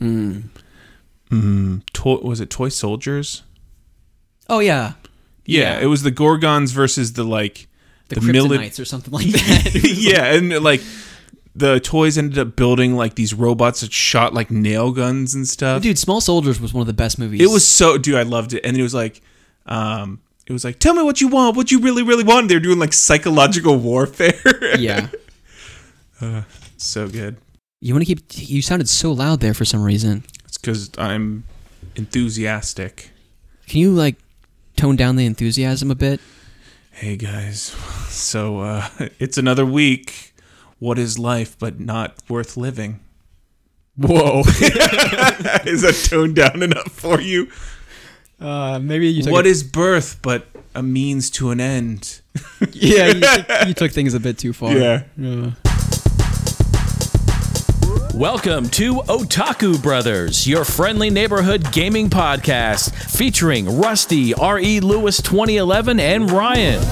Mm, toy, was it Toy Soldiers? Oh yeah, Yeah, Yeah. it was the Gorgons versus the like the, mili- Kryptonites or something like that. yeah, and like the toys ended up building like these robots that shot like nail guns and stuff. Dude, Small Soldiers was one of the best movies. It was so dude, I loved it. And it was like um it was like, tell me what you want, what you really, really want. They're doing like psychological warfare. yeah. so good. You want to keep? You sounded so loud there for some reason. It's because I'm enthusiastic. Can you like tone down the enthusiasm a bit? Hey guys, so uh, it's another week. What is life but not worth living? Whoa. is that toned down enough for you? Uh, maybe you What is birth but a means to an end? yeah, you, took- you took things a bit too far. Yeah. Yeah. Welcome to Otaku Brothers, your friendly neighborhood gaming podcast featuring Rusty, R.E. Lewis 2011, and Ryan.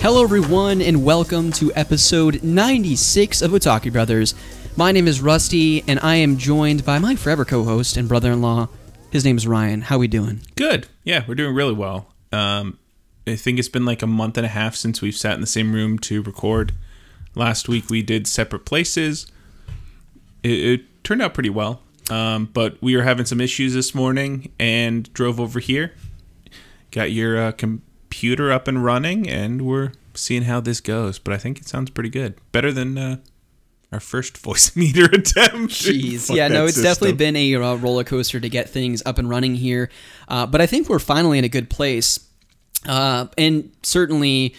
Hello, everyone, and welcome to episode 96 of Otaku Brothers. My name is Rusty, and I am joined by my forever co-host and brother-in-law. His name is Ryan. How are we doing? Good. Yeah, we're doing really well. Um, I think it's been like a month and a half since we've sat in the same room to record. Last week we did separate places. It, it turned out pretty well, um, but we were having some issues this morning and drove over here. Got your uh, computer up and running, and we're seeing how this goes. But I think it sounds pretty good. Better than uh, our first voice meter attempt. Jeez, yeah, no, it's definitely been a uh, roller coaster to get things up and running here, uh, but I think we're finally in a good place, uh, and certainly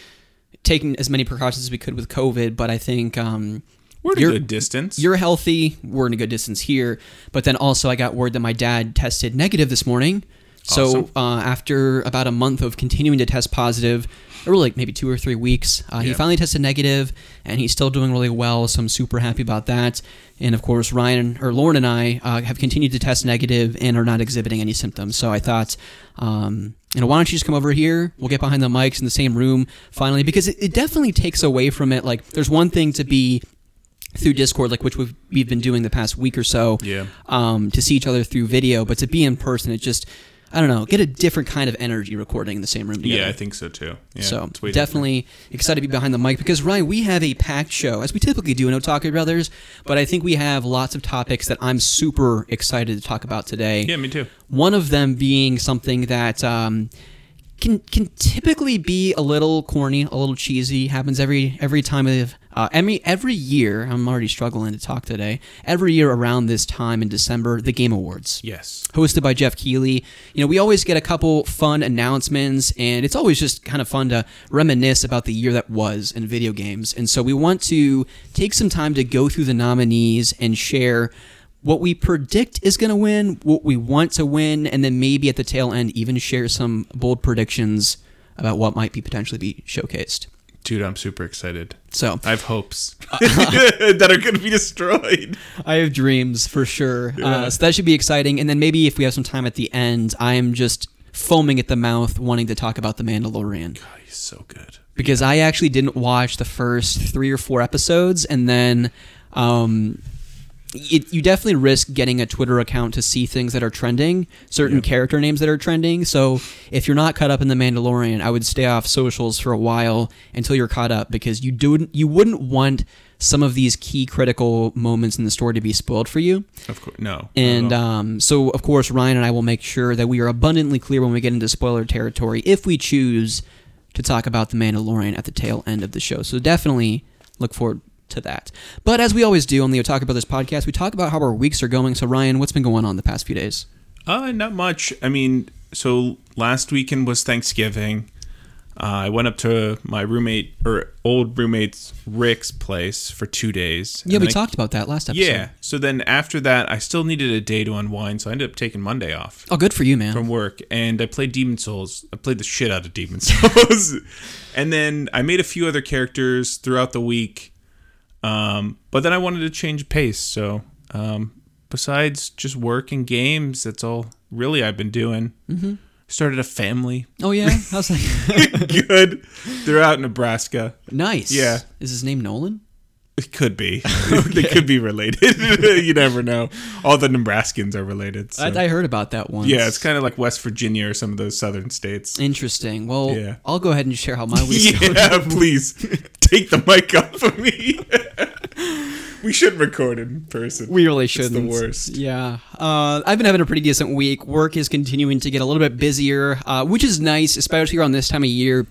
taking as many precautions as we could with COVID. But I think um, We're at a good distance. You're healthy. We're in a good distance here. But then also, I got word that my dad tested negative this morning. So Awesome. uh, after about a month of continuing to test positive, or like maybe two or three weeks, uh, he finally tested negative, and he's still doing really well. So I'm super happy about that. And of course, Ryan or Lauren and I uh, have continued to test negative and are not exhibiting any symptoms. So I thought. Um, you know, why don't you just come over here? We'll get behind the mics in the same room finally, because it, it definitely takes away from it. Like, there's one thing to be through Discord, like which we've, we've been doing the past week or so, Yeah. um, to see each other through video, but to be in person, it just, I don't know, get a different kind of energy recording in the same room together. yeah, I think so too. Yeah, so way different. definitely excited to be behind the mic because Ryan, we have a packed show as we typically do in Otaku Brothers, but I think we have lots of topics that I'm super excited to talk about today. Yeah, me too. One of them being something that um, can can typically be a little corny, a little cheesy. Happens every every time of uh, every every year. I'm already struggling to talk today. Every year around this time in December, the Game Awards Yes. hosted by Geoff Keighley. You know, we always get a couple fun announcements, and it's always just kind of fun to reminisce about the year that was in video games. And so we want to take some time to go through the nominees and share what we predict is going to win, what we want to win, and then maybe at the tail end even share some bold predictions about what might be potentially be showcased. Dude, I'm super excited. So I have hopes that are going to be destroyed. I have dreams for sure. Uh, so that should be exciting. And then maybe if we have some time at the end, I am just foaming at the mouth wanting to talk about The Mandalorian. Oh, he's so good. Because I actually didn't watch the first three or four episodes. And then um, it, you definitely risk getting a Twitter account to see things that are trending, certain Yeah. character names that are trending. So if you're not caught up in The Mandalorian, I would stay off socials for a while until you're caught up because you do you wouldn't want some of these key critical moments in the story to be spoiled for you. Of course, no. And um, so, of course, Ryan and I will make sure that we are abundantly clear when we get into spoiler territory if we choose to talk about The Mandalorian at the tail end of the show. So, definitely look forward to that. But as we always do on the Otaku Brothers podcast, we talk about how our weeks are going. So, Ryan, what's been going on the past few days? uh, not much. I mean, so last weekend was Thanksgiving. Uh, I went up to my roommate or old roommate's Rick's place for two days. Yeah, we I- talked about that last episode. Yeah. So then after that, I still needed a day to unwind, so I ended up taking Monday off. Oh, good for you, man. from work and I played Demon's Souls. I played the shit out of Demon Souls. and then I made a few other characters throughout the week. Um, but then I wanted to change pace. So um, besides just work and games, that's all really I've been doing. Mm-hmm. started a family. Oh yeah, how's that? Good. They're out in Nebraska. nice. Yeah. Is his name Nolan? It could be. they could be related. you never know. All the Nebraskans are related. so- I, I heard about that one. yeah, it's kind of like West Virginia or some of those southern states. interesting. Well, Yeah. I'll go ahead and share how my going. Yeah, please take the mic off of me. we should record in person. We really shouldn't. the worst. Yeah. Uh, I've been having a pretty decent week. Work is continuing to get a little bit busier, uh, which is nice, especially around this time of year.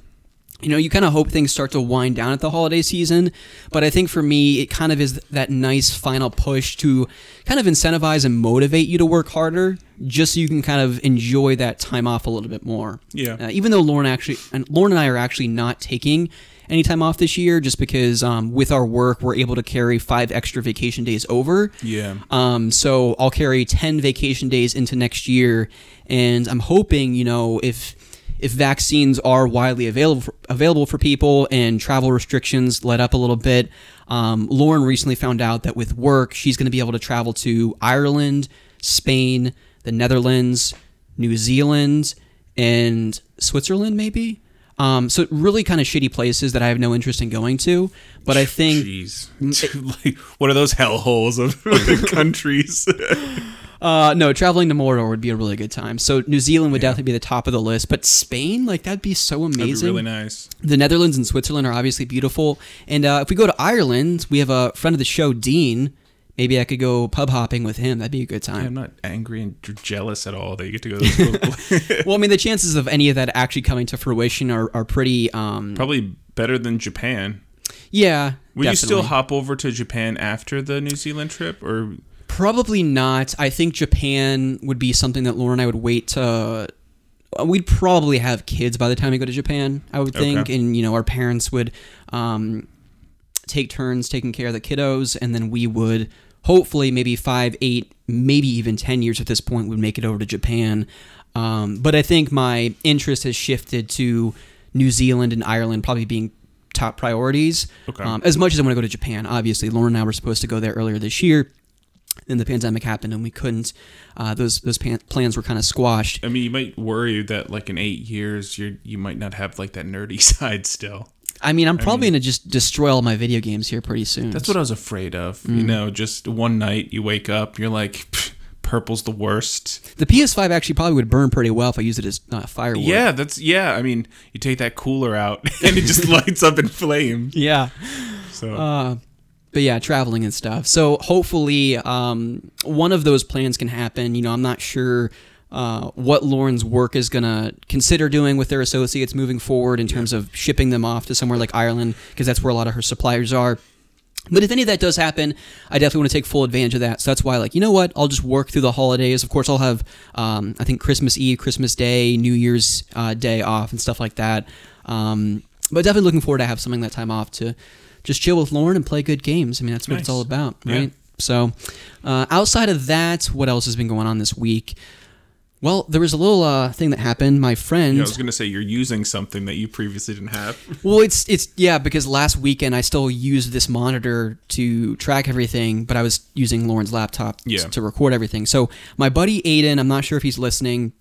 You know, you kind of hope things start to wind down at the holiday season, but I think for me, it kind of is that nice final push to kind of incentivize and motivate you to work harder, just so you can kind of enjoy that time off a little bit more. Yeah. Uh, even though Lauren actually and Lauren and I are actually not taking any time off this year, just because um, with our work we're able to carry five extra vacation days over. Yeah. Um, so I'll carry 10 vacation days into next year. And I'm hoping, you know, if if vaccines are widely available for, available for people and travel restrictions let up a little bit, um, Lauren recently found out that with work, she's going to be able to travel to Ireland, Spain, the Netherlands, New Zealand, and Switzerland, maybe. Um, so really kind of shitty places that I have no interest in going to. But I think Jeez. like, what are those hellholes of countries? Uh, no, traveling to Mordor would be a really good time. So New Zealand would definitely be the top of the list, but Spain, like that'd be so That'd be amazing. really nice. The Netherlands and Switzerland are obviously beautiful, and uh, if we go to Ireland, we have a friend of the show, Dean. Maybe I could go pub hopping with him. That'd be a good time. I'm not angry and jealous at all that you get to go to well, I mean, the chances of any of that actually coming to fruition are, are pretty. Um, Probably better than Japan. yeah. Will you still hop over to Japan after the New Zealand trip, or Probably not. I think Japan would be something that Laura and I would wait to. We'd probably have kids by the time we go to Japan. I would think, Okay. and you know, our parents would um, take turns taking care of the kiddos, and then we would hopefully maybe five, eight, maybe even ten years at this point would make it over to Japan. Um, but I think my interest has shifted to New Zealand and Ireland, probably being top priorities. Okay. Um, as much as I want to go to Japan, obviously, Lauren and I were supposed to go there earlier this year. Then the pandemic happened and we couldn't. Uh, those those pan- plans were kind of squashed. I mean, you might worry that like in eight years, you you might not have like that nerdy side still. I mean, I'm probably gonna just destroy all my video games here pretty soon. That's what I was afraid of. Mm. You know, just one night you wake up, you're like, purple's the worst. the PS5 actually probably would burn pretty well if I used it as uh, firewood. Yeah, that's yeah. I mean, you take that cooler out and it just lights up in flames. yeah. So Uh, but yeah, traveling and stuff. So hopefully, um, one of those plans can happen. You know, I'm not sure uh, what Lauren's work is gonna consider doing with their associates moving forward in terms of shipping them off to somewhere like Ireland, because that's where a lot of her suppliers are. But if any of that does happen, I definitely want to take full advantage of that. So that's why, like, you know what? I'll just work through the holidays. Of course, I'll have, um, I think, Christmas Eve, Christmas Day, New Year's uh, Day off, and stuff like that. Um, but definitely looking forward to have something that time off to just chill with Lauren and play good games. I mean, that's what it's all about, Yeah. right? So, uh, outside of that, what else has been going on this week? Well, there was a little uh, thing that happened. My friend. yeah, I was gonna say you're using something that you previously didn't have. Well, it's it's yeah because last weekend I still used this monitor to track everything, but I was using Lauren's laptop Yeah. to record everything. So my buddy Aiden, I'm not sure if he's listening.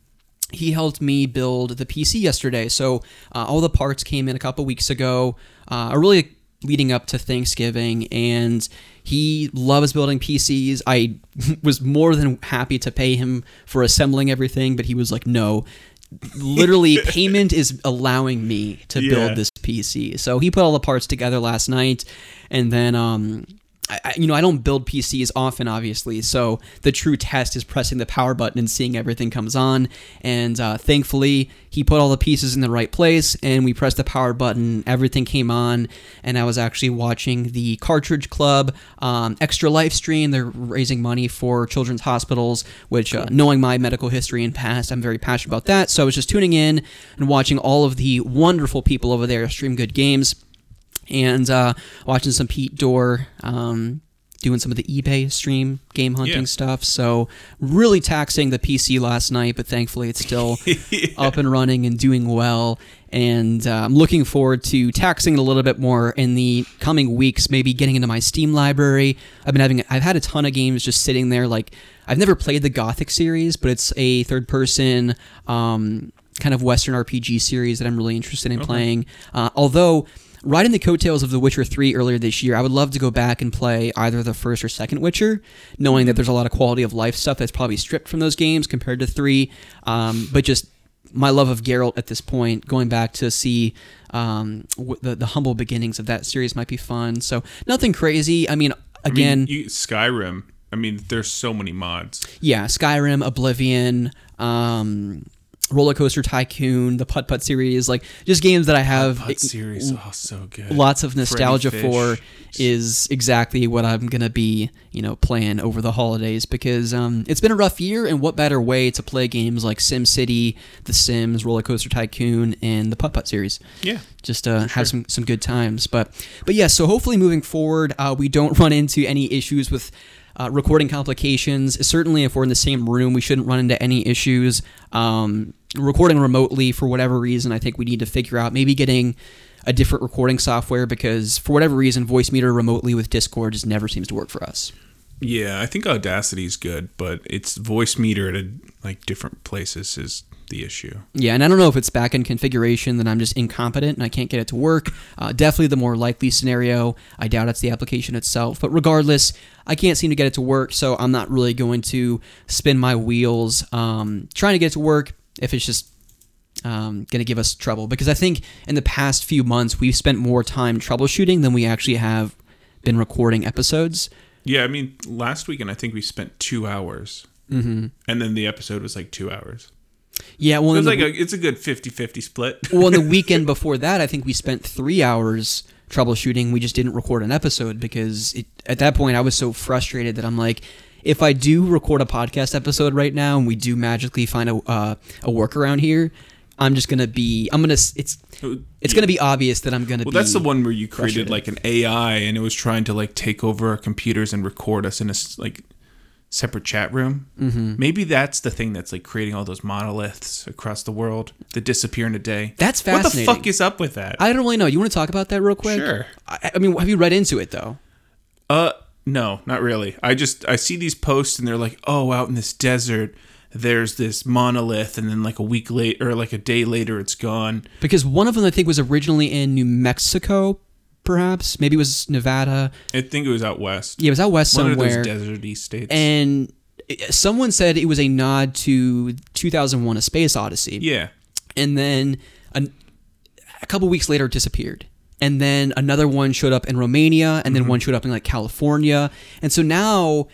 He helped me build the PC yesterday. So uh, all the parts came in a couple weeks ago. Uh, really leading up to Thanksgiving, and he loves building PCs. I was more than happy to pay him for assembling everything, but he was like, "No, literally payment is allowing me to Yeah. build this PC. So he put all the parts together last night, and then um, I, you know I don't build PCs often, obviously. So the true test is pressing the power button and seeing everything comes on. And uh, thankfully, he put all the pieces in the right place, and we pressed the power button. Everything came on, and I was actually watching the Cartridge Club um, extra live stream. They're raising money for children's hospitals, which, uh, knowing my medical history and past, I'm very passionate about that. So I was just tuning in and watching all of the wonderful people over there stream good games and uh, watching some Pete Dorr um, doing some of the eBay stream game hunting Yeah. stuff. So really taxing the PC last night, but thankfully it's still up and running and doing well. And uh, I'm looking forward to taxing it a little bit more in the coming weeks. Maybe getting into my Steam library. I've been having I've had a ton of games just sitting there. Like I've never played the Gothic series, but it's a third person. Um, kind of Western RPG series that I'm really interested in playing. Uh, although riding the coattails of The Witcher 3 earlier this year, I would love to go back and play either the first or second Witcher, knowing that there's a lot of quality of life stuff that's probably stripped from those games compared to 3. Um, but just my love of Geralt at this point, going back to see um, w- the, the humble beginnings of that series might be fun. So nothing crazy. I mean, I mean, again, you, Skyrim. I mean, there's so many mods. yeah, Skyrim, Oblivion, um, Roller Coaster Tycoon, the Putt Putt series, like just games that I have Putt series, oh, so good. lots of nostalgia for is exactly what I'm gonna be, you know, playing over the holidays because um, it's been a rough year, and what better way to play games like Sim City, The Sims, Roller Coaster Tycoon, and the Putt Putt series? Yeah. just uh, have some some good times. But but yeah, so hopefully moving forward, uh, we don't run into any issues with. Uh, recording complications. Certainly, if we're in the same room, we shouldn't run into any issues. Um, recording remotely, for whatever reason, I think we need to figure out maybe getting a different recording software because, for whatever reason, Voicemeeter remotely with Discord just never seems to work for us. Yeah, I think Audacity is good, but it's Voicemeeter at a, like different places is the issue. Yeah, and I don't know if it's backend configuration that I'm just incompetent and I can't get it to work. Uh, definitely the more likely scenario. I doubt it's the application itself. But regardless, I can't seem to get it to work, so I'm not really going to spin my wheels um, trying to get it to work if it's just um, going to give us trouble. Because I think in the past few months, we've spent more time troubleshooting than we actually have been recording episodes. Yeah, I mean, last weekend I think we spent two hours, mm-hmm. and then the episode was like two hours. Yeah, well, So it's like a, it's a good 50-50 split. well, in the weekend before that, I think we spent three hours troubleshooting. We just didn't record an episode because it, at that point I was so frustrated that I'm like, if I do record a podcast episode right now and we do magically find a uh, a workaround here, I'm just gonna be I'm gonna it's it's gonna be obvious that I'm gonna Well, be. that's the one where you created like an AI and it was trying to like take over our computers and record us in a like separate chat room. Mm-hmm. Maybe that's the thing that's like creating all those monoliths across the world that disappear in a day. That's What the fuck is up with that? I don't really know. You want to talk about that real quick? Sure. I, I mean, have you read into it though? Uh, no, not really. I just I see these posts and they're like, oh, out in this desert, there's this monolith, and then like a week later or like a day later, it's gone. Because one of them I think was originally in New Mexico, perhaps maybe it was Nevada. I think it was out west. Yeah, it was out west One somewhere. of those deserty states. and someone said it was a nod to 2001 a space odyssey yeah, and then an, a couple weeks later it disappeared and then another one showed up in romania and then Mm-hmm. one showed up in like california and so now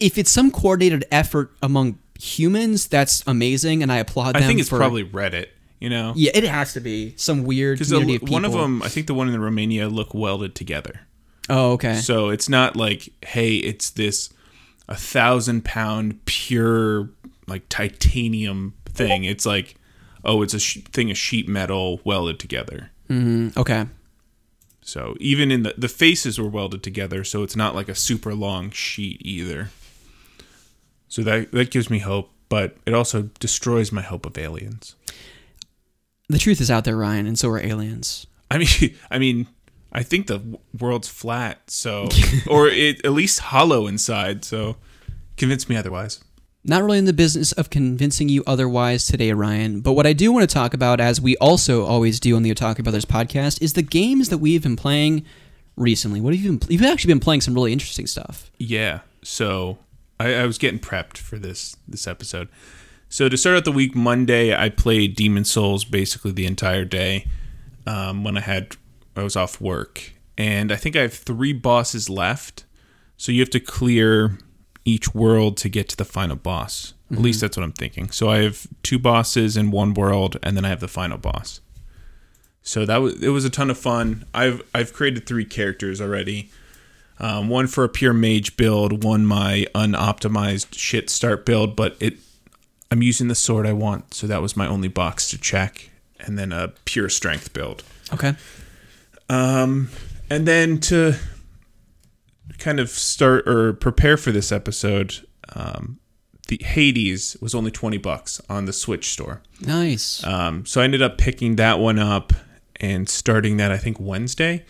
if it's some coordinated effort among humans that's amazing and i applaud them. I think it's for probably Reddit. You know, yeah it has to be some weird community of people one of them, I think the one in Romania, look welded together. oh okay So it's not like, hey, it's this a thousand pound pure like titanium thing. It's like, oh, it's a sh- thing of sheet metal welded together. Mm-hmm. okay So even in the the faces were welded together, so it's not like a super long sheet either. So that that gives me hope, but it also destroys my hope of aliens. the truth is out there ryan and so are aliens I mean, I mean, I think the world's flat, so or it at least hollow inside. So convince me otherwise. Not really in the business of convincing you otherwise today, Ryan. But what I do want to talk about, as we also always do on the Otaku Brothers podcast, is the games that we've been playing recently. What have you been? You've actually been playing some really interesting stuff. Yeah. So I, I was getting prepped for this this episode. So to start out the week, Monday I played Demon's Souls basically the entire day. Um, when I had I was off work, and I think I have three bosses left. So you have to clear each world to get to the final boss. At least that's what I'm thinking. So I have two bosses in one world, and then I have the final boss. So that was it was a ton of fun. I've I've created three characters already. Um, one for a pure mage build, one my unoptimized shit start build, but it I'm using the sword I want, so that was my only box to check, and then a pure strength build. Okay. Um, and then to kind of start or prepare for this episode, um, the Hades was only twenty bucks on the Switch store. Nice. Um, so I ended up picking that one up and starting that I think Wednesday,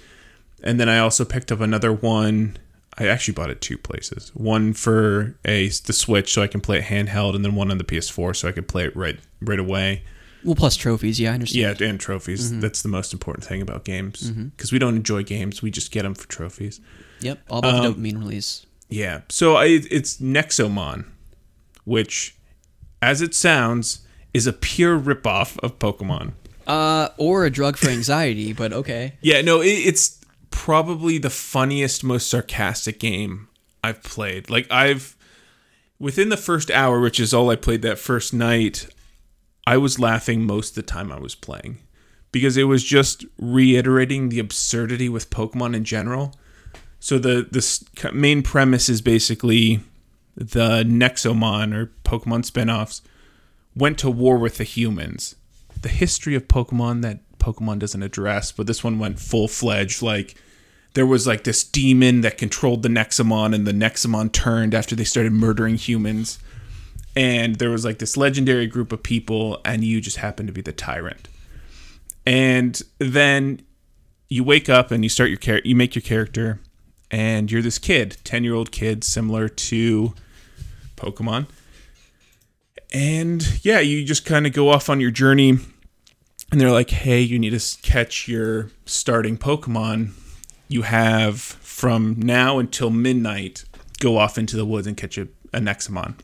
and then I also picked up another one. I actually bought it two places. One for a the Switch so I can play it handheld, and then one on the PS4 so I could play it right right away. Well, plus trophies. Yeah, I understand. Yeah, and trophies. Mm-hmm. That's the most important thing about games because we don't enjoy games; we just get them for trophies. Yep. All about Um, the dopamine release. Yeah. So I, it's Nexomon, which, as it sounds, is a pure ripoff of Pokemon. Uh, or a drug for anxiety, but okay. Yeah, no, it, it's probably the funniest, most sarcastic game I've played. Like I've within the first hour, which is all I played that first night, I was laughing most of the time I was playing because it was just reiterating the absurdity with Pokemon in general. So the the main premise is basically the Nexomon or Pokemon spin-offs went to war with the humans. The history of Pokemon that Pokemon doesn't address, but this one went full fledged. Like there was like this demon that controlled the Nexomon, and the Nexomon turned after they started murdering humans. And there was like this legendary group of people, and you just happened to be the tyrant. And then you wake up and you start your char- you make your character, and you're this kid, ten year old kid, similar to Pokemon. And yeah, you just kind of go off on your journey, and they're like, "Hey, you need to catch your starting Pokemon. You have from now until midnight. Go off into the woods and catch a, a Nexomon."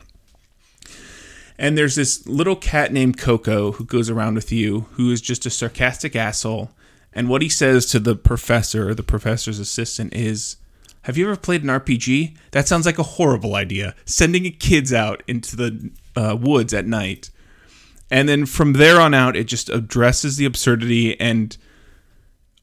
And there's this little cat named Coco who goes around with you, who is just a sarcastic asshole. And what he says to the professor or the professor's assistant is, Have you ever played an RPG? That sounds like a horrible idea. Sending kids out into the uh, woods at night. And then from there on out, it just addresses the absurdity and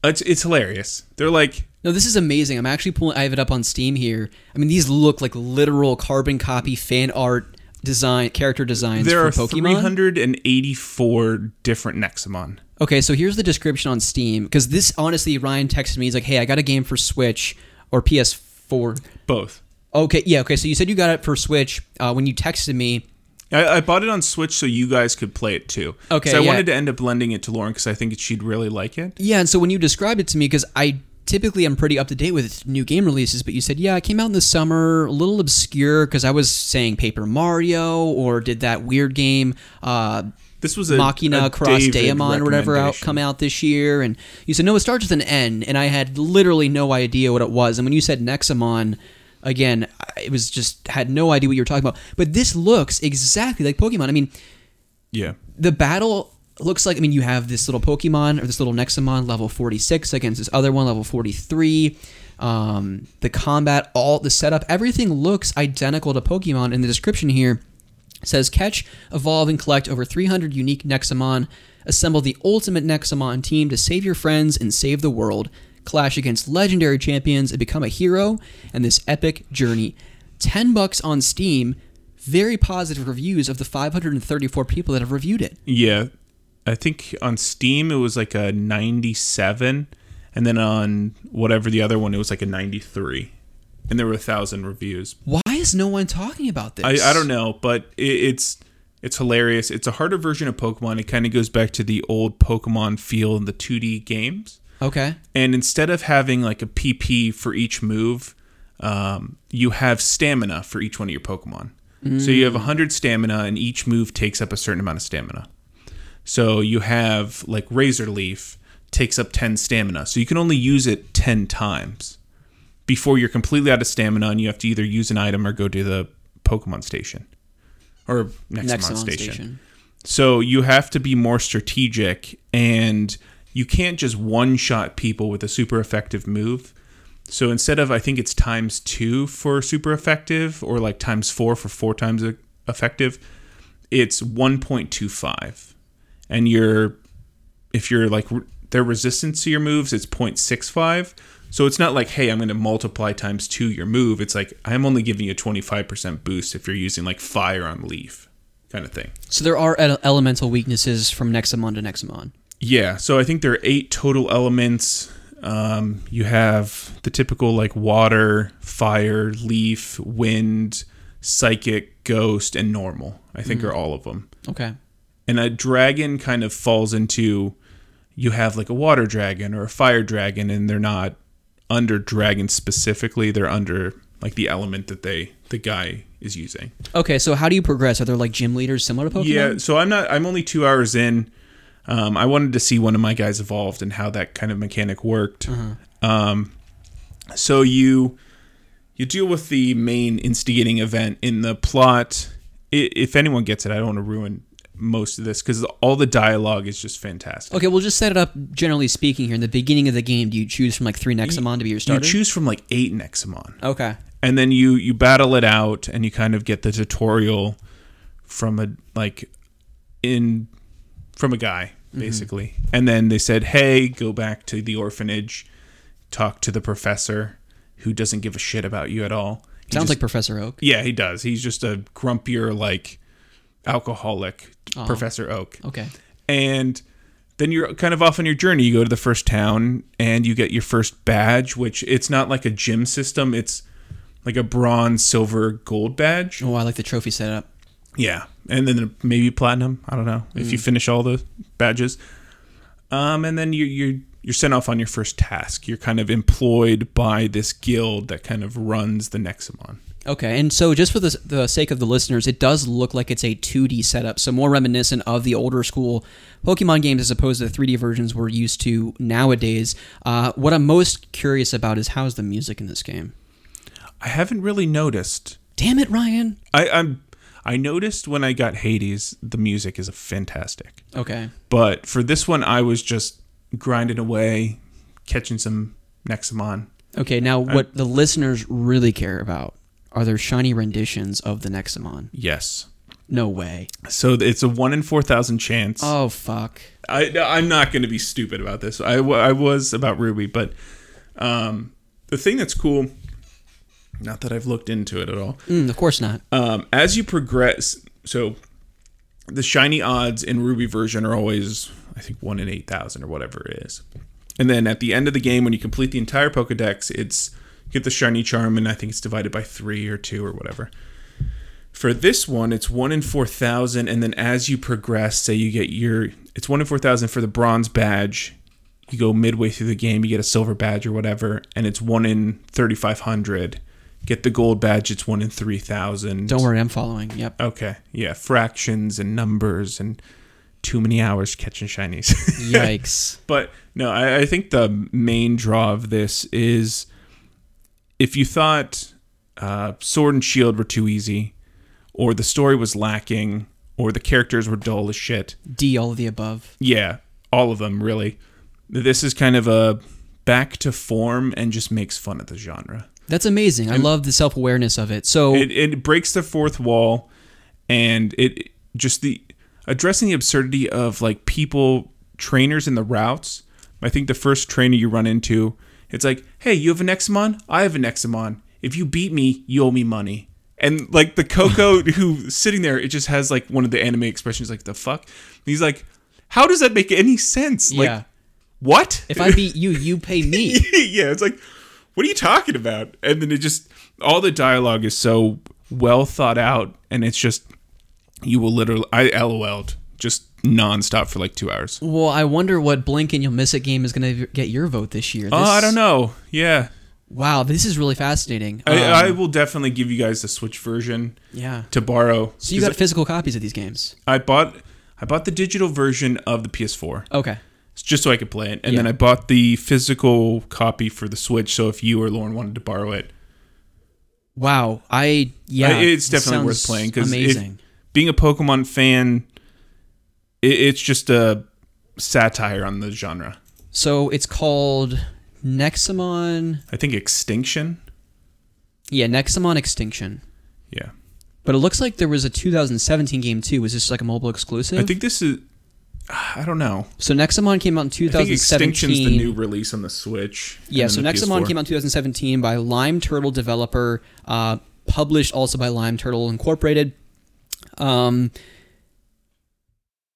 it's, it's hilarious. They're like, No, this is amazing. I'm actually pulling. I have it up on Steam here. I mean, these look like literal carbon copy fan art design character designs there are for Pokemon. 384 different Nexomon. Okay, so here's the description on Steam because this honestly, Ryan texted me. He's like, "Hey, I got a game for Switch or PS4." Both. Okay, yeah, okay. So you said you got it for Switch uh, when you texted me. I, I bought it on Switch so you guys could play it too. Okay, So I yeah. wanted to end up lending it to Lauren because I think she'd really like it. Yeah, and so when you described it to me, because I typically am pretty up to date with new game releases, but you said, yeah, it came out in the summer, a little obscure because I was saying Paper Mario or did that weird game. Uh, This was a Machina a Cross Daemon or whatever out come out this year, and you said no, it starts with an N, and I had literally no idea what it was. And when you said Nexomon, again, it was just had no idea what you were talking about. But this looks exactly like Pokemon. I mean, Yeah. the battle looks like I mean you have this little Pokemon or this little Nexomon level 46 against this other one level 43. Um, the combat, all the setup, everything looks identical to Pokemon. In the description here says catch, evolve, and collect over 300 unique Nexomon. Assemble the ultimate Nexomon team to save your friends and save the world. Clash against legendary champions and become a hero in this epic journey. 10 bucks on Steam. Very positive reviews of the 534 people that have reviewed it. Yeah. I think on Steam it was like a 97 and then on whatever the other one it was like a 93. And there were a thousand reviews. Why is no one talking about this? I, I don't know, but it, it's it's hilarious. It's a harder version of Pokemon. It kind of goes back to the old Pokemon feel in the 2D games. Okay. And instead of having like a PP for each move, um, you have stamina for each one of your Pokemon. So you have 100 stamina, and each move takes up a certain amount of stamina. So you have like Razor Leaf takes up 10 stamina. So you can only use it 10 times before you're completely out of stamina, and you have to either use an item or go to the Pokemon station or next, Nexomon station. station. So you have to be more strategic and you can't just one shot people with a super effective move. So instead of, I think it's times two for super effective or like times four for four times effective, it's 1.25. And you're, if you're like, their resistance to your moves, it's 0.65. So it's not like, hey, I'm going to multiply times two your move. It's like, I'm only giving you a 25% boost if you're using like fire on leaf kind of thing. So there are ele- elemental weaknesses from Nexomon to Nexomon. Yeah, so I think there are eight total elements. Um, you have the typical like water, fire, leaf, wind, psychic, ghost, and normal. I think are all of them. Okay. And a dragon kind of falls into you have like a water dragon or a fire dragon, and they're not under dragon specifically. They're under like the element that they the guy is using. Okay, so how do you progress? Are there like gym leaders similar to Pokemon? Yeah, so I'm not. I'm only two hours in. Um, I wanted to see one of my guys evolved and how that kind of mechanic worked. Um, so you you deal with the main instigating event in the plot. If anyone gets it, I don't want to ruin most of this because all the dialogue is just fantastic. Okay, we'll just set it up. Generally speaking, here in the beginning of the game, do you choose from like three Nexomon to be your starter? You choose from like eight Nexomon. okay. and then you you battle it out and you kind of get the tutorial from a like in from a guy mm-hmm. basically and then they said hey go back to the orphanage talk to the professor who doesn't give a shit about you at all He Sounds just- like Professor Oak. yeah he does he's just a grumpier like alcoholic professor oak Okay. and then you're kind of off on your journey. You go to the first town and you get your first badge, which it's not like a gym system. It's like a bronze, silver, gold badge. Oh, I like the trophy setup. Yeah, and then maybe platinum. I don't know if you finish all the badges. Um, and then you you you're sent off on your first task. You're kind of employed by this guild that kind of runs the Nexomon. Okay, and so just for the, the sake of the listeners, it does look like it's a 2D setup, so more reminiscent of the older school Pokemon games as opposed to the 3D versions we're used to nowadays. Uh, what I'm most curious about is how's the music in this game? I haven't really noticed. Damn it, Ryan. I, I'm I noticed when I got Hades, the music is fantastic. Okay. But for this one, I was just grinding away, catching some Nexomon. Okay, now what the listeners really care about are there shiny renditions of the Nexomon. Yes. No way. So it's a one in four thousand chance. Oh, fuck. I, I'm not going to be stupid about this. I, I was about Ruby, but um, the thing that's cool, not that I've looked into it at all, Mm, of course not. um, as you progress, so the shiny odds in Ruby version are always, I think, one in 8,000 or whatever it is. And then at the end of the game, when you complete the entire Pokedex, it's get the shiny charm, and I think it's divided by three or two or whatever. For this one, it's one in 4,000, and then as you progress, say you get your, it's one in 4,000 for the bronze badge. You go midway through the game, you get a silver badge or whatever, and it's one in 3,500. Get the gold badge, it's one in 3,000. Don't worry, I'm following. Yep. Okay. Yeah. Fractions and numbers and too many hours catching shinies. Yikes. but no, I, I think the main draw of this is if you thought uh, Sword and Shield were too easy, or the story was lacking, or the characters were dull as shit. D, all of the above. Yeah. All of them, really. This is kind of a back to form and just makes fun of the genre. That's amazing. I love the self awareness of it. So, it, it breaks the fourth wall and it just the addressing the absurdity of like people trainers in the routes i think the first trainer you run into it's like hey you have an examon i have an examon if you beat me you owe me money. And like the coco who's sitting there it just has like one of the anime expressions like the fuck? And he's like how does that make any sense? Like yeah. what? If I beat you, you pay me. yeah, it's like, what are you talking about? And then it just, all the dialogue is so well thought out, and it's just, you will literally, I LOL'd just nonstop for like two hours. well, I wonder what Blink and You'll Miss It game is going to get your vote this year. Oh, I don't know. Yeah. Wow, this is really fascinating. I, Um, I will definitely give you guys the Switch version yeah. to borrow. So you got physical copies of these games. I bought, I bought the digital version of the PS4 Okay. just so I could play it, and then I bought the physical copy for the Switch. So if you or Lauren wanted to borrow it, Wow. I yeah. It's definitely worth playing because amazing. being a Pokemon fan, it's just a satire on the genre. so it's called Nexomon. I think Extinction. Yeah, Nexomon Extinction. Yeah, But it looks like there was a 2017 game too. Was this like a mobile exclusive? I think this is. I don't know. so. Nexomon came out in I think 2017. Extinction's the new release on the Switch. Yeah, so Nexomon PS4. came out in 2017 by Lime Turtle developer, uh, published also by Lime Turtle Incorporated. Um,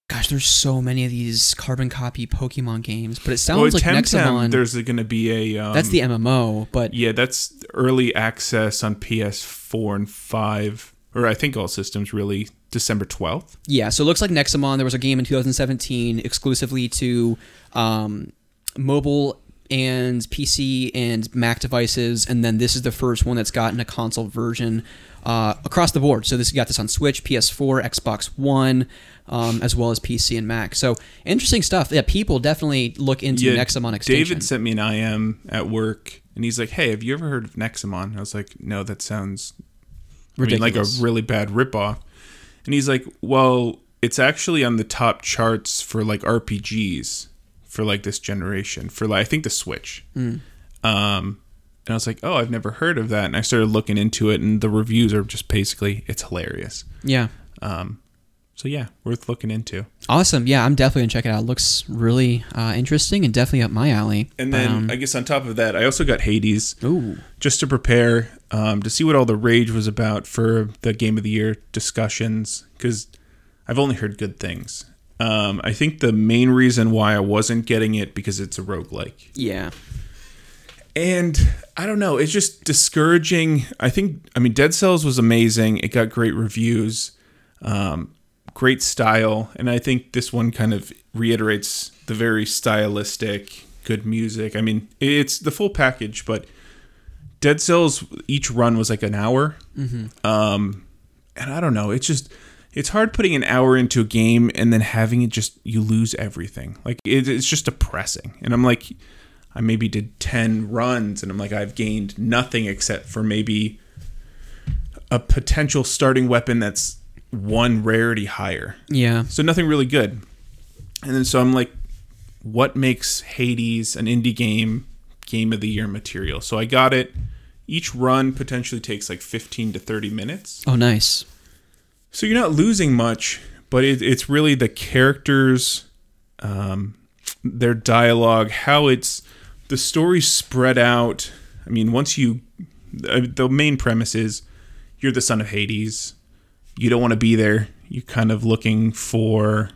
gosh, there's so many of these carbon copy Pokemon games, but it sounds Well, like Nexomon. there's going to be a. Um, that's the MMO, but Yeah, that's early access on PS4 and five, or I think all systems really December twelfth. yeah. So it looks like Nexomon. There was a game in 2017 exclusively to um, mobile and PC and Mac devices, and then this is the first one that's gotten a console version uh, across the board. So this got this on Switch, PS4, Xbox One, um, as well as PC and Mac. So interesting stuff. Yeah, people definitely look into Yeah, Nexomon Extinction. David sent me an IM at work, and he's like, "Hey, have you ever heard of Nexomon?" I was like, "No, that sounds I mean, like a really bad ripoff." And he's like, "Well, it's actually on the top charts for like RPGs for like this generation for like I think the Switch." Hmm. Um, and I was like, "Oh, I've never heard of that." And I started looking into it, and the reviews are just basically it's hilarious. yeah. Um, so yeah, worth looking into. Awesome. Yeah, I'm definitely gonna check it out. It looks really uh, interesting and definitely up my alley. And then Um, I guess on top of that, I also got Hades. ooh, just to prepare um, to see what all the rage was about for the game of the year discussions because I've only heard good things. Um, I think the main reason why I wasn't getting it because it's a roguelike. yeah, And I don't know, it's just discouraging. I think I mean Dead Cells was amazing. It got great reviews. Um, great style, and I think this one kind of reiterates the very stylistic, good music. I mean, it's the full package, but Dead Cells each run was like an hour. Um, and I don't know, it's just it's hard putting an hour into a game and then having it just you lose everything. Like it, it's just depressing. And I'm like, I maybe did ten runs, and I'm like, I've gained nothing except for maybe a potential starting weapon that's one rarity higher. yeah, So nothing really good. And then so I'm like, what makes Hades an indie game game of the year material? So I got it. Each run potentially takes like 15 to 30 minutes. oh nice. So you're not losing much, but it, it's really the characters, um, their dialogue, how it's the story spread out. I mean, once you, uh, the main premise is you're the son of Hades. You don't want to be there. You're kind of looking for,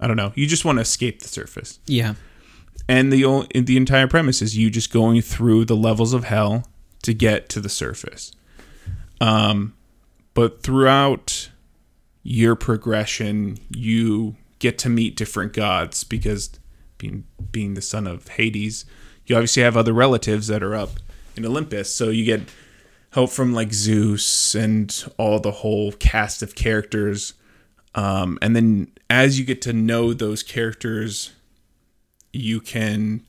I don't know. You just want to escape the surface Yeah, and the the entire premise is you just going through the levels of hell to get to the surface. Um, but throughout your progression, you get to meet different gods because being being the son of Hades, you obviously have other relatives that are up in Olympus, so you get help from like Zeus and all the whole cast of characters. Um, and then as you get to know those characters you can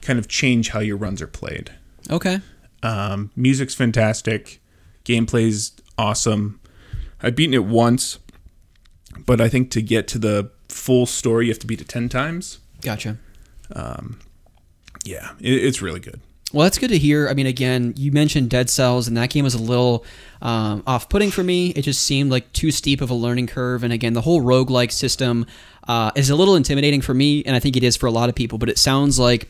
kind of change how your runs are played. okay, Um, music's fantastic, gameplay's awesome. I've beaten it once, but I think to get to the full story, you have to beat it 10 times. gotcha. Yeah, it, it's really good. Well, that's good to hear. I mean, again, you mentioned Dead Cells, and that game was a little um, off putting for me. It just seemed like too steep of a learning curve. And again, the whole roguelike system uh, is a little intimidating for me, and I think it is for a lot of people. But it sounds like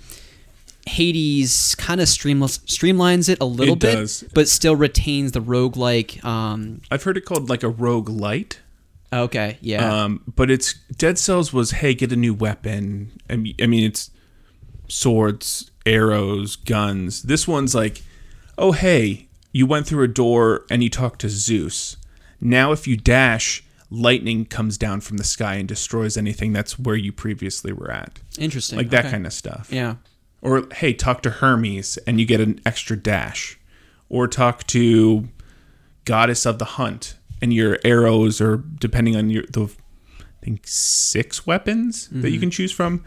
Hades kind of streamless, streamlines it a little It bit, does. but still retains the roguelike. Um, I've heard it called like a rogue light. okay, yeah. Um, but it's Dead Cells was hey, get a new weapon. I mean, I mean it's swords, arrows, guns. This one's like, oh hey, you went through a door and you talked to Zeus. Now if you dash, lightning comes down from the sky and destroys anything that's where you previously were at. Interesting. Like that Okay. kind of stuff. Yeah. Or hey, talk to Hermes and you get an extra dash. Or talk to Goddess of the Hunt and your arrows or depending on your the I think six weapons that you mm-hmm. can choose from.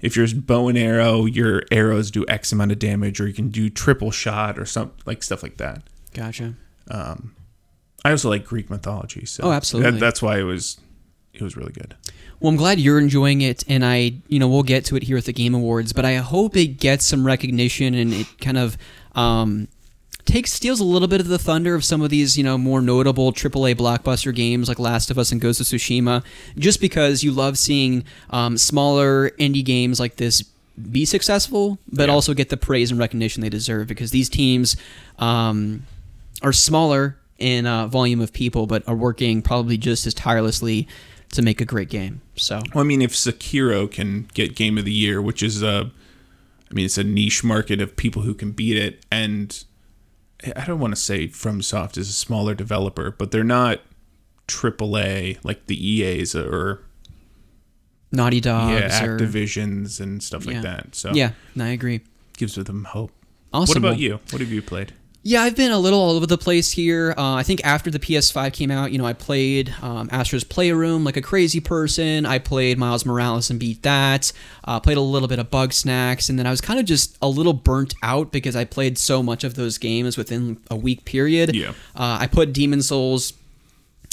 If you're bow and arrow, your arrows do X amount of damage, or you can do triple shot or some like stuff like that. Gotcha. Um, I also like Greek mythology, so Oh, absolutely. that- that's why it was it was really good. Well, I'm glad you're enjoying it, and I, you know, we'll get to it here at the Game Awards, but I hope it gets some recognition and it kind of um, takes steals a little bit of the thunder of some of these, you know, more notable AAA blockbuster games like Last of Us and Ghost of Tsushima, just because you love seeing um, smaller indie games like this be successful, but Yeah. also get the praise and recognition they deserve because these teams um, are smaller in uh, volume of people, but are working probably just as tirelessly to make a great game. So Well, I mean, if Sekiro can get Game of the Year, which is a, I mean, it's a niche market of people who can beat it, and I don't want to say FromSoft is a smaller developer, but they're not AAA like the EAs or Naughty Dogs. yeah, or, Activisions and stuff like Yeah. that. So Yeah, I agree. gives them hope. Awesome. What about Well, you? What have you played? Yeah, I've been a little all over the place here. Uh, I think after the PS5 came out, you know, I played um, Astro's Playroom like a crazy person. I played Miles Morales and beat that. Uh, played a little bit of Bugsnax, and then I was kind of just a little burnt out because I played so much of those games within a week period. Yeah. Uh, I put Demon's Souls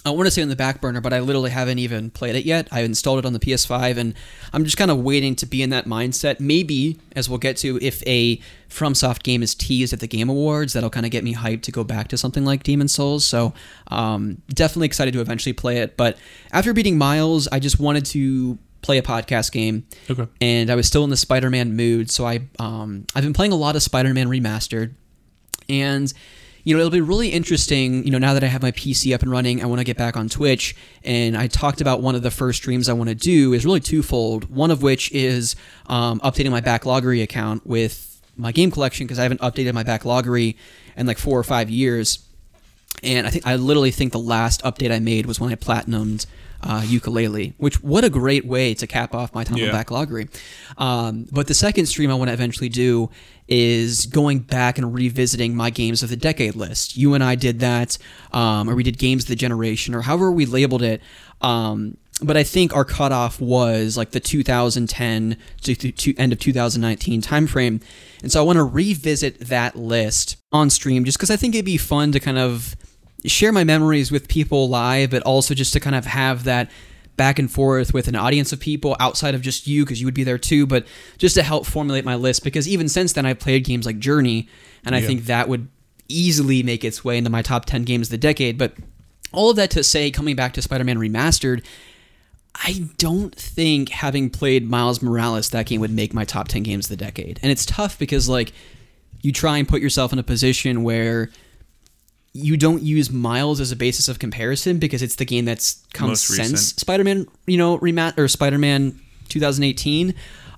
I want to say on the back burner, but I literally haven't even played it yet. I installed it on the PS5, and I'm just kind of waiting to be in that mindset. Maybe, as we'll get to, if a FromSoft game is teased at the Game Awards, that'll kind of get me hyped to go back to something like Demon Souls. So, um, definitely excited to eventually play it. But after beating Miles, I just wanted to play a podcast game. Okay. And I was still in the Spider-Man mood, so I um, I've been playing a lot of Spider-Man Remastered, and you know it'll be really interesting. You know now that I have my PC up and running, I want to get back on Twitch, and I talked about one of the first streams I want to do is really twofold. One of which is um, updating my backloggery account with my game collection because I haven't updated my backloggery in like four or five years. And I think I literally think the last update I made was when I platinumed uh, Yooka-Laylee, which what a great way to cap off my time Yeah. on backloggery. Um, but the second stream I want to eventually do is going back and revisiting my games of the decade list. You and I did that, um, or we did games of the generation, or however we labeled it. Um, but I think our cutoff was like the 2010 to, to, to end of 2019 timeframe. And so I want to revisit that list on stream just because I think it'd be fun to kind of share my memories with people live, but also just to kind of have that back and forth with an audience of people outside of just you because you would be there too, but just to help formulate my list because even since then I've played games like Journey and I Yeah. think that would easily make its way into my top 10 games of the decade. But all of that to say, coming back to Spider Man Remastered, I don't think having played Miles Morales, that game would make my top 10 games of the decade. And it's tough because, like, you try and put yourself in a position where you don't use Miles as a basis of comparison because it's the game that's come Most since recent. Spider-Man, you know, remat or Spider-Man 2018,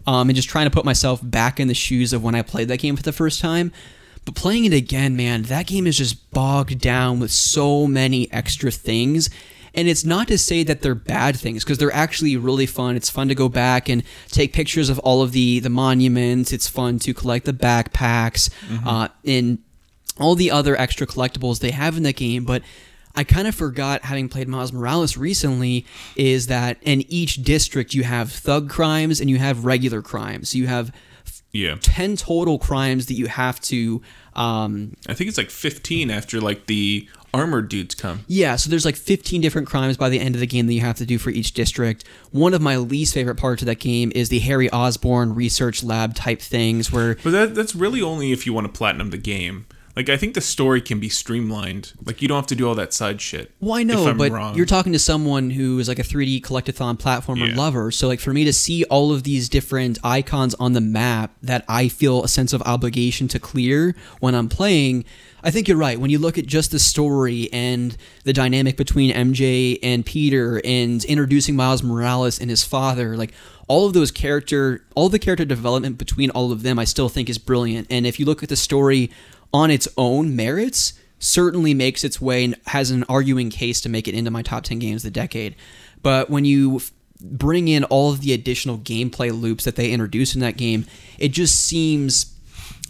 um, and just trying to put myself back in the shoes of when I played that game for the first time. But playing it again, man, that game is just bogged down with so many extra things. And it's not to say that they're bad things because they're actually really fun. It's fun to go back and take pictures of all of the the monuments. It's fun to collect the backpacks uh, and all the other extra collectibles they have in the game. But I kind of forgot, having played Miles Morales recently, is that in each district you have thug crimes and you have regular crimes. So you have Yeah. 10 total crimes that you have to um, I think it's like 15 after like the armored dudes come. Yeah, so there's like 15 different crimes by the end of the game that you have to do for each district. One of my least favorite parts of that game is the Harry Osborn research lab type things where But that, that's really only if you want to platinum the game. Like I think the story can be streamlined. Like you don't have to do all that side shit. Well, I if know, I'm but wrong. you're talking to someone who is like a 3D collectathon platformer Yeah. lover. So, like, for me to see all of these different icons on the map that I feel a sense of obligation to clear when I'm playing, I think you're right. When you look at just the story and the dynamic between MJ and Peter and introducing Miles Morales and his father, like, all of those character, all the character development between all of them, I still think is brilliant. And if you look at the story on its own merits, certainly makes its way and has an arguing case to make it into my top 10 games of the decade. But when you f- bring in all of the additional gameplay loops that they introduce in that game, it just seems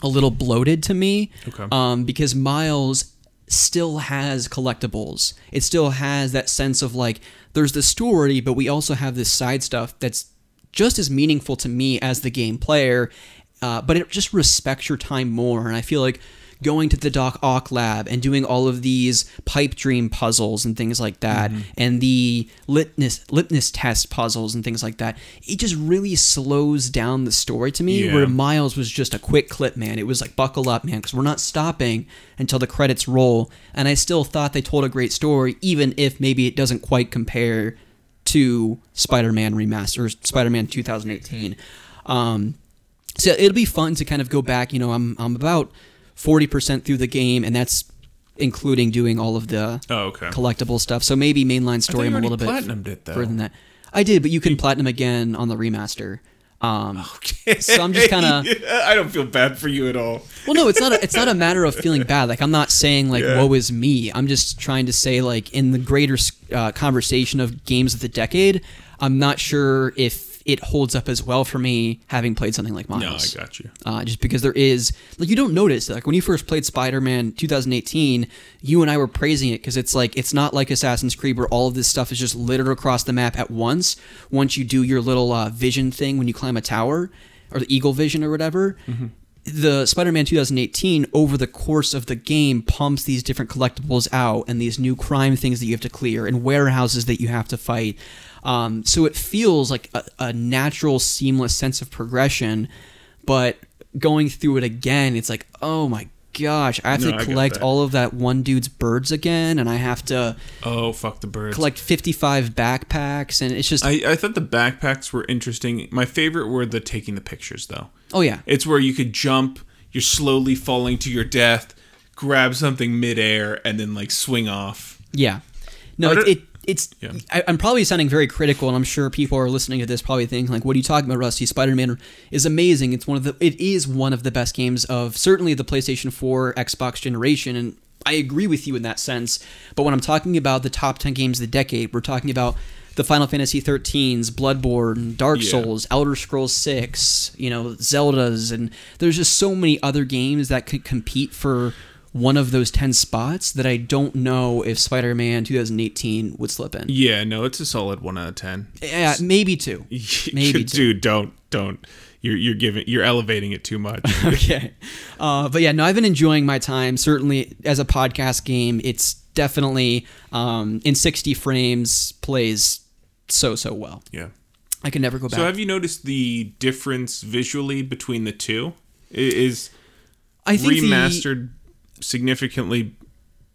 a little bloated to me. Okay. Um, because Miles still has collectibles. It still has that sense of like there's the story, but we also have this side stuff that's just as meaningful to me as the game player. Uh, but it just respects your time more, and I feel like going to the Doc Ock lab and doing all of these pipe dream puzzles and things like that, and the litmus litmus test puzzles and things like that, it just really slows down the story to me. Yeah. Where Miles was just a quick clip, man. It was like buckle up, man, because we're not stopping until the credits roll. And I still thought they told a great story, even if maybe it doesn't quite compare to Spider-Man Remaster, or Spider-Man 2018. Um, so it'll be fun to kind of go back. You know, I'm I'm about forty percent through the game, and that's including doing all of the Oh, okay. collectible stuff. So maybe mainline story I'm a little bit platinumed it though. further than that. I did, but you can platinum again on the remaster. Um, Okay. So I'm just kinda- I don't feel bad for you at all. well, no, it's not. A, it's not a matter of feeling bad. Like I'm not saying like Yeah. woe is me. I'm just trying to say like in the greater uh, conversation of games of the decade, I'm not sure if if it holds up as well for me having played something like Miles. No, I got you. Uh, just because there is like you don't notice like when you first played Spider-Man 2018, you and I were praising it because it's like it's not like Assassin's Creed where all of this stuff is just littered across the map at once. Once you do your little uh, vision thing when you climb a tower or the eagle vision or whatever. The Spider-Man 2018 over the course of the game pumps these different collectibles out and these new crime things that you have to clear and warehouses that you have to fight. Um, so it feels like a, a natural, seamless sense of progression. But going through it again, it's like, oh my gosh, I have No, to collect all of that one dude's birds again, and I have to Oh, fuck the birds. collect 55 backpacks, and it's just, I, I thought the backpacks were interesting. My favorite were the taking the pictures, though. oh yeah, It's where you could jump, you're slowly falling to your death, grab something midair, and then like swing off. yeah. No, it, it it's. Yeah. I, I'm probably sounding very critical, and I'm sure people are listening to this probably thinking like, "What are you talking about, Rusty? Spider-Man is amazing. It's one of the. It is one of the best games of certainly the PlayStation 4, Xbox generation, and I agree with you in that sense. But when I'm talking about the top 10 games of the decade, we're talking about the Final Fantasy 13s, Bloodborne, Dark Yeah. Souls, Elder Scrolls 6, you know, Zeldas, and there's just so many other games that could compete for one of those 10 spots that I don't know if Spider-Man 2018 would slip in. Yeah, no, it's a solid one out of ten. Yeah, maybe two. Maybe two. dude, don't, don't. You're you're giving, you're elevating it too much. okay. Uh, but yeah, no, I've been enjoying my time. Certainly, as a podcast game, it's definitely um, in 60 frames plays so so well. yeah. I can never go back. So have you noticed the difference visually between the two? Is I think the- remastered significantly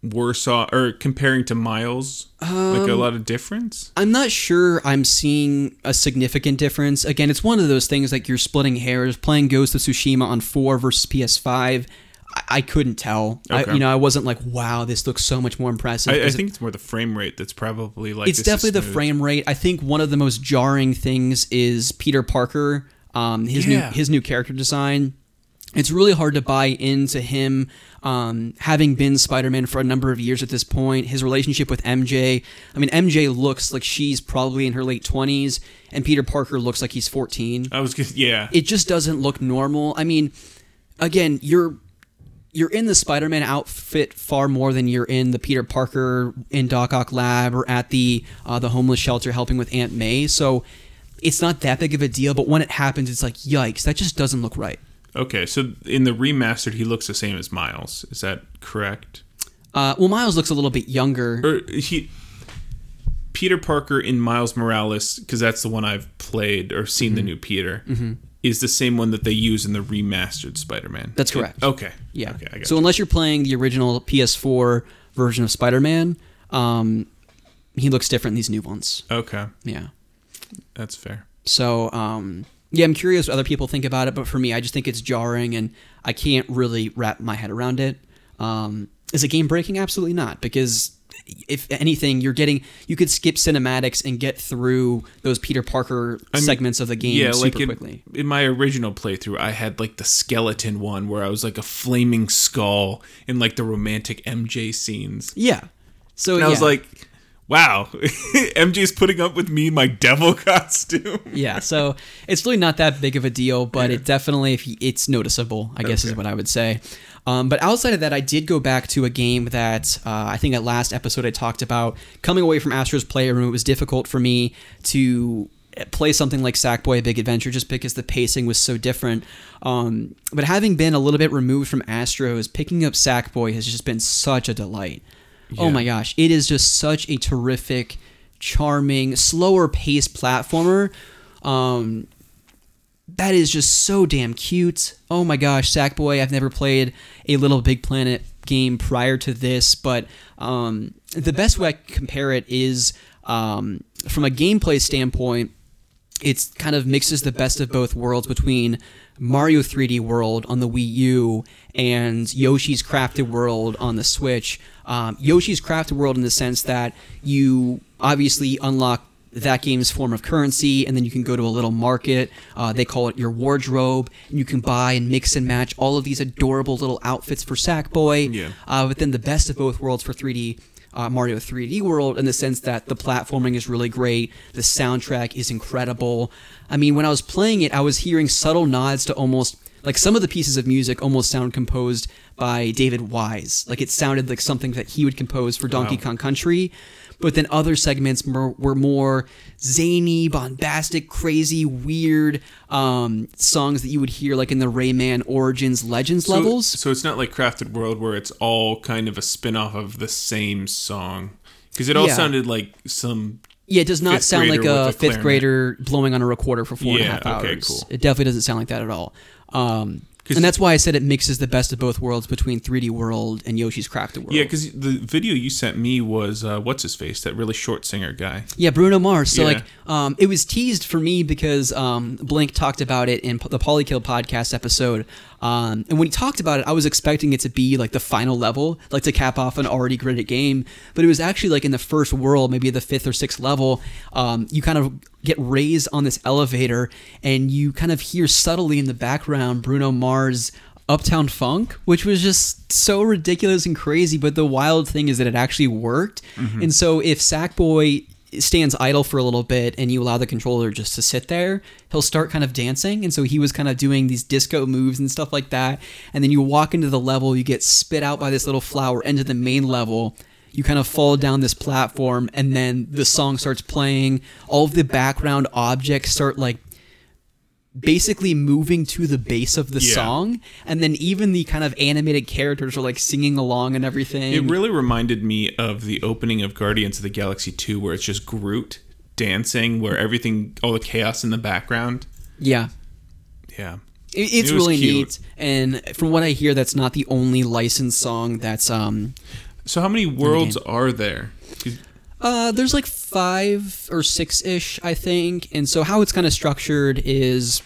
worse off, or comparing to Miles, like a Um, lot of difference? I'm not sure I'm seeing a significant difference. Again, it's one of those things like you're splitting hairs. Playing Ghost of Tsushima on 4 versus PS5, I, I couldn't tell. I, you know, I wasn't like, wow, this looks so much more impressive. I, I think it's more the frame rate that's probably like. it's definitely the frame rate. I think one of the most jarring things is Peter Parker, um, his Yeah. new his new character design. It's really hard to buy into him um, having been Spider-Man for a number of years at this point. His relationship with MJ. I mean, MJ looks like she's probably in her late twenties, and Peter Parker looks like he's fourteen I was gonna, yeah. it just doesn't look normal. I mean, again, you're you're in the Spider-Man outfit far more than you're in the Peter Parker in Doc Ock Lab or at the uh, the homeless shelter helping with Aunt May. So it's not that big of a deal. But when it happens, it's like yikes. That just doesn't look right. Okay, so in the remastered, he looks the same as Miles. Is that correct? Uh, well, Miles looks a little bit younger. Or he, Peter Parker in Miles Morales, because that's the one I've played or seen Mm-hmm. the new Peter, is the same one that they use in the remastered Spider-Man. That's correct. Okay. Yeah. Okay, I got so you. unless you're playing the original PS4 version of Spider-Man, um, he looks different in these new ones. Okay, Yeah. that's fair. So, um, yeah, I'm curious what other people think about it, but for me, I just think it's jarring and I can't really wrap my head around it. Um, is it game breaking? Absolutely not, because if anything, you're getting you could skip cinematics and get through those Peter Parker I mean, segments of the game yeah, super like in, quickly. in my original playthrough, I had like the skeleton one where I was like a flaming skull in like the romantic MJ scenes. Yeah. So And I was like, wow, MJ's putting up with me in my devil costume. yeah, so it's really not that big of a deal, but it definitely if you, it's noticeable, I guess is what I would say. Um, but outside of that, I did go back to a game that uh, I think at last episode I talked about. Coming away from Astro's Playroom, it was difficult for me to play something like Sackboy: A Big Adventure just because the pacing was so different. Um, but having been a little bit removed from Astros, picking up Sackboy has just been such a delight. Oh my gosh, it is just such a terrific, charming, slower paced platformer. Um, that is just so damn cute. Oh my gosh, Sackboy! I've never played a Little Big Planet game prior to this, but um, the best way I can compare it is um, from a gameplay standpoint. It's kind of mixes the best of both worlds between Mario 3D World on the Wii U and Yoshi's Crafted World on the Switch. Um, Yoshi's Crafted World in the sense that you obviously unlock that game's form of currency, and then you can go to a little market. Uh, they call it your wardrobe, and you can buy and mix and match all of these adorable little outfits for Sackboy. Yeah. Uh, but then the best of both worlds for 3D uh, Mario 3D World in the sense that the platforming is really great, the soundtrack is incredible. I mean, when I was playing it, I was hearing subtle nods to almost like some of the pieces of music almost sound composed by David Wise. Like it sounded like something that he would compose for Donkey Wow. Kong Country. But then other segments were, were more zany, bombastic, crazy, weird um, songs that you would hear like in the Rayman Origins Legends So- levels. So, it's not like Crafted World where it's all kind of a spin off of the same song. Because it all Yeah. sounded like some. Yeah, it does not sound like a a fifth clarinet. grader blowing on a recorder for four and a Yeah, half okay, hours. cool. It definitely doesn't sound like that at all. Um, and that's why I said it mixes the best of both worlds between 3D World and Yoshi's Crafted World. Yeah, because the video you sent me was uh, what's his face, that really short singer guy. Yeah, Bruno Mars. So Yeah. like, um, it was teased for me because um, Blink talked about it in the Polykill podcast episode. Um, and when he talked about it, I was expecting it to be like the final level, like to cap off an already gridded game. But it was actually like in the first world, maybe the fifth or sixth level. Um, you kind of get raised on this elevator, and you kind of hear subtly in the background Bruno Mars. Uptown Funk, which was just so ridiculous and crazy, but the wild thing is that it actually worked. And so if Sackboy stands idle for a little bit and you allow the controller just to sit there, he'll start kind of dancing. And so he was kind of doing these disco moves and stuff like that. And then you walk into the level, you get spit out by this little flower into the main level. You kind of fall down this platform, and then the song starts playing. All of the background objects start like basically moving to the base of the Yeah. song. And then even the kind of animated characters are like singing along and everything. It really reminded me of the opening of Guardians of the Galaxy 2, where it's just Groot dancing, where everything, all the chaos in the background. yeah. Yeah. It, it's It really cute. neat, and from what I hear, that's not the only licensed song. That's um, So, how many worlds are there? Uh, there's like five or six ish, I think. And so how it's kind of structured is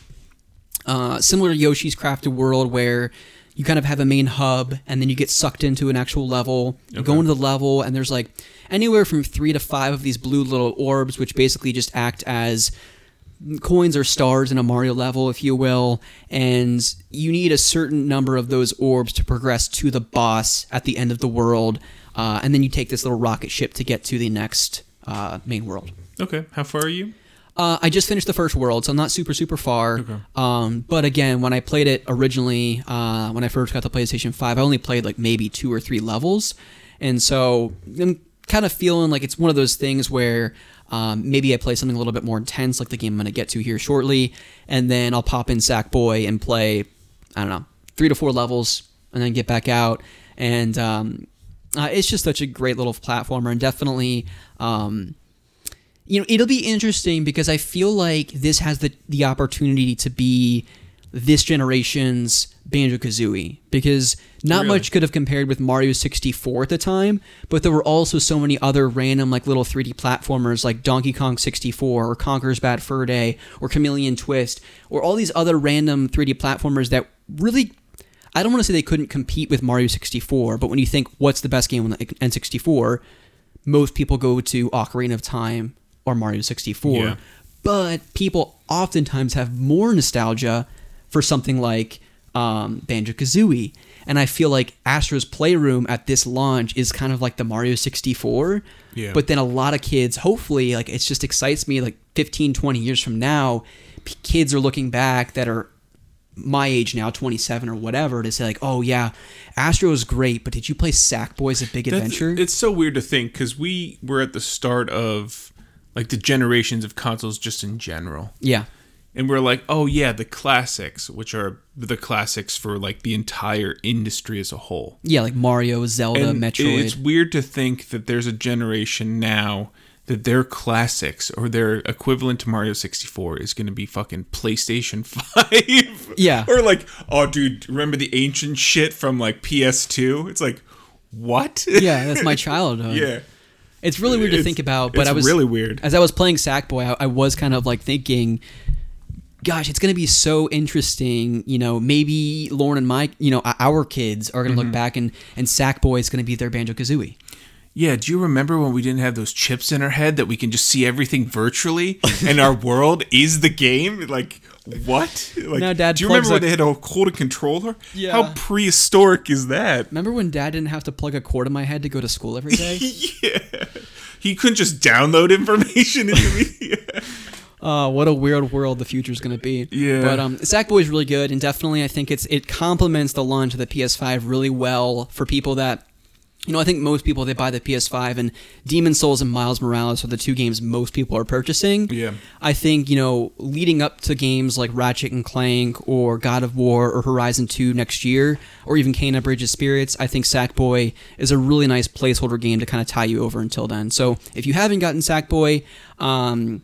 uh, similar to Yoshi's Crafted World, where you kind of have a main hub, and then you get sucked into an actual level. You go into the level, and there's like anywhere from three to five of these blue little orbs, which basically just act as coins or stars in a Mario level, if you will, and you need a certain number of those orbs to progress to the boss at the end of the world, uh, and then you take this little rocket ship to get to the next uh, main world. Okay. How far are you? Uh, I just finished the first world, so I'm not super super far. Um, but again, when I played it originally, uh, when I first got the PlayStation Five, I only played like maybe two or three levels, and so I'm kind of feeling like it's one of those things where um, maybe I play something a little bit more intense, like the game I'm going to get to here shortly, and then I'll pop in Sackboy and play, I don't know, three to four levels, and then get back out, and um, uh, it's just such a great little platformer, and definitely. Um, you know, it'll be interesting because I feel like this has the the opportunity to be this generation's Banjo Kazooie because not Really? much could have compared with Mario 64 at the time, but there were also so many other random like little 3D platformers like Donkey Kong 64 or Conker's Bad Fur Day or Chameleon Twist or all these other random 3D platformers that really I don't want to say they couldn't compete with Mario 64, but when you think what's the best game on the N64, most people go to Ocarina of Time or Mario 64. Yeah. But people oftentimes have more nostalgia for something like um, Banjo Kazooie. And I feel like Astro's Playroom at this launch is kind of like the Mario 64. Yeah. But then a lot of kids, hopefully, like it just excites me like 15, 20 years from now, p- kids are looking back that are my age now, 27 or whatever, to say like, oh yeah, Astro is great, but did you play Sackboy's A Big That's- Adventure? It's so weird to think because we were at the start of like the generations of consoles just in general. yeah. And we're like, oh yeah, the classics, which are the classics for like the entire industry as a whole. Yeah, like Mario, Zelda, And Metroid. It's weird to think that there's a generation now that their classics or their equivalent to Mario 64 is going to be fucking PlayStation 5. Yeah. or like, oh, dude, remember the ancient shit from like PS2? It's like, what? yeah, that's my childhood. yeah. It's really weird to It's- think about, but I was really weird. As I was playing Sackboy, I, I was kind of like thinking, gosh, it's going to be so interesting. You know, maybe Lauren and Mike, you know, our kids are going to Mm-hmm. look back and and Sackboy is going to be their Banjo Kazooie. Yeah, do you remember when we didn't have those chips in our head that we can just see everything virtually and our world is the game? Like what? Like, Now Dad do you remember plugs when they had to hold a controller? Yeah. How prehistoric is that? Remember when Dad didn't have to plug a cord in my head to go to school every day? yeah. He couldn't just download information into me. Uh, what a weird world the future is going to be. Yeah. But um, Sackboy is really good, and definitely I think it's it complements the launch of the PS5 really well for people that. You know, I think most people they buy the PS5 and Demon Souls and Miles Morales are the two games most people are purchasing. Yeah. I think, you know, leading up to games like Ratchet and Clank or God of War or Horizon 2 next year, or even Kena Bridge of Spirits, I think Sackboy is a really nice placeholder game to kind of tie you over until then. So if you haven't gotten Sackboy, um,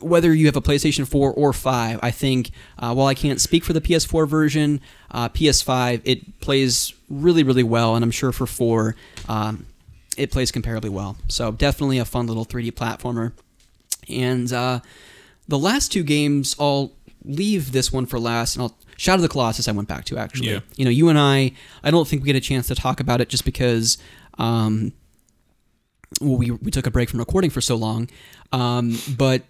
whether you have a PlayStation 4 or 5, I think uh, while I can't speak for the PS4 version, uh, PS5 it plays really really well, and I'm sure for 4 um, it plays comparably well. So definitely a fun little 3D platformer. And uh, the last two games, I'll leave this one for last, and I'll Shadow of the Colossus. I went back to actually. Yeah. You know, you and I, I don't think we get a chance to talk about it just because. Um, well, we, we took a break from recording for so long. Um, but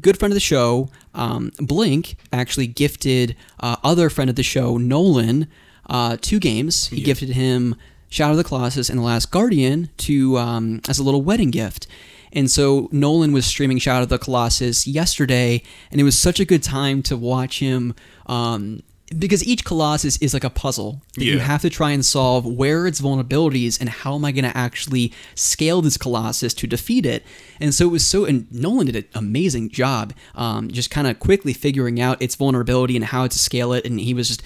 good friend of the show, um, Blink, actually gifted uh, other friend of the show, Nolan, uh, two games. He gifted him Shadow of the Colossus and The Last Guardian to um, as a little wedding gift. And so Nolan was streaming Shadow of the Colossus yesterday, and it was such a good time to watch him. Um, because each Colossus is like a puzzle that you have to try and solve where its vulnerabilities and how am I going to actually scale this Colossus to defeat it. And so it was so, and Nolan did an amazing job, um, just kind of quickly figuring out its vulnerability and how to scale it. And he was just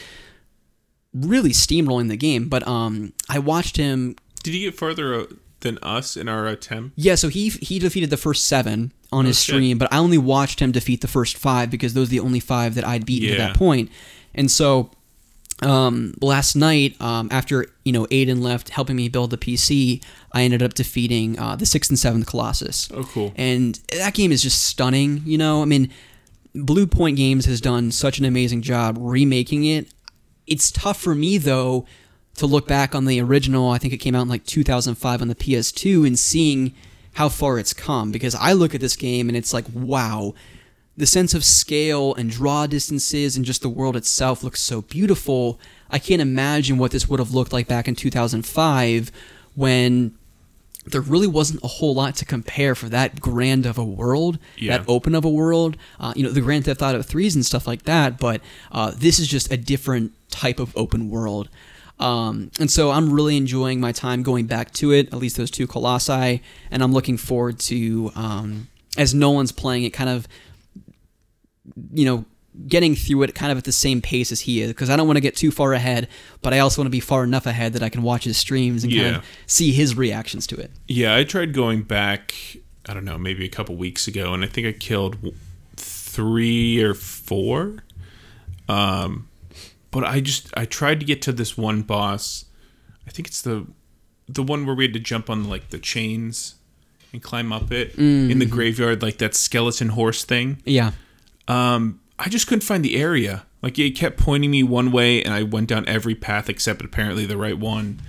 really steamrolling the game. But um, I watched him Did he get further uh, than us in our attempt? yeah, so he he defeated the first seven on his shit. stream, but I only watched him defeat the first five because those are the only five that I'd beaten to Yeah. that point. And so um, last night, um, after you know Aiden left helping me build the PC, I ended up defeating uh, the sixth and seventh Colossus. Oh, cool. And that game is just stunning. You know, I mean, Bluepoint Games has done such an amazing job remaking it. It's tough for me though to look back on the original. I think it came out in like 2005 on the PS2 and seeing how far it's come because I look at this game and it's like wow. The sense of scale and draw distances and just the world itself looks so beautiful. I can't imagine what this would have looked like back in 2005 when there really wasn't a whole lot to compare for that grand of a world, Yeah. that open of a world. Uh, you know, the Grand Theft Auto threes and stuff like that. But uh, this is just a different type of open world. Um, and so I'm really enjoying my time going back to it, at least those two Colossi, and I'm looking forward to um, as Nolan's playing it, kind of, you know, getting through it kind of at the same pace as he is, because I don't want to get too far ahead, but I also want to be far enough ahead that I can watch his streams and kind of see his reactions to it. Yeah, I tried going back. I don't know, maybe a couple weeks ago, and I think I killed three or four. Um, but I just I tried to get to this one boss. I think it's the the one where we had to jump on like the chains and climb up it in the graveyard, like that skeleton horse thing. Yeah. Um, I just couldn't find the area. Like it kept pointing me one way, and I went down every path except apparently the right one.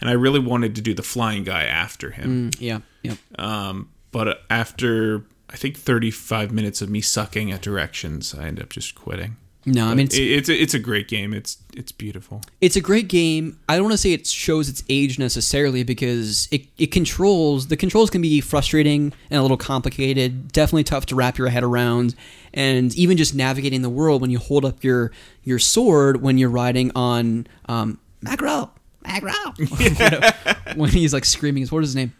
And I really wanted to do the flying guy after him. Mm, yeah. Yep. Um, but after I think 35 minutes of me sucking at directions, I ended up just quitting. No, I mean it's, it's a, it's a great game. It's it's beautiful. it's a great game. I don't want to say it shows its age necessarily because it, it controls the controls can be frustrating and a little complicated. Definitely tough to wrap your head around, and even just navigating the world when you hold up your your sword when you're riding on um, Magro, Magro. when he's like screaming, what is his name?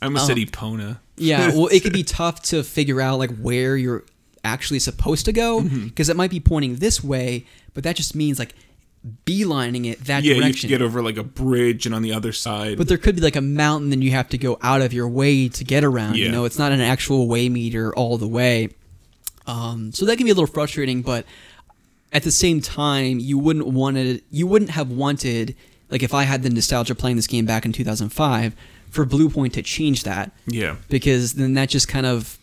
I almost said Epona. Yeah, well, it could be tough to figure out like where you're actually supposed to go Mm-hmm. because it might be pointing this way, but that just means like beelining it that Yeah, you have direction. to get over like a bridge and on the other side. but there could be like a mountain, and you have to go out of your way to get around. You know, it's not an actual way meter all the way. Um, so that can be a little frustrating, but at the same time, you wouldn't want it. You wouldn't have wanted like if I had the nostalgia playing this game back in 2005 for Bluepoint to change that yeah, because then that just kind of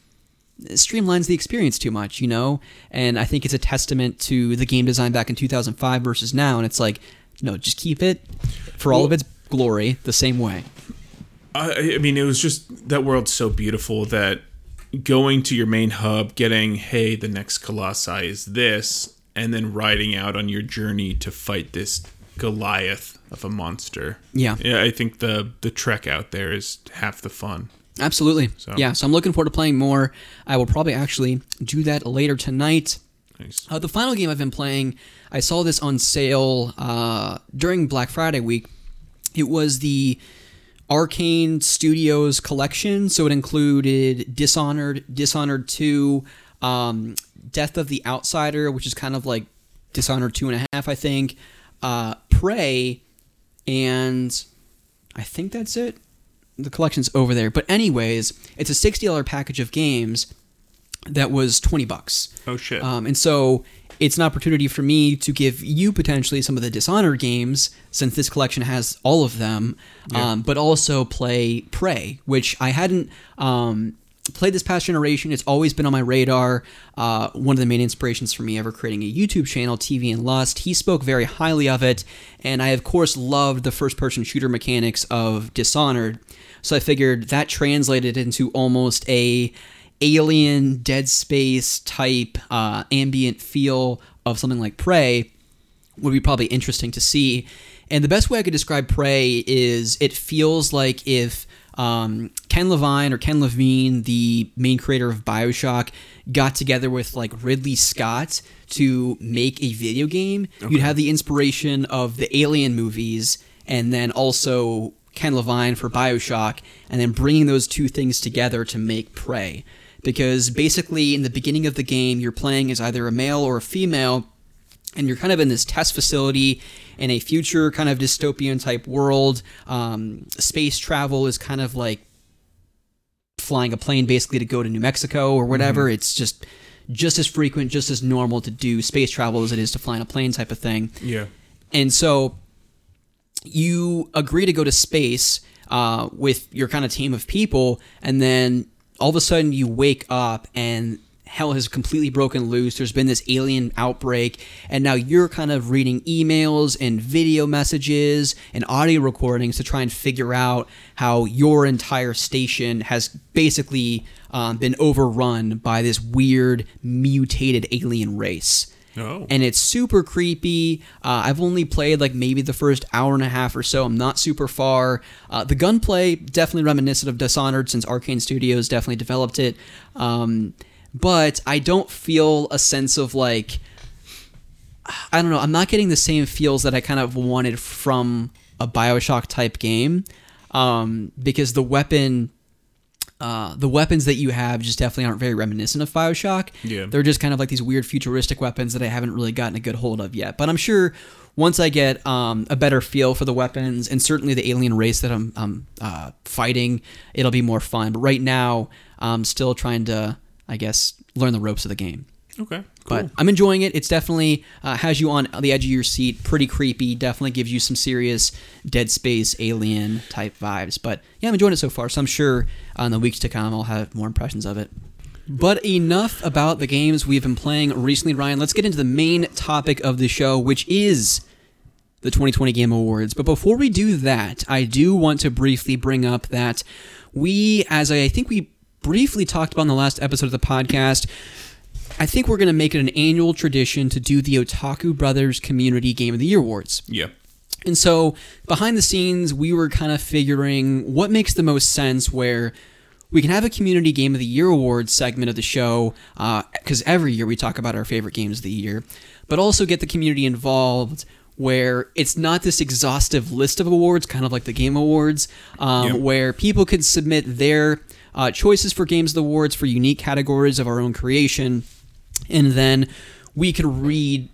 streamlines the experience too much, you know? And I think it's a testament to the game design back in 2005 versus now. And it's like, no, just keep it for all of its glory the same way. I, I mean, it was just that world's so beautiful that going to your main hub, getting hey, the next colossi is this, and then riding out on your journey to fight this Goliath of a monster. Yeah. yeah. I think the the trek out there is half the fun. Absolutely. Yeah, so I'm looking forward to playing more. I will probably actually do that later tonight. Nice. Uh, the final game I've been playing, I saw this on sale uh, during Black Friday week. It was the Arkane Studios collection, so it included Dishonored, Dishonored 2, um, Death of the Outsider, which is kind of like Dishonored 2.5, I think, uh, Prey, and I think that's it. The collection's over there. But, anyways, it's a $60 package of games that was 20 bucks. Oh shit. Um, and so it's an opportunity for me to give you potentially some of the Dishonored games, since this collection has all of them, um, but also play Prey, which I hadn't um, played this past generation. It's always been on my radar. Uh, one of the main inspirations for me ever creating a YouTube channel, TV and Lust. He spoke very highly of it, and I, of course, loved the first person shooter mechanics of Dishonored. So I figured that translated into almost a alien dead space type uh, ambient feel of something like prey would be probably interesting to see and the best way i could describe prey is it feels like if um, ken levine or ken levine the main creator of bioshock got together with like ridley scott to make a video game you'd have the inspiration of the alien movies and then also Ken Levine for Bioshock, and then bringing those two things together to make Prey. Because basically, in the beginning of the game, you're playing as either a male or a female, and you're kind of in this test facility in a future kind of dystopian type world. Um, space travel is kind of like flying a plane basically to go to New Mexico or whatever. It's just just as frequent, just as normal to do space travel as it is to fly in a plane type of thing. yeah. And so you agree to go to space uh, with your kind of team of people, and then all of a sudden you wake up and hell has completely broken loose. There's been this alien outbreak, and now you're kind of reading emails and video messages and audio recordings to try and figure out how your entire station has basically um, been overrun by this weird mutated alien race Oh. and it's super creepy. Uh, I've only played like maybe the first hour and a half or so. I'm not super far. Uh, the gunplay definitely reminiscent of Dishonored since Arkane Studios definitely developed it. Um, but I don't feel a sense of like I don't know. I'm not getting the same feels that I kind of wanted from a Bioshock type game um, because the weapon. Uh, the weapons that you have just definitely aren't very reminiscent of Bioshock. Yeah. They're just kind of like these weird futuristic weapons that I haven't really gotten a good hold of yet. But I'm sure once I get um, a better feel for the weapons and certainly the alien race that I'm, I'm uh, fighting, it'll be more fun. But right now, I'm still trying to, I guess, learn the ropes of the game. Okay. Cool. But I'm enjoying it. It's definitely uh, has you on the edge of your seat. Pretty creepy. Definitely gives you some serious Dead Space alien type vibes. But yeah, I'm enjoying it so far. So I'm sure in the weeks to come I'll have more impressions of it. But enough about the games we've been playing recently, Ryan. Let's get into the main topic of the show, which is the 2020 Game Awards. But before we do that, I do want to briefly bring up that we, as I think we briefly talked about in the last episode of the podcast, I think we're going to make it an annual tradition to do the Otaku Brothers Community Game of the Year Awards. yeah. And so behind the scenes, we were kind of figuring what makes the most sense where we can have a community game of the year awards segment of the show because every year we talk about our favorite games of the year, but also get the community involved where it's not this exhaustive list of awards, kind of like the game awards, um, Yeah. where people could submit their uh, choices for games of the awards for unique categories of our own creation, and then we could read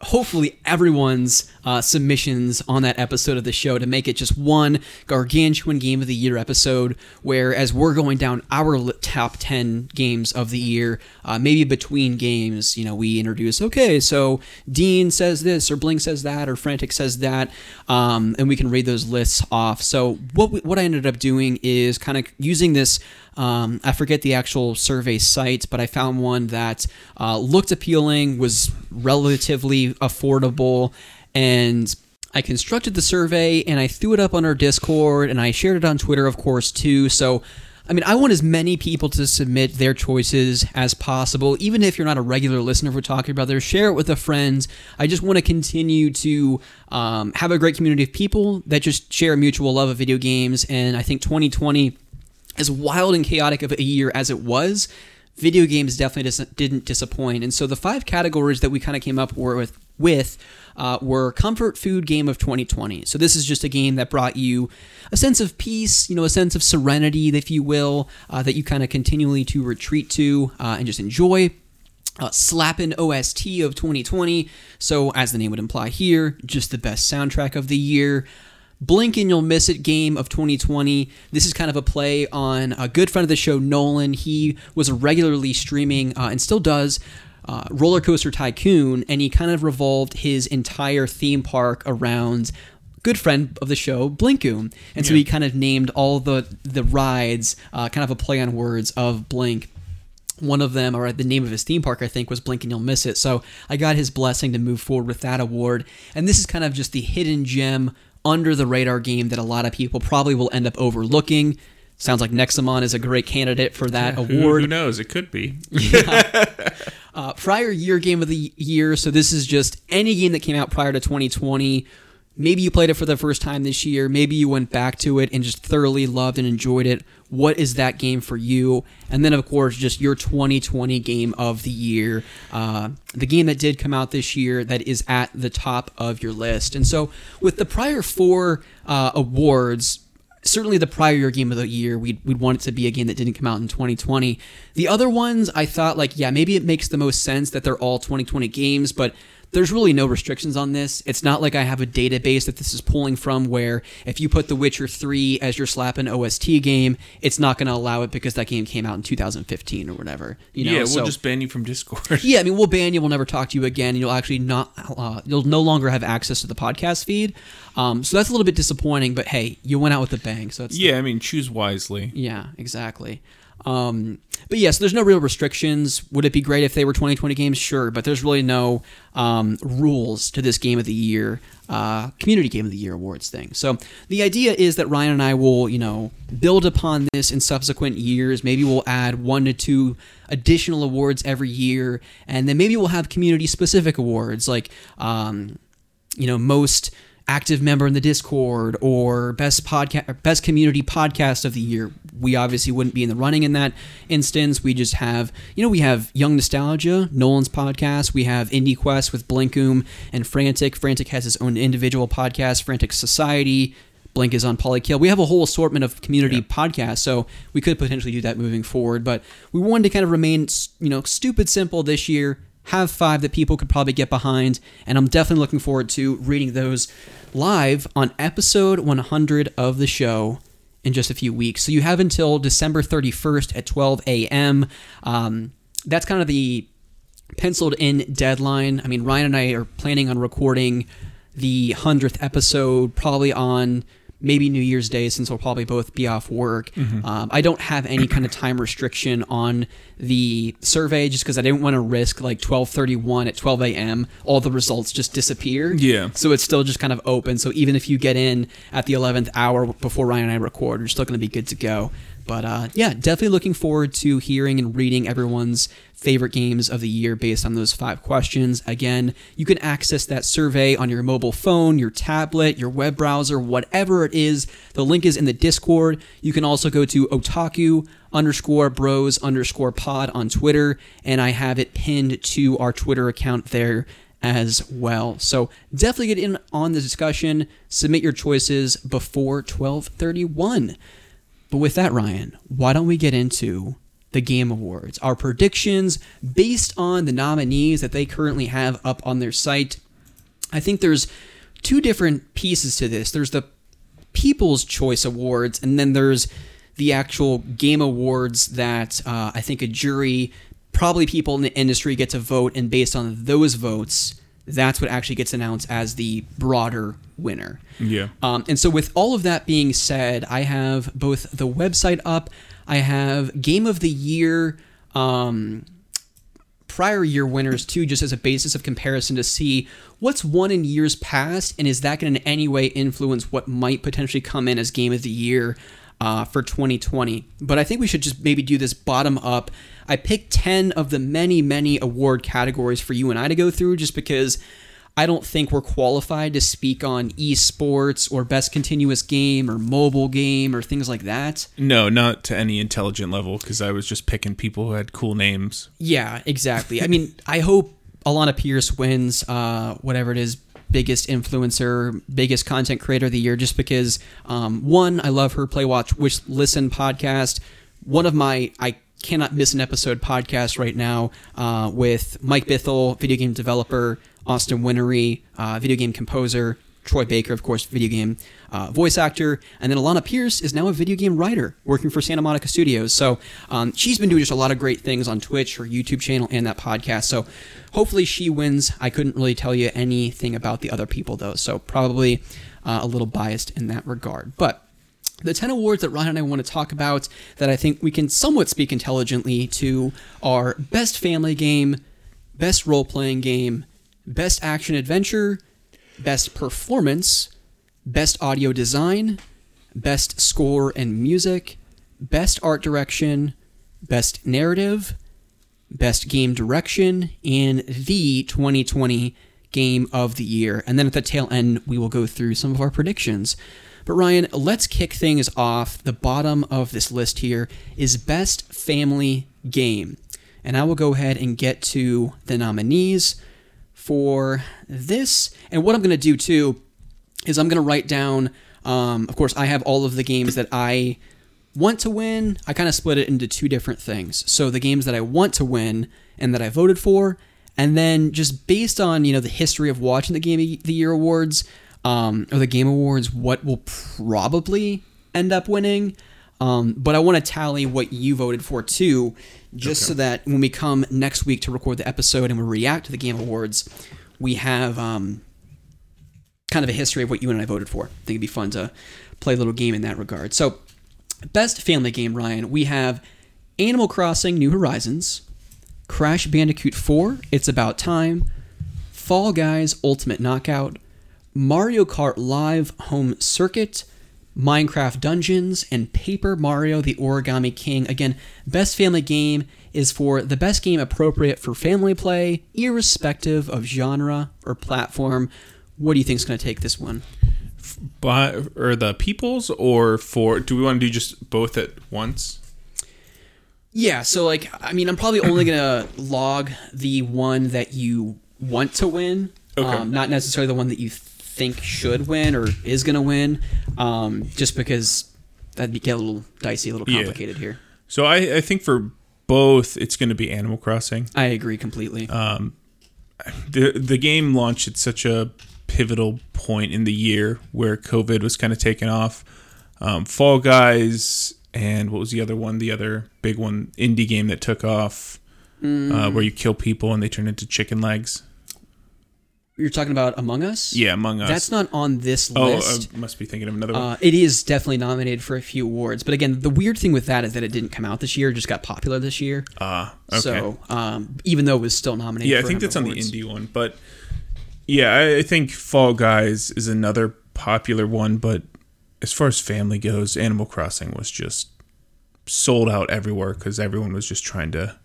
hopefully everyone's uh, submissions on that episode of the show to make it just one gargantuan game of the year episode where as we're going down our top 10 games of the year uh, maybe between games you know we introduce okay so dean says this or blink says that or frantic says that um, and we can read those lists off. So what, we, what i ended up doing is kind of using this um, I forget the actual survey site, but I found one that uh, looked appealing, was relatively affordable, and I constructed the survey and I threw it up on our Discord and I shared it on Twitter, of course, too. So, I mean, I want as many people to submit their choices as possible. Even if you're not a regular listener for Otaku Brothers, share it with a friend. I just want to continue to um, have a great community of people that just share a mutual love of video games. And I think 2020, as wild and chaotic of a year as it was, video games definitely dis- didn't disappoint. And so the five categories that we kind of came up with with uh, were comfort food game of 2020. So this is just a game that brought you a sense of peace, you know, a sense of serenity, if you will, uh, that you kind of continually to retreat to uh, and just enjoy. Uh, Slappin' OST of 2020. So, as the name would imply here, just the best soundtrack of the year. Blink and You'll Miss It game of 2020. This is kind of a play on a good friend of the show, Nolan. He was regularly streaming uh, and still does uh, Roller Coaster Tycoon, and he kind of revolved his entire theme park around good friend of the show, Blinkoom. And so Yeah. he kind of named all the the rides, uh, kind of a play on words of Blink. One of them, or the name of his theme park, I think, was Blink and You'll Miss It. So I got his blessing to move forward with that award. And this is kind of just the hidden gem under the radar game that a lot of people probably will end up overlooking. Sounds like Nexomon is a great candidate for that Who, award who knows? It could be. uh, prior year game of the year. So this is just any game that came out prior to 2020. Maybe you played it for the first time this year. Maybe you went back to it and just thoroughly loved and enjoyed it. What is that game for you? And then, of course, just your 2020 game of the year. Uh, the game that did come out this year that is at the top of your list. And so, with the prior four uh, awards, certainly the prior year game of the year, we'd, we'd want it to be a game that didn't come out in 2020. The other ones, I thought, like, yeah, maybe it makes the most sense that they're all 2020 games, but there's really no restrictions on this. It's not like I have a database that this is pulling from where if you put The Witcher 3 as your slapping OST game, it's not going to allow it because that game came out in 2015 or whatever. You know, yeah, we'll so- just ban you from Discord. yeah, I mean, we'll ban you. We'll never talk to you again. And you'll actually not. Uh, you'll no longer have access to the podcast feed. Um, so that's a little bit disappointing. But hey, you went out with a bang. So that's yeah, I mean, choose wisely. yeah, exactly. Um, but yes, there's no real restrictions. Would it be great if they were 2020 games? Sure, but there's really no um, rules to this game of the year, uh, community game of the year awards thing. So the idea is that Ryan and I will, you know, build upon this in subsequent years. Maybe we'll add one to two additional awards every year, and then maybe we'll have community specific awards like, um, you know, most active member in the Discord or best podcast, best community podcast of the year. We obviously wouldn't be in the running in that instance. We just have, you know, we have Young Nostalgia, Nolan's podcast. We have Indie Quest with Blinkoom and Frantic. Frantic has his own individual podcast, Frantic Society. Blink is on Polykill. We have a whole assortment of community podcasts, so we could potentially do that moving forward. But we wanted to kind of remain, you know, stupid simple this year. Have five that people could probably get behind, and I'm definitely looking forward to reading those live on episode 100 of the show in just a few weeks. So you have until December 31st at 12 a.m. Um, that's kind of the penciled in deadline. I mean, Ryan and I are planning on recording the 100th episode probably on maybe New Year's Day since we'll probably both be off work. Um, I don't have any kind of time restriction on the survey just because I didn't want to risk like 12:31 at 12 a.m. all the results just disappear. Yeah. So it's still just kind of open. So even if you get in at the 11th hour before Ryan and I record, you're still going to be good to go. But uh, yeah, definitely looking forward to hearing and reading everyone's favorite games of the year based on those five questions. Again, you can access that survey on your mobile phone, your tablet, your web browser, whatever it is. The link is in the Discord. You can also go to otaku underscore bros underscore pod on Twitter, and I have it pinned to our Twitter account there as well. So definitely get in on the discussion. Submit your choices before 1231. But with that, Ryan, why don't we get into the Game Awards? Our predictions based on the nominees that they currently have up on their site. I think there's two different pieces to this. There's the People's Choice Awards, and then there's the actual Game Awards that uh, I think a jury, probably people in the industry, get to vote, and based on those votes, that's what actually gets announced as the broader winner. Yeah. Um, and so, with all of that being said, I have both the website up, I have Game of the Year um, prior year winners too, just as a basis of comparison to see what's won in years past, and is that going to in any way influence what might potentially come in as game of the year uh, for 2020? But I think we should just maybe do this bottom up. I picked 10 of the many, many award categories for you and I to go through just because I don't think we're qualified to speak on esports or best continuous game or mobile game or things like that. No, not to any intelligent level because I was just picking people who had cool names. Yeah, exactly. I mean, I hope Alana Pierce wins uh, whatever it is biggest influencer, biggest content creator of the year, just because um, one, I love her Play Watch Wish Listen podcast. One of my I cannot miss an episode podcast right now uh, with Mike Bithell, video game developer, Austin Wintory, uh, video game composer, Troy Baker, of course, video game uh, voice actor, and then Alana Pierce is now a video game writer working for Santa Monica Studios. So um, she's been doing just a lot of great things on Twitch, her YouTube channel, and that podcast. So hopefully she wins. I couldn't really tell you anything about the other people though, so probably uh, a little biased in that regard. But the 10 awards that Ryan and I want to talk about that I think we can somewhat speak intelligently to are Best Family Game, Best Role Playing Game, Best Action Adventure, Best Performance, Best Audio Design, Best Score and Music, Best Art Direction, Best Narrative, Best Game Direction, and the 2020 Game of the Year. And then at the tail end, we will go through some of our predictions. But Ryan, let's kick things off. The bottom of this list here is Best Family Game. And I will go ahead and get to the nominees for this. And what I'm going to do too is I'm going to write down, um, of course, I have all of the games that I want to win. I kind of split it into two different things. So the games that I want to win and that I voted for, and then just based on you know the history of watching the Game of the Year awards um, or the Game Awards, what will probably end up winning. Um, but I want to tally what you voted for too, just so that when we come next week to record the episode and we react to the Game Awards, we have um, kind of a history of what you and I voted for. I think it'd be fun to play a little game in that regard. So, best family game, Ryan, we have Animal Crossing New Horizons, Crash Bandicoot 4, It's About Time, Fall Guys Ultimate Knockout, Mario Kart Live Home Circuit, Minecraft Dungeons, and Paper Mario the Origami King. Again, best family game is for the best game appropriate for family play, irrespective of genre or platform. What do you think is going to take this one? By, or the people's, or for, do we want to do just both at once? Yeah, so like, I mean, I'm probably only going to log the one that you want to win, Okay. um, not necessarily the one that you think should win or is going to win, um, just because that'd get a little dicey, a little Yeah. complicated here. So I, I think for both, it's going to be Animal Crossing. I agree completely. the the game launched at such a pivotal point in the year where COVID was kind of taken off. Um, Fall Guys and what was the other one? The other big one, indie game that took off, uh, where you kill people and they turn into chicken legs. You're talking about Among Us? Yeah, Among Us. That's not on this list. oh. I must be thinking of another one. Uh, it is definitely nominated for a few awards, but again, the weird thing with that is that it didn't come out this year; it just got popular this year. Ah, okay. So, um, even though it was still nominated, yeah, I think that's on the indie one, but yeah, I, I think Fall Guys is another popular one. But as far as family goes, Animal Crossing was just sold out everywhere because everyone was just trying to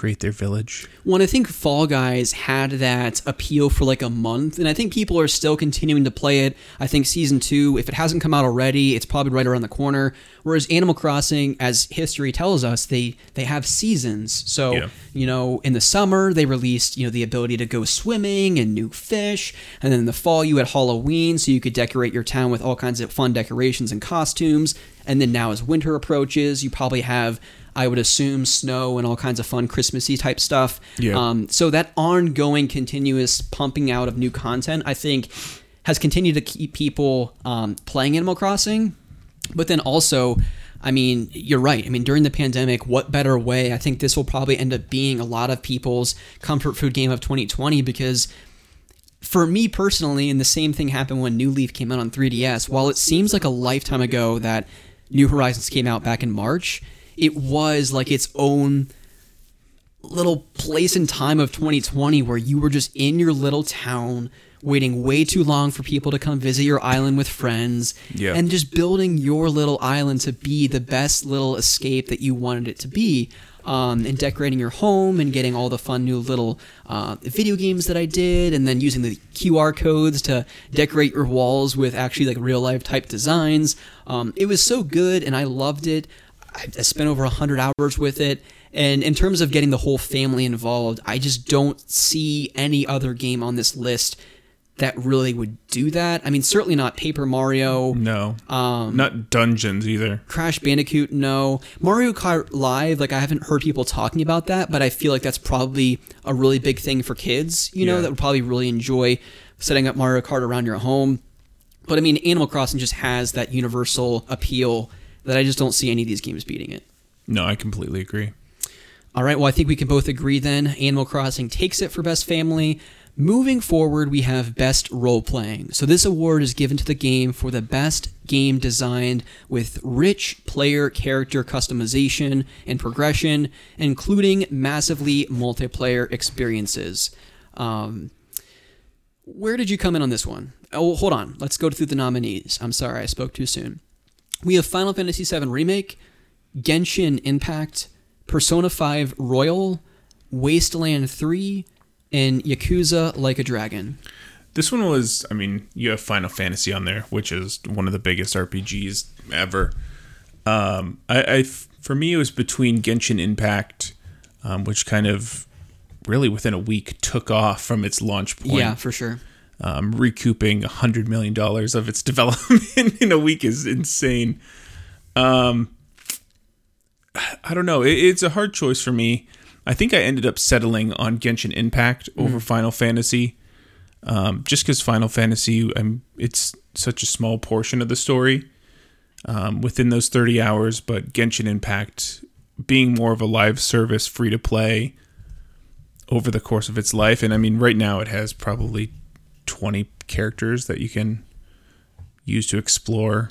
create their village. Well, I think Fall Guys had that appeal for like a month, and I think people are still continuing to play it. I think season two, if it hasn't come out already, it's probably right around the corner. Whereas Animal Crossing, as history tells us, they they have seasons. So Yeah. you know, in the summer they released you know the ability to go swimming and new fish, and then in the fall you had Halloween, so you could decorate your town with all kinds of fun decorations and costumes. And then now as winter approaches, you probably have I would assume snow and all kinds of fun Christmassy type stuff. Yeah. Um, so that ongoing, continuous pumping out of new content, I think, has continued to keep people um, playing Animal Crossing. But then also, I mean, you're right. I mean, during the pandemic, what better way? I think this will probably end up being a lot of people's comfort food game of 2020 because for me personally, and the same thing happened when New Leaf came out on 3DS, while it seems like a lifetime ago that New Horizons came out back in March, it was like its own little place and time of 2020 where you were just in your little town waiting way too long for people to come visit your island with friends Yeah. and just building your little island to be the best little escape that you wanted it to be um, and decorating your home and getting all the fun new little uh, video games that i did and then using the qr codes to decorate your walls with actually like real life type designs um, it was so good and i loved it I, I spent over 100 hours with it and in terms of getting the whole family involved i just don't see any other game on this list that really would do that. I mean, certainly not Paper Mario, No. Um, Not dungeons either. Crash Bandicoot, no. Mario Kart Live, like I haven't heard people talking about that, but I feel like that's probably a really big thing for kids, you know, Yeah. that would probably really enjoy setting up Mario Kart around your home. But I mean, Animal Crossing just has that universal appeal that I just don't see any of these games beating it. No, I completely agree. All right, well, I think we can both agree then. Animal Crossing takes it for Best Family. Moving forward, we have Best Role Playing. So, this award is given to the game for the best game designed with rich player character customization and progression, including massively multiplayer experiences. Um, where did you come in on this one? Oh, hold on. Let's go through the nominees. I'm sorry, I spoke too soon. We have Final Fantasy VII Remake, Genshin Impact, Persona 5 Royal, Wasteland 3, and Yakuza Like a Dragon. This one was, I mean, you have Final Fantasy on there, which is one of the biggest RPGs ever. Um, I, I for me, it was between Genshin Impact, um, which kind of really within a week took off from its launch point. Yeah, for sure. Um, recouping a hundred million dollars of its development in a week is insane. Um, I don't know. It, it's a hard choice for me. I think I ended up settling on Genshin Impact over Final Fantasy, um, just because Final Fantasy, um, it's such a small portion of the story um, within those thirty hours. But Genshin Impact, being more of a live service, free to play over the course of its life, and I mean, right now it has probably 20 characters that you can use to explore.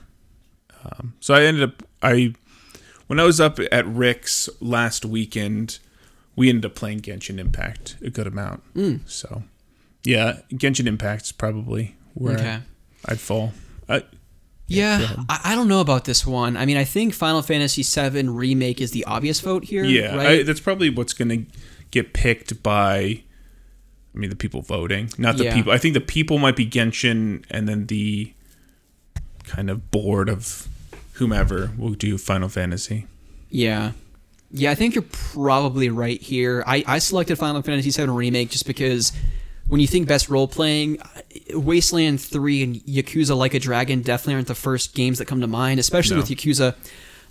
Um, so I ended up I when I was up at Rick's last weekend, we ended up playing Genshin Impact a good amount. So yeah, Genshin Impact's probably where Okay. I'd fall. I, Yeah, I, I don't know about this one. I mean, I think Final Fantasy VII Remake is the obvious vote here. yeah, right? I, that's probably what's going to get picked by. I mean, the people voting, not the Yeah. people. I think the people might be Genshin, and then the kind of board of whomever will do Final Fantasy. Yeah. Yeah, I think you're probably right here. I, I selected Final Fantasy VII Remake just because when you think best role playing, uh, Wasteland 3 and Yakuza Like a Dragon definitely aren't the first games that come to mind, especially No. with Yakuza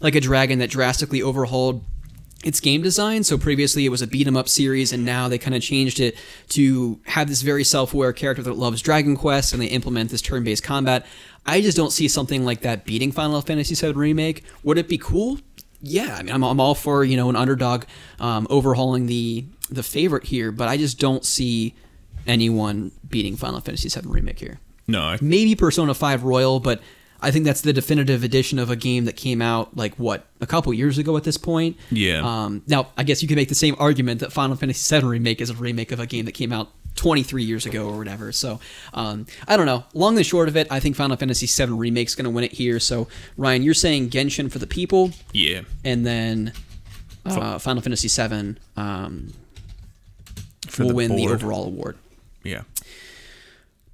Like a Dragon that drastically overhauled its game design. So previously it was a beat 'em up series, and now they kind of changed it to have this very self aware character that loves Dragon Quest, and they implement this turn based combat. I just don't see something like that beating Final Fantasy VII Remake. Would it be cool? Yeah, I mean, I'm, I'm all for you know an underdog um, overhauling the the favorite here, but I just don't see anyone beating Final Fantasy VII Remake here No, I, maybe Persona 5 Royal, but I think that's the definitive edition of a game that came out like what a couple years ago at this point. Yeah. Um, now I guess you could make the same argument that Final Fantasy VII remake is a remake of a game that came out 23 years ago or whatever. So um, I don't know. Long and short of it, I think Final Fantasy VII remake's going to win it here. So Ryan, you're saying Genshin for the people, yeah. and then uh, Final Fantasy VII um, For will the win the overall award. Yeah.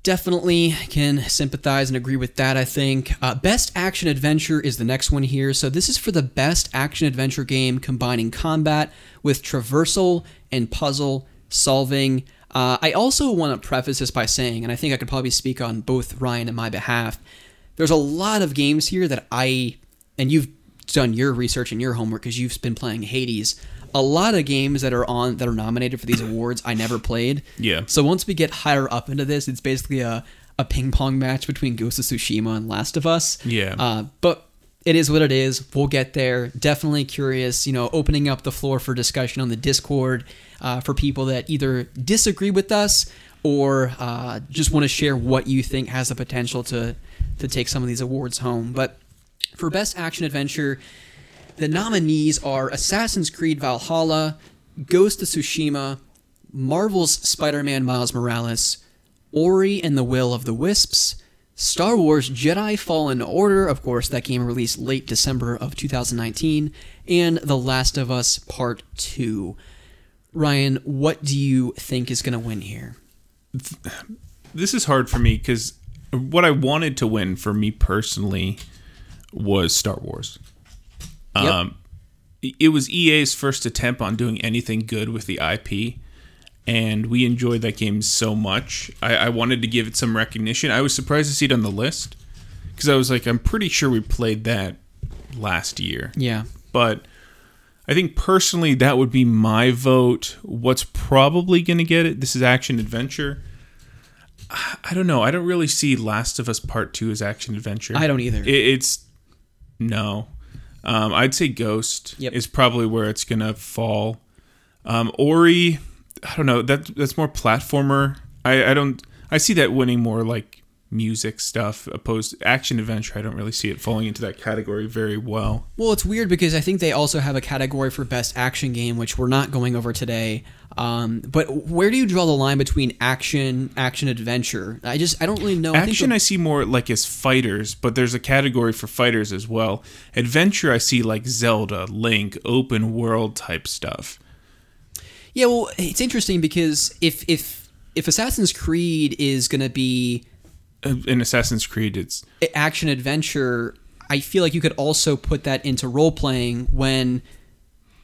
Definitely can sympathize and agree with that. I think uh, best action adventure is the next one here. So this is for the best action adventure game combining combat with traversal and puzzle solving. Uh, I also want to preface this by saying, and I think I could probably speak on both Ryan and my behalf. There's a lot of games here that I, and you've done your research and your homework because you've been playing Hades. A lot of games that are on that are nominated for these awards I never played. Yeah. So once we get higher up into this, it's basically a, a ping pong match between Ghost of Tsushima and Last of Us. Yeah. Uh, but it is what it is. We'll get there. Definitely curious, you know, opening up the floor for discussion on the Discord uh, for people that either disagree with us or uh, just want to share what you think has the potential to to take some of these awards home. But for best action adventure, the nominees are Assassin's Creed Valhalla, Ghost of Tsushima, Marvel's Spider-Man Miles Morales, Ori and the Will of the Wisps, Star Wars Jedi Fallen Order, of course, that game released late December of 2019, and The Last of Us Part 2. Ryan, what do you think is going to win here? This is hard for me because what I wanted to win for me personally was Star Wars. Yep. Um, it was EA's first attempt on doing anything good with the IP, and we enjoyed that game so much. I, I wanted to give it some recognition. I was surprised to see it on the list because I was like, I'm pretty sure we played that last year. Yeah. But I think personally that would be my vote. What's probably going to get it? This is action adventure. I don't know. I don't really see Last of Us Part Two as action adventure. I don't either. It, it's no. Um, I'd say Ghost Yep. is probably where it's gonna fall. Um, Ori, I don't know. That that's more platformer. I, I don't. I see that winning more like music stuff opposed to action adventure. I don't really see it falling into that category very well. Well, it's weird because I think they also have a category for best action game, which we're not going over today. Um, but where do you draw the line between action, action adventure? I just I don't really know. Action I I see more like as fighters, but there's a category for fighters as well. Adventure I see like Zelda, Link, open world type stuff. yeah, well, it's interesting because if if if Assassin's Creed is going to be In Assassin's Creed, it's action adventure, I feel like you could also put that into role playing when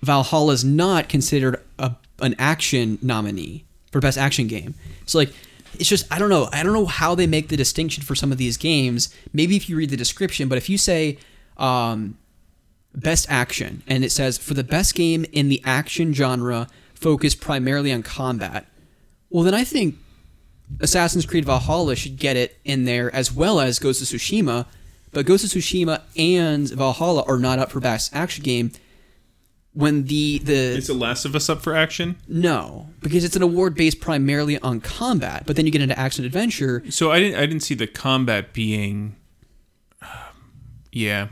Valhalla is not considered a, an action nominee for best action game. So like it's just I don't know. I don't know how they make the distinction for some of these games. Maybe if you read the description, but if you say um, best action and it says for the best game in the action genre focused primarily on combat, well then I think Assassin's Creed Valhalla should get it in there as well as Ghost of Tsushima, but Ghost of Tsushima and Valhalla are not up for best action game. When the the is The Last of Us up for action? no, because it's an award based primarily on combat, but then you get into action adventure. So I didn't I didn't see the combat being. Um, yeah,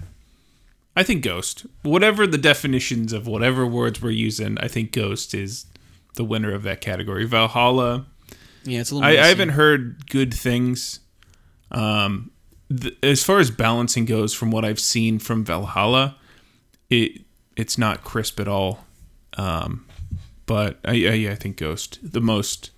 I think Ghost. Whatever the definitions of whatever words we're using, I think Ghost is the winner of that category. Valhalla. Yeah, it's a little. I, I haven't heard good things. Um, th- as far as balancing goes, from what I've seen from Valhalla, it it's not crisp at all. Um, but I, I I think Ghost the most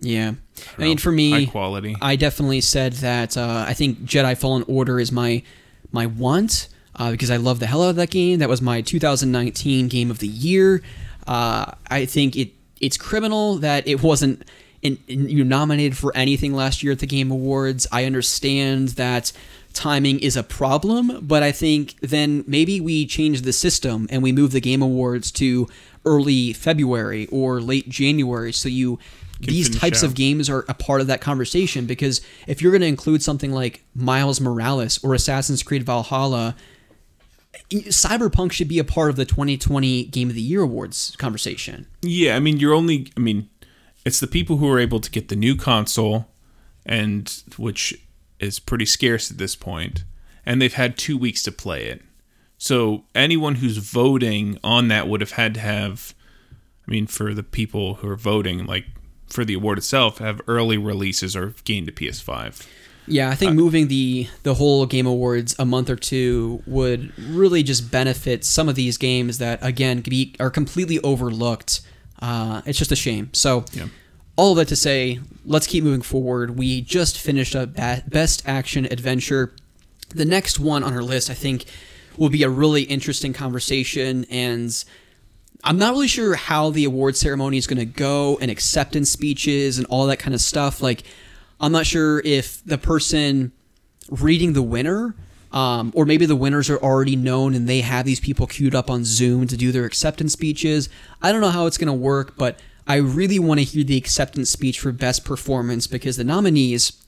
Yeah, I mean for me, quality. I definitely said that uh, I think Jedi Fallen Order is my my want uh, because I love the hell out of that game. That was my 2019 game of the year. Uh, I think it it's criminal that it wasn't in, in, you nominated for anything last year at the Game Awards. I understand that timing is a problem, but I think then maybe we change the system and we move the Game Awards to early February or late January so you these types of games are a part of that conversation because if you're going to include something like Miles Morales or Assassin's Creed Valhalla, Cyberpunk should be a part of the 2020 Game of the Year awards conversation. Yeah, I mean, you're only. I mean, it's the people who are able to get the new console, and which is pretty scarce at this point, and they've had two weeks to play it. So anyone who's voting on that would have had to have. I mean, for the people who are voting, like for the award itself, have early releases or gained a PS5. Yeah, I think moving the the whole Game Awards a month or two would really just benefit some of these games that again be are completely overlooked. Uh, it's just a shame. So, Yeah. all of that to say, let's keep moving forward. We just finished a ba- best action adventure. The next one on our list, I think, will be a really interesting conversation and. I'm not really sure how the award ceremony is going to go and acceptance speeches and all that kind of stuff. Like, I'm not sure if the person reading the winner, um, or maybe the winners are already known and they have these people queued up on Zoom to do their acceptance speeches. I don't know how it's going to work, but I really want to hear the acceptance speech for best performance because the nominees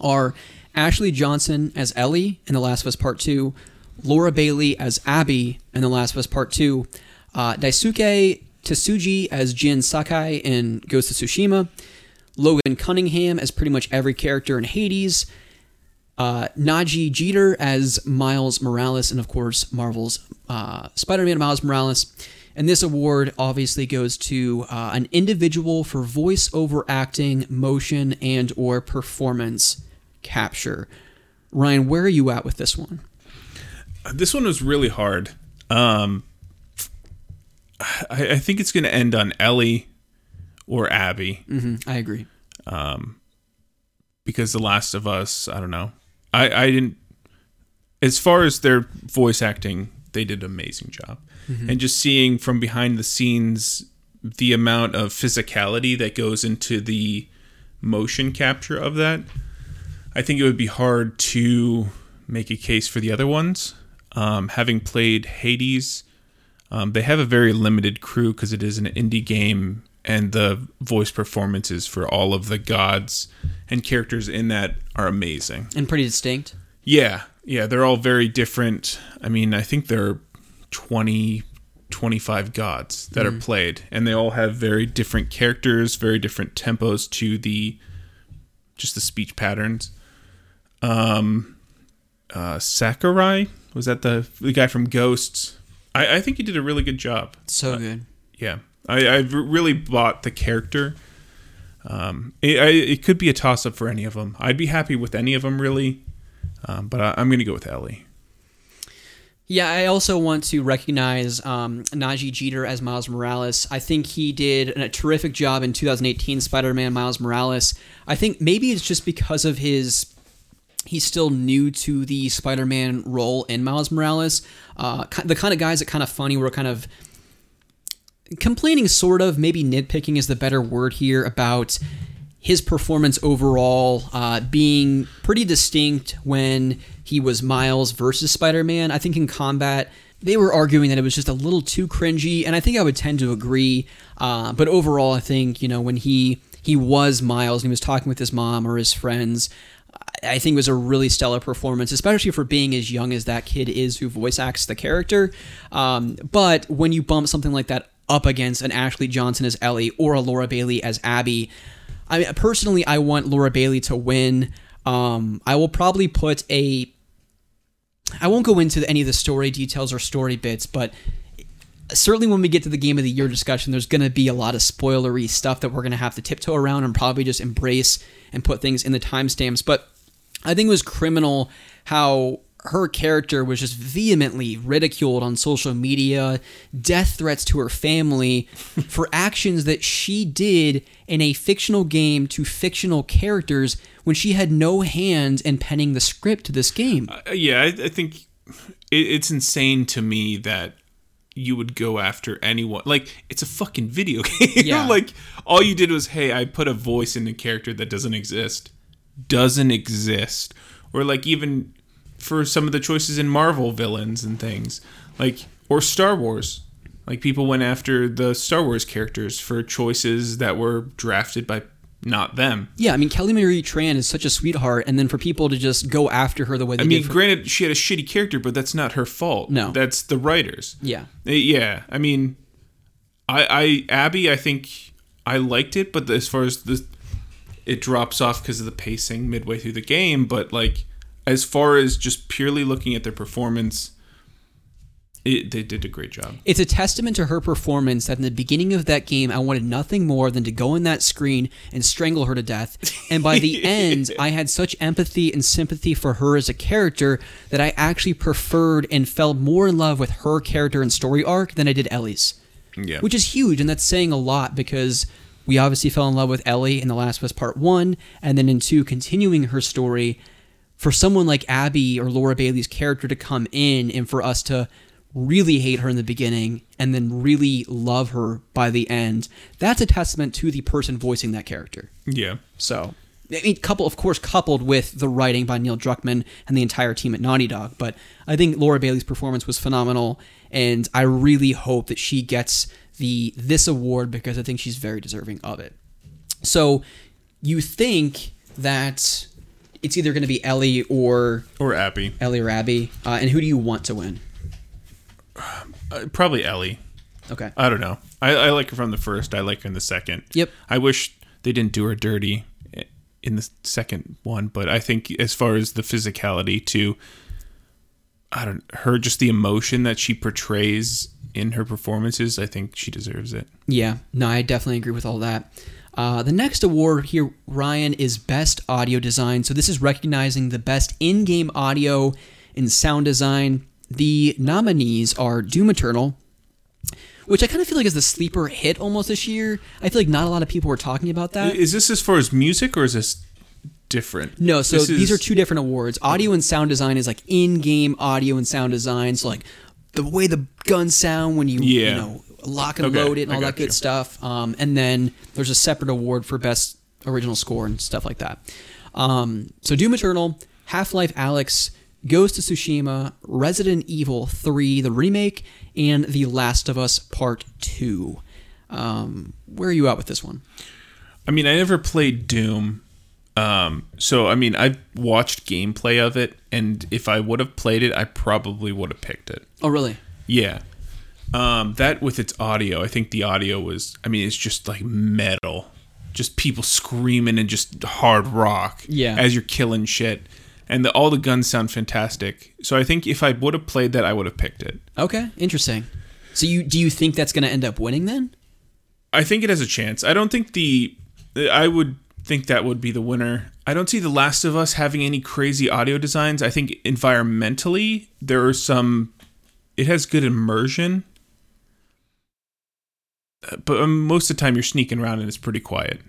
are Ashley Johnson as Ellie in The Last of Us Part 2, Laura Bailey as Abby in The Last of Us Part 2, uh, Daisuke Tsuji as Jin Sakai in Ghost of Tsushima, Logan Cunningham as pretty much every character in Hades, uh, Nadji Jeter as Miles Morales, and of course Marvel's uh, Spider-Man Miles Morales, And this award obviously goes to uh, an individual for voice over acting, motion, and or performance capture. Ryan, where are you at with this one? This one was really hard. Um, I, I think it's going to end on Ellie or Abby Mm-hmm, I agree. because The Last of Us. I don't know. I I didn't. As far as their voice acting, they did an amazing job, and just seeing from behind the scenes the amount of physicality that goes into the motion capture of that. I think it would be hard to make a case for the other ones. Um, having played Hades, um, they have a very limited crew because it is an indie game, and the voice performances for all of the gods and characters in that are amazing. And pretty distinct. Yeah, yeah, they're all very different. I mean, I think there are 20, 25 gods that are played, and they all have very different characters, very different tempos to the just the speech patterns. Um, uh, Sakurai was that the the guy from Ghosts? I, I think he did a really good job. So good. Yeah, I I've really bought the character. Um, it, I, it could be a toss up for any of them. I'd be happy with any of them really, um, but I, I'm going to go with Ellie. Yeah, I also want to recognize um, Nadji Jeter as Miles Morales. I think he did a terrific job in 2018 Spider-Man Miles Morales. I think maybe it's just because of his he's still new to the Spider-Man role in Miles Morales. Uh, the kind of guys that kind of funny were kind of complaining, sort of maybe nitpicking is the better word here about his performance overall uh, being pretty distinct when he was Miles versus Spider Man. I think in combat, they were arguing that it was just a little too cringy, and I think I would tend to agree. Uh, but overall, I think, you know, when he. He was Miles and he was talking with his mom or his friends. I- think it was a really stellar performance, especially for being as young as that kid is who voice acts the character. Um, but when you bump something like that up against an Ashley Johnson as Ellie or a Laura Bailey as Abby, I personally, I want Laura Bailey to win. Um, I will probably put a. I won't go into any of the story details or story bits, but certainly when we get to the game of the year discussion, there's going to be a lot of spoilery stuff that we're going to have to tiptoe around and probably just embrace and put things in the timestamps. But I think it was criminal how her character was just vehemently ridiculed on social media, death threats to her family for actions that she did in a fictional game to fictional characters when she had no hand in penning the script to this game. Uh, yeah, I, I think it, it's insane to me that you would go after anyone. Like it's a fucking video game. Yeah. like all you did was, hey, I put a voice in a character that doesn't exist, doesn't exist, or like even for some of the choices in Marvel villains and things, like or Star Wars. Like people went after the Star Wars characters for choices that were drafted by not them. Yeah, I mean Kelly Marie Tran is such a sweetheart, and then for people to just go after her the way they I mean. For, granted, she had a shitty character, but that's not her fault. No. that's the writers. yeah, Uh, Yeah, I mean, I, I Abby, I think I liked it, but as far as the, it drops off because of the pacing midway through the game. But like, as far as just purely looking at their performance, it, they did a great job. It's a testament to her performance that in the beginning of that game, I wanted nothing more than to go in that screen and strangle her to death. And by the end, I had such empathy and sympathy for her as a character that I actually preferred and fell more in love with her character and story arc than I did Ellie's. Yeah, Which is huge, and that's saying a lot because we obviously fell in love with Ellie in The Last of Us Part 1, and then in 2, continuing her story. For someone like Abby or Laura Bailey's character to come in and for us to really hate her in the beginning and then really love her by the end, that's a testament to the person voicing that character. yeah, So, I mean, couple, of course, coupled with the writing by Neil Druckmann and the entire team at Naughty Dog. But I think Laura Bailey's performance was phenomenal, and I really hope that she gets the this award because I think she's very deserving of it. So, you think that it's either going to be Ellie or or Abby, Ellie or Abby, uh, and who do you want to win? uh, probably Ellie. Okay. I don't know. I, I like her from the first. I like her in the second. Yep. I wish they didn't do her dirty in the second one, but I think as far as the physicality to, I don't her just the emotion that she portrays in her performances, I think she deserves it. Yeah, no, I definitely agree with all that. Uh, the next award here, Ryan, is Best Audio Design. So this is recognizing the best in-game audio and sound design. The nominees are Doom Eternal, which I kind of feel like is the sleeper hit almost this year. I feel like not a lot of people were talking about that. Is this as far as music or is this different? No, so This these is- are two different awards. Audio and sound design is like in-game audio and sound design. So like the way the guns sound when you you Yeah. know lock and Okay, load it and all that good you. stuff. Um, and then there's a separate award for best original score and stuff like that. Um, so Doom Eternal, Half-Life Alyx, Ghost of Tsushima, Resident Evil 3, the remake, and The Last of Us Part 2. Um, where are you at with this one? I mean, I never played Doom. Um, so I mean, I've watched gameplay of it, and if I would have played it, I probably would have picked it. Oh, really? Yeah. Um, that with its audio, I think the audio was. I mean, it's just like metal, just people screaming and just hard rock. Yeah. As you're killing shit, and the, all the guns sound fantastic. So I think if I would have played that, I would have picked it. Okay, interesting. So you do you think that's going to end up winning then? I think it has a chance. I don't think the. I would think that would be the winner. I don't see The Last of Us having any crazy audio designs. I think environmentally there are some. It has good immersion, but um, most of the time you're sneaking around and it's pretty quiet.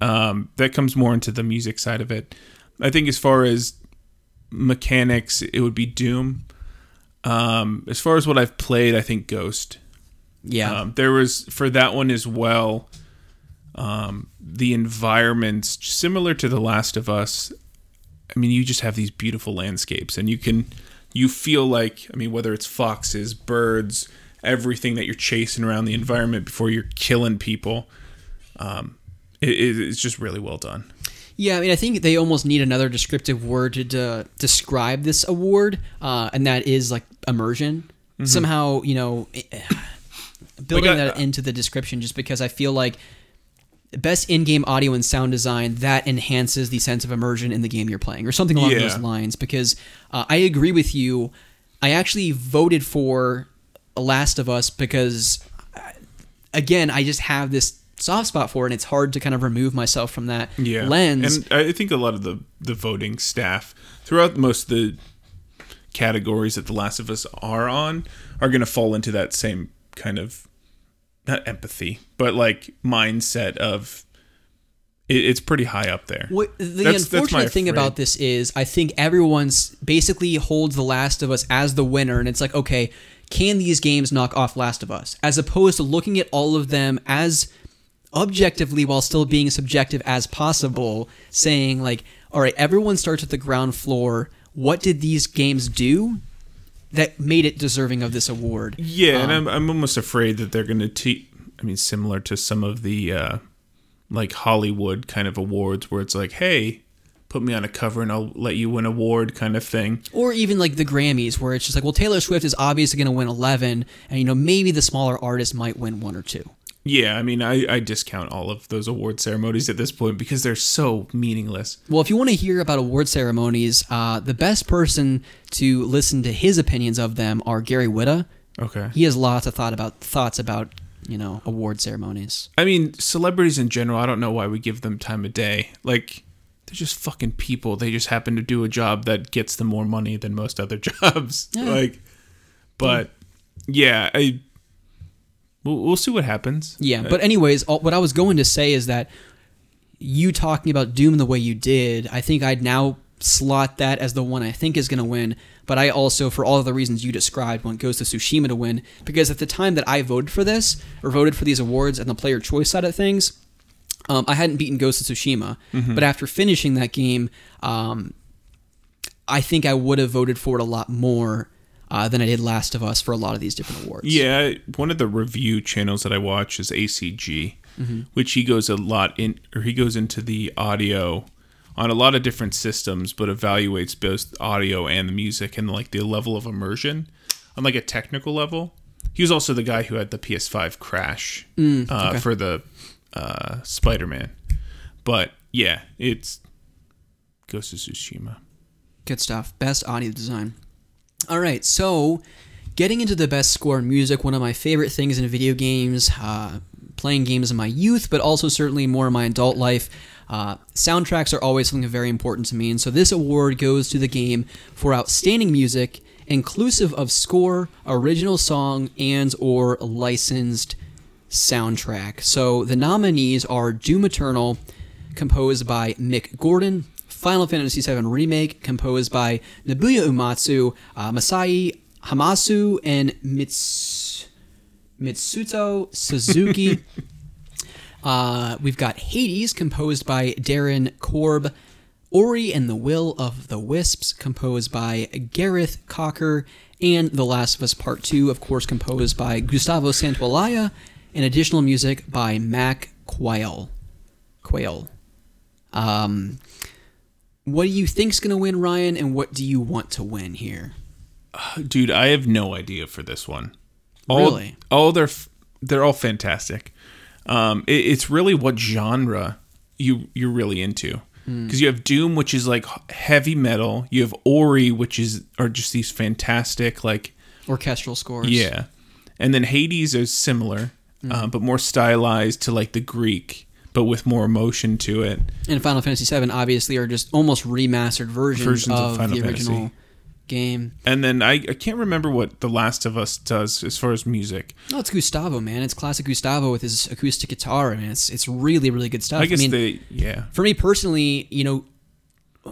Um, that comes more into the music side of it. I think as far as mechanics, it would be Doom. Um, as far as what I've played, I think Ghost. Yeah. Um, there was for that one as well. Um, the environments similar to The Last of Us. I mean, you just have these beautiful landscapes, and you can you feel like I mean, whether it's foxes, birds, everything that you're chasing around the environment before you're killing people. Um, it, it- it's just really well done. Yeah, I mean, I think they almost need another descriptive word to, to describe this award, uh, and that is like immersion. Somehow, you know, eh, building Like, I- that into the description, just because I feel like best in-game audio and sound design that enhances the sense of immersion in the game you're playing, or something along Yeah. those lines. Because uh, I agree with you. I actually voted for Last of Us because uh, again, I just have this soft spot for it, and it's hard to kind of remove myself from that yeah. lens. And I think a lot of the the voting staff throughout most of the categories that The Last of Us are on are going to fall into that same kind of not empathy, but like mindset of it's pretty high up there. What, the That's- that's unfortunate my thing about this is, I think everyone's basically holds The Last of Us as the winner, and it's like, okay, can these games knock off Last of Us? As opposed to looking at all of them as objectively while still being subjective as possible, saying like, all right, everyone starts at the ground floor. What did these games do that made it deserving of this award? Yeah, and I'm I'm almost afraid that they're going to te- I mean similar to some of the uh like Hollywood kind of awards where it's like, "Hey, put me on a cover and I'll let you win an award" kind of thing. or even like the Grammys, where it's just like, well, Taylor Swift is obviously going to win 11, and you know maybe the smaller artist might win one or two. Yeah, I mean, I, I discount all of those award ceremonies at this point because they're so meaningless. Well, if you want to hear about award ceremonies, uh, the best person to listen to his opinions of them are Gary Whitta. Okay. He has lots of thought about thoughts about you know award ceremonies. I mean, celebrities in general, I don't know why we give them time of day. Like, they're just fucking people. They just happen to do a job that gets them more money than most other jobs. Yeah. Like, but yeah, I. We'll, we'll see what happens. Yeah, but anyways, all, what I was going to say is that you talking about Doom the way you did, I think I'd now slot that as the one I think is going to win. But I also, for all of the reasons you described, want Ghost of Tsushima to win because at the time that I voted for this or voted for these awards and the player choice side of things, um, I hadn't beaten Ghost of Tsushima. But after finishing that game, um, I think I would have voted for it a lot more uh, than I did Last of Us for a lot of these different awards. Yeah, one of the review channels that I watch is ACG, which he goes a lot in, or he goes into the audio on a lot of different systems, but evaluates both audio and the music and like the level of immersion on like a technical level. He was also the guy who had the PS5 crash uh, for the uh, Spider-Man, but yeah, it's Ghost of Tsushima. Good stuff. Best audio design. All right, so getting into the best score in music, one of my favorite things in video games, uh, playing games in my youth, but also certainly more in my adult life. Uh, soundtracks are always something very important to me, and so this award goes to the game for outstanding music, inclusive of score, original song, and or licensed soundtrack. So the nominees are Doom Eternal, composed by Mick Gordon, Final Fantasy VII Remake, composed by Nobuo Uematsu, uh, Masashi Hamauzu, and Mits- Mitsuto Suzuki. uh, we've got Hades, composed by Darren Korb. Ori and the Will of the Wisps, composed by Gareth Coker, and The Last of Us Part 2, of course, composed by Gustavo Santaolalla, and additional music by Mac Quayle. Quayle. Um, what do you think's going to win, Ryan, and what do you want to win here? Dude, I have no idea for this one. All, Really? Oh, they're they're all fantastic. Um, it, it's really what genre you you're really into because you have Doom, which is like heavy metal. You have Ori, which is are just these fantastic like Orchestral scores. yeah, and then Hades is similar, uh, but more stylized to like the Greek, but with more emotion to it. And Final Fantasy VII obviously are just almost remastered versions, Versions of of, Final the original Fantasy. game. And then I, I can't remember what The Last of Us does as far as music. No, it's Gustavo, man. It's classic Gustavo with his acoustic guitar. I mean, it's it's really really good stuff. I guess mean, they yeah. for me personally, you know,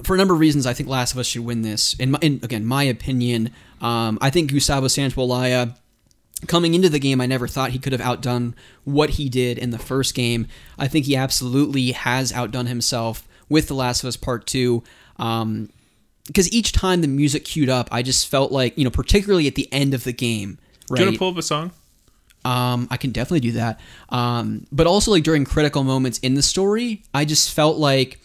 for a number of reasons, I think Last of Us should win this. In, my, in again, my opinion, um, I think Gustavo Santaolalla, coming into the game, I never thought he could have outdone what he did in the first game. I think he absolutely has outdone himself with The Last of Us Part Two. Um, because each time the music queued up, I just felt like, you know, particularly at the end of the game, right? Do you want to pull up a song? Um, I can definitely do that. Um, but also like during critical moments in the story, I just felt like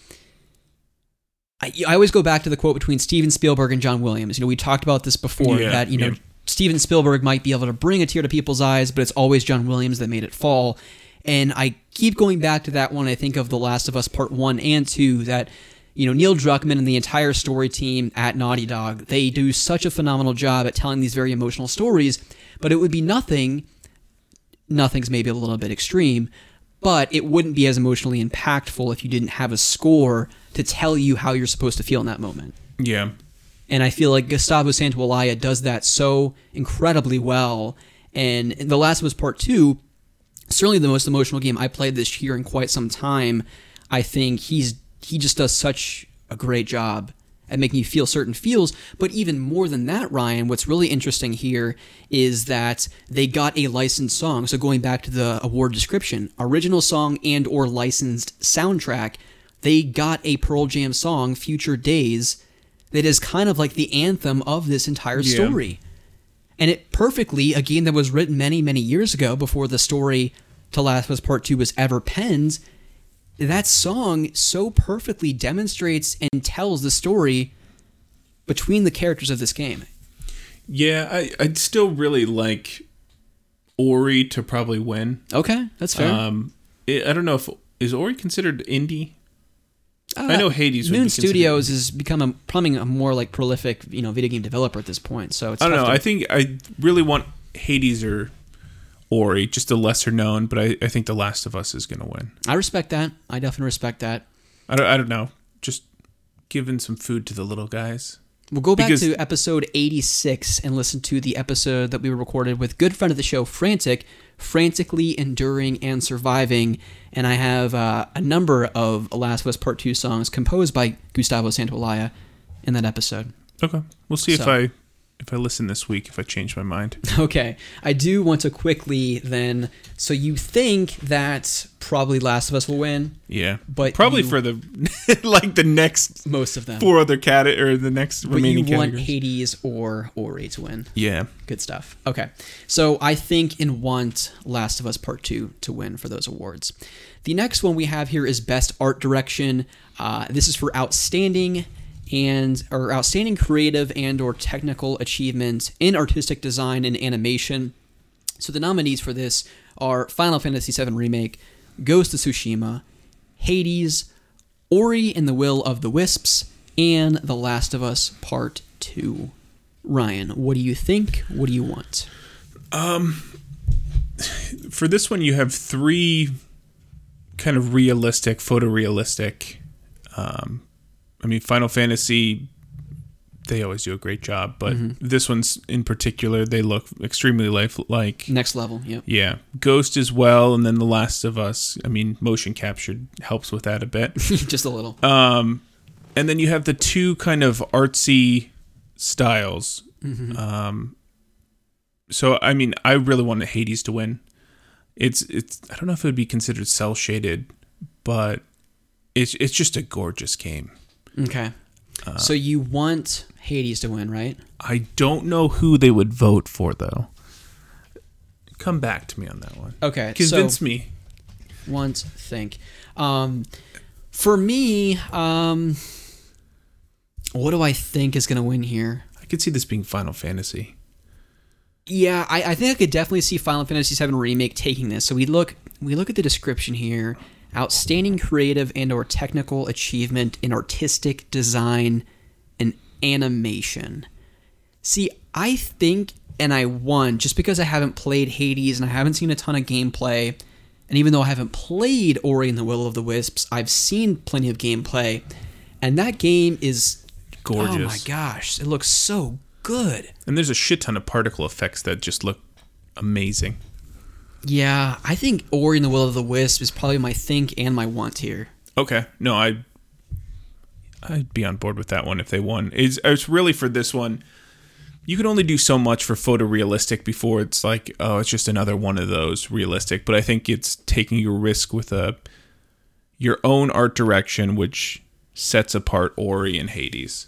I, I always go back to the quote between Steven Spielberg and John Williams. You know, we talked about this before Yeah, that you know yeah. Steven Spielberg might be able to bring a tear to people's eyes, but it's always John Williams that made it fall. And I keep going back to that when I think of The Last of Us Part One and Two. That you know Neil Druckmann and the entire story team at Naughty Dog they do such a phenomenal job at telling these very emotional stories. But it would be nothing nothing's maybe a little bit extreme, but it wouldn't be as emotionally impactful if you didn't have a score to tell you how you're supposed to feel in that moment. Yeah. And I feel like Gustavo Santaolalla does that so incredibly well. And The Last of Us Part 2, certainly the most emotional game I played this year in quite some time. I think he's he just does such a great job at making you feel certain feels. But even more than that, Ryan, what's really interesting here is that they got a licensed song. So going back to the award description, original song and or licensed soundtrack, they got a Pearl Jam song, Future Days, that is kind of like the anthem of this entire Yeah. story. And it perfectly, a game that was written many, many years ago before the story to Last of Us Part 2 was ever penned, that song so perfectly demonstrates and tells the story between the characters of this game. Yeah, I, I'd still really like Ori to probably win. Okay, that's fair. Um, it, I don't know if is Ori considered indie. Uh, I know Hades would Moon Studios has become a, becoming a more like prolific, you know, video game developer at this point. So it's I don't know. to- I think I really want Hades or Ori, just a lesser known, but I, I think The Last of Us is going to win. I respect that. I definitely respect that. I don't, I don't know. Just giving some food to the little guys. We'll go back Because- to episode 86 and listen to the episode that we recorded with good friend of the show, Frantic, Frantically Enduring and Surviving. And I have uh, a number of Last of Us Part 2 songs composed by Gustavo Santaolalla in that episode. Okay, we'll see if I if I listen this week if I change my mind. Okay, I do want to quickly then. So you think that probably Last of Us will win? Yeah, But probably you- for the like the next Most of them. four other cat or the next but you remaining want categories. Hades or Ori to win. Yeah, Good stuff. Okay. So I think and want Last of Us Part 2 to win for those awards. The next one we have here is Best Art Direction. Uh, this is for outstanding and or outstanding creative and or technical achievement in artistic design and animation. So the nominees for this are Final Fantasy VII Remake, Ghost of Tsushima, Hades, Ori and the Will of the Wisps, and The Last of Us Part 2. Ryan, what do you think? What do you want? Um For this one, you have three kind of realistic, photorealistic. Um, I mean, Final Fantasy, they always do a great job, but this one's in particular, they look extremely lifelike. Next level. Yep. Yeah, Ghost as well, and then The Last of Us. I mean, motion capture helps with that a bit. Just a little. Um, and then you have the two kind of artsy styles. Um, so I mean, I really wanted Hades to win. It's it's I don't know if it would be considered cel shaded, but it's it's just a gorgeous game. Okay. so you want Hades to win, right? I don't know who they would vote for though. Come back to me on that one. Okay. Convince so, me. Once think. Um, for me, um, what do I think is going to win here? I could see this being Final Fantasy. Yeah, I, I think I could definitely see Final Fantasy VII Remake taking this. So we look we look at the description here: outstanding creative and/or technical achievement in artistic design and animation. See, I think, and I won just because I haven't played Hades and I haven't seen a ton of gameplay. And even though I haven't played Ori and the Will of the Wisps, I've seen plenty of gameplay, and that game is Gorgeous. Oh my gosh, it looks so good. And there's a shit ton of particle effects that just look amazing. Yeah, I think Ori and the Will of the Wisp is probably my think and my want here. Okay. No, I I'd be on board with that one if they won. It's, it's really for this one. You can only do so much for photorealistic before it's like, oh, it's just another one of those realistic. But I think it's taking a risk with a your own art direction, which sets apart Ori and Hades.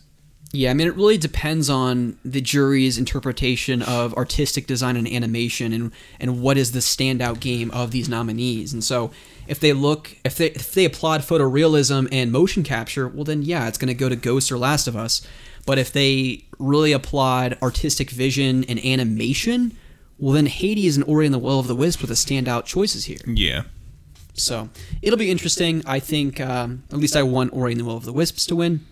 Yeah, I mean, it really depends on the jury's interpretation of artistic design and animation, and and what is the standout game of these nominees. And so, if they look, if they if they applaud photorealism and motion capture, well, then yeah, it's going to go to Ghost or Last of Us. But if they really applaud artistic vision and animation, well, then Hades and Ori and the Will of the Wisp were the standout choices here. Yeah. So it'll be interesting. I think um, at least I want Ori and the Will of the Wisps to win,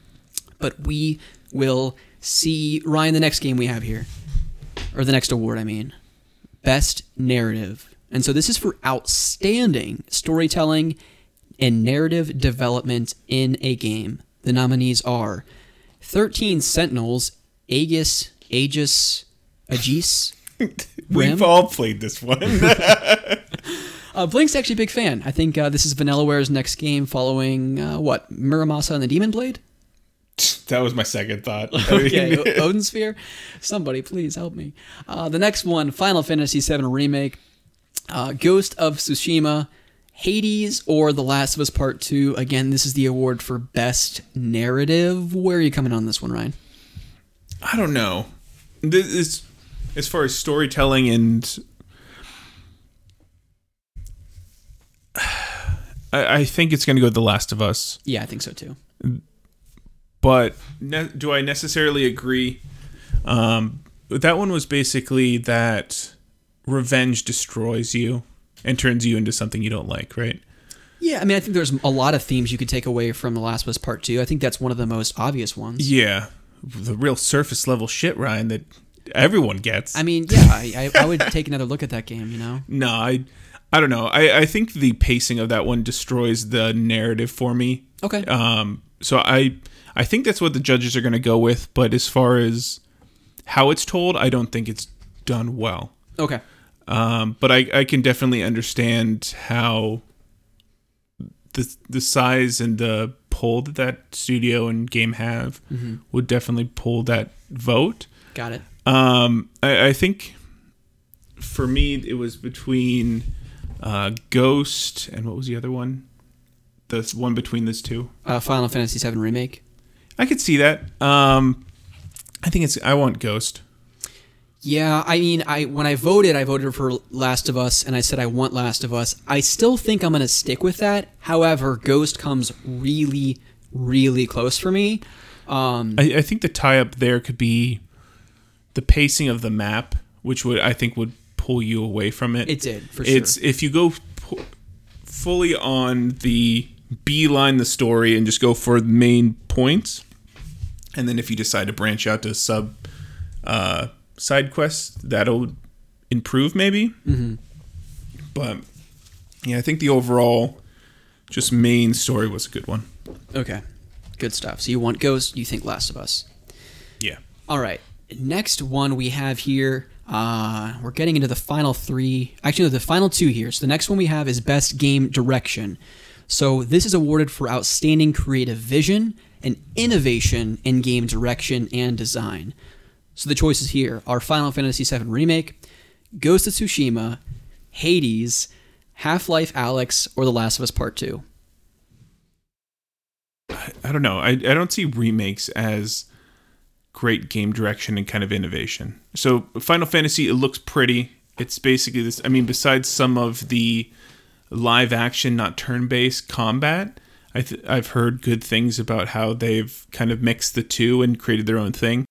but we will see Ryan the next game we have here, or the next award. I mean, best narrative, and so this is for outstanding storytelling and narrative development in a game. The nominees are 13 Sentinels, Aegis, Aegis, Aegis. We've all played this one. Uh, Blink's actually a big fan. I think uh, this is Vanillaware's next game following uh, what Muramasa and the Demon Blade. that was my second thought. Okay, Odin Sphere. Somebody please help me. Uh, the next one, Final Fantasy VII remake, uh, Ghost of Tsushima, Hades, or The Last of Us Part Two. Again, this is the award for best narrative. Where are you coming on this one, Ryan? I don't know. This is as far as storytelling and I, I think it's going to go with The Last of Us. Yeah, I think so too. But ne- do I necessarily agree? Um, that one was basically that revenge destroys you and turns you into something you don't like, right? Yeah, I mean, I think there's a lot of themes you could take away from The Last of Us Part Two. I think that's one of the most obvious ones. Yeah, the real surface level shit, Ryan, that everyone gets. I mean, yeah, I, I, I would take another look at that game. You know. No, I, I don't know. I, I think the pacing of that one destroys the narrative for me. Okay. Um, so I, I think that's what the judges are going to go with. But as far as how it's told, I don't think it's done well. Okay. Um, but I, I can definitely understand how the the size and the pull that that studio and game have would definitely pull that vote. Got it. Um, I, I think for me it was between uh, Ghost and what was the other one? The one between those two. Uh, Final Fantasy VII remake. I could see that. Um, I think it's. I want Ghost. Yeah, I mean, I when I voted, I voted for Last of Us, and I said I want Last of Us. I still think I'm gonna stick with that. However, Ghost comes really, really close for me. Um, I, I think the tie up there could be the pacing of the map, which would I think would pull you away from it. It did, for sure. It's if you go fully on the beeline the story and just go for the main points, and then if you decide to branch out to sub uh, side quests that'll improve maybe. Mm-hmm. But yeah, I think the overall just main story was a good one. Okay, good stuff. So you want Ghost? You think Last of Us? Yeah. All right. Next one we have here. Uh, we're getting into the final three. Actually, the final two here. So the next one we have is Best Game Direction. So this is awarded for outstanding creative vision and innovation in game direction and design. So the choices here are Final Fantasy VII Remake, Ghost of Tsushima, Hades, Half-Life Alyx, or The Last of Us Part 2. I don't know. I, I don't see remakes as great game direction and kind of innovation. So Final Fantasy, it looks pretty. It's basically this. I mean, besides some of the live action, not turn based combat, I th- I've heard good things about how they've kind of mixed the two and created their own thing,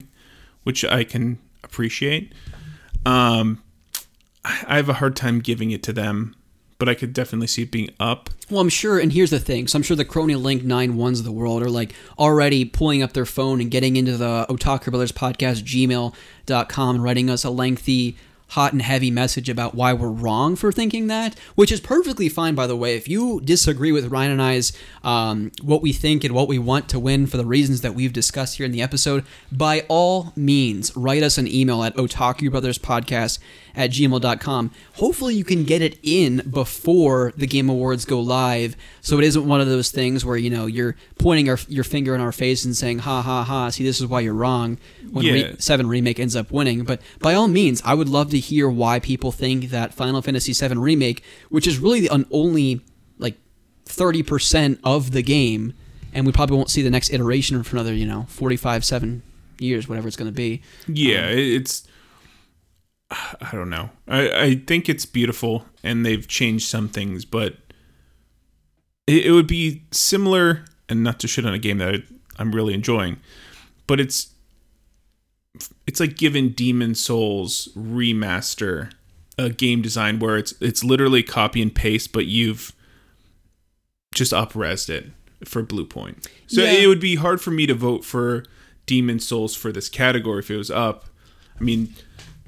which I can appreciate. Um, I have a hard time giving it to them, but I could definitely see it being up. Well, I'm sure, and here's the thing. So I'm sure the Crony Link 9 ones of the world are like already pulling up their phone and getting into the Otaku Brothers podcast gmail.com and writing us a lengthy hot and heavy message about why we're wrong for thinking that, which is perfectly fine, by the way. If you disagree with Ryan and I's um, what we think and what we want to win for the reasons that we've discussed here in the episode, by all means, write us an email at otakubrothers.podcast at gmail.com. Hopefully, you can get it in before the Game Awards go live, so it isn't one of those things where you know you're pointing our, your finger in our face and saying, "Ha ha ha! See, this is why you're wrong." When Yeah. Re- Seven remake ends up winning, but by all means, I would love to hear why people think that Final Fantasy VII remake, which is really the un- only like thirty percent of the game, and we probably won't see the next iteration for another you know forty five seven years, whatever it's going to be. Yeah, um, it- it's. I don't know. I, I think it's beautiful, and they've changed some things, but it, it would be similar, and not to shit on a game that I, I'm really enjoying, but it's it's like giving Demon's Souls remaster a game design where it's it's literally copy and paste, but you've just upresed it for Bluepoint. So Yeah. it would be hard for me to vote for Demon's Souls for this category if it was up. I mean,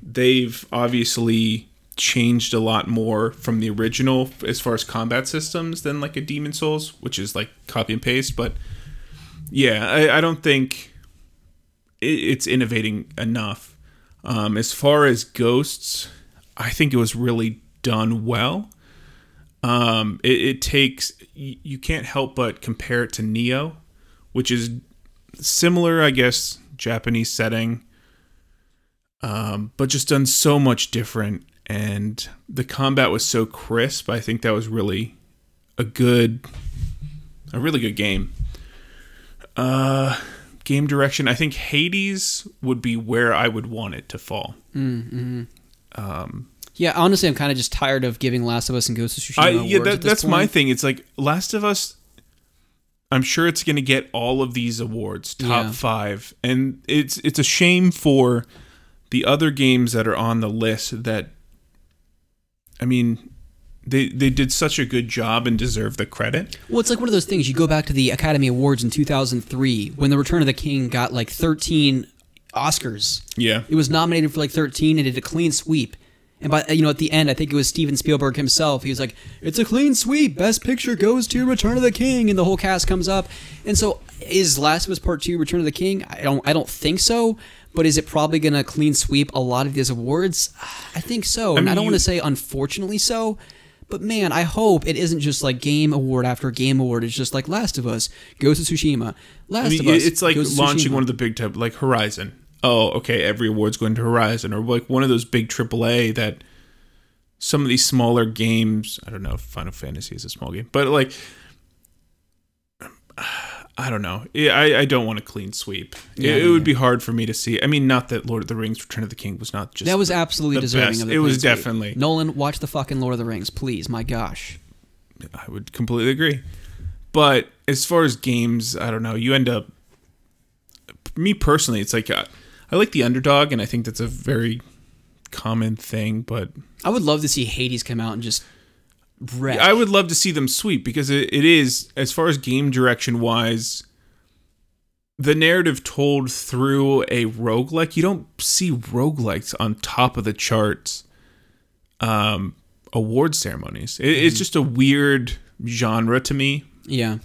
they've obviously changed a lot more from the original as far as combat systems than like a Demon's Souls, which is like copy and paste. But yeah, I, I don't think it, it's innovating enough. Um, as far as Ghosts, I think it was really done well. Um, it, it takes you can't help but compare it to Nioh, which is similar, I guess, Japanese setting, um, but just done so much different. And the combat was so crisp. I think that was really a good, a really good game. Uh, game direction. I think Hades would be where I would want it to fall. Um. Yeah, honestly, I'm kind of just tired of giving Last of Us and Ghost of Tsushima I, awards yeah, at that, that's my thing. It's like Last of Us. I'm sure it's going to get all of these awards, top Yeah. five, and it's it's a shame for the other games that are on the list. That I mean, they they did such a good job and deserve the credit. Well, it's like one of those things. You go back to the Academy Awards in 2003 when The Return of the King got like 13 Oscars. Yeah, It was nominated for like 13 and it did a clean sweep. And by you know at the end, I think it was Steven Spielberg himself. He was like, "It's a clean sweep. Best Picture goes to Return of the King," and the whole cast comes up. And so, is Last of Us Part Two Return of the King? I don't, I don't think so. But is it probably going to clean sweep a lot of these awards? I think so. and I don't want to say unfortunately so. But man, I hope it isn't just like game award after game award. It's just like Last of Us, Ghost of Tsushima, Last I mean, of Us. it's like launching one of the big type like Horizon. Oh, okay, every award's going to Horizon, or like one of those big AAA that some of these smaller games. I don't know if Final Fantasy is a small game, but like. I don't know. I, I don't want a clean sweep. It- Yeah, it, yeah. would be hard for me to see. I mean, not that Lord of the Rings: Return of the King was not just That was absolutely deserving best. of the It was sweep. definitely. Nolan, watch the fucking Lord of the Rings, please. My gosh. I would completely agree. But as far as games, I don't know. You end up, me personally, it's like uh, I like the underdog, and I think that's a very common thing. But I would love to see Hades come out and just wreck. I would love to see them sweep because it, it is, as far as game direction wise, the narrative told through a roguelike. You don't see roguelikes on top of the charts um, award ceremonies. It, It's just a weird genre to me, Yeah.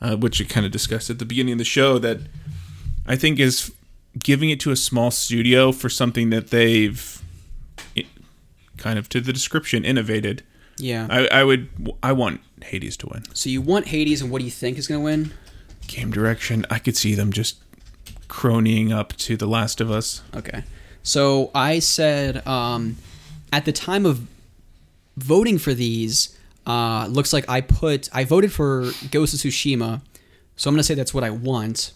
uh, which we kind of discussed at the beginning of the show, that I think is giving it to a small studio for something that they've kind of to the description innovated. Yeah. I, I would I want Hades to win. so you want Hades, and what do you think is going to win? Game direction, I could see them just cronying up to The Last of Us. Okay. So I said um, at the time of voting for these, uh, looks like I put I voted for Ghost of Tsushima, so I'm gonna say that's what I want,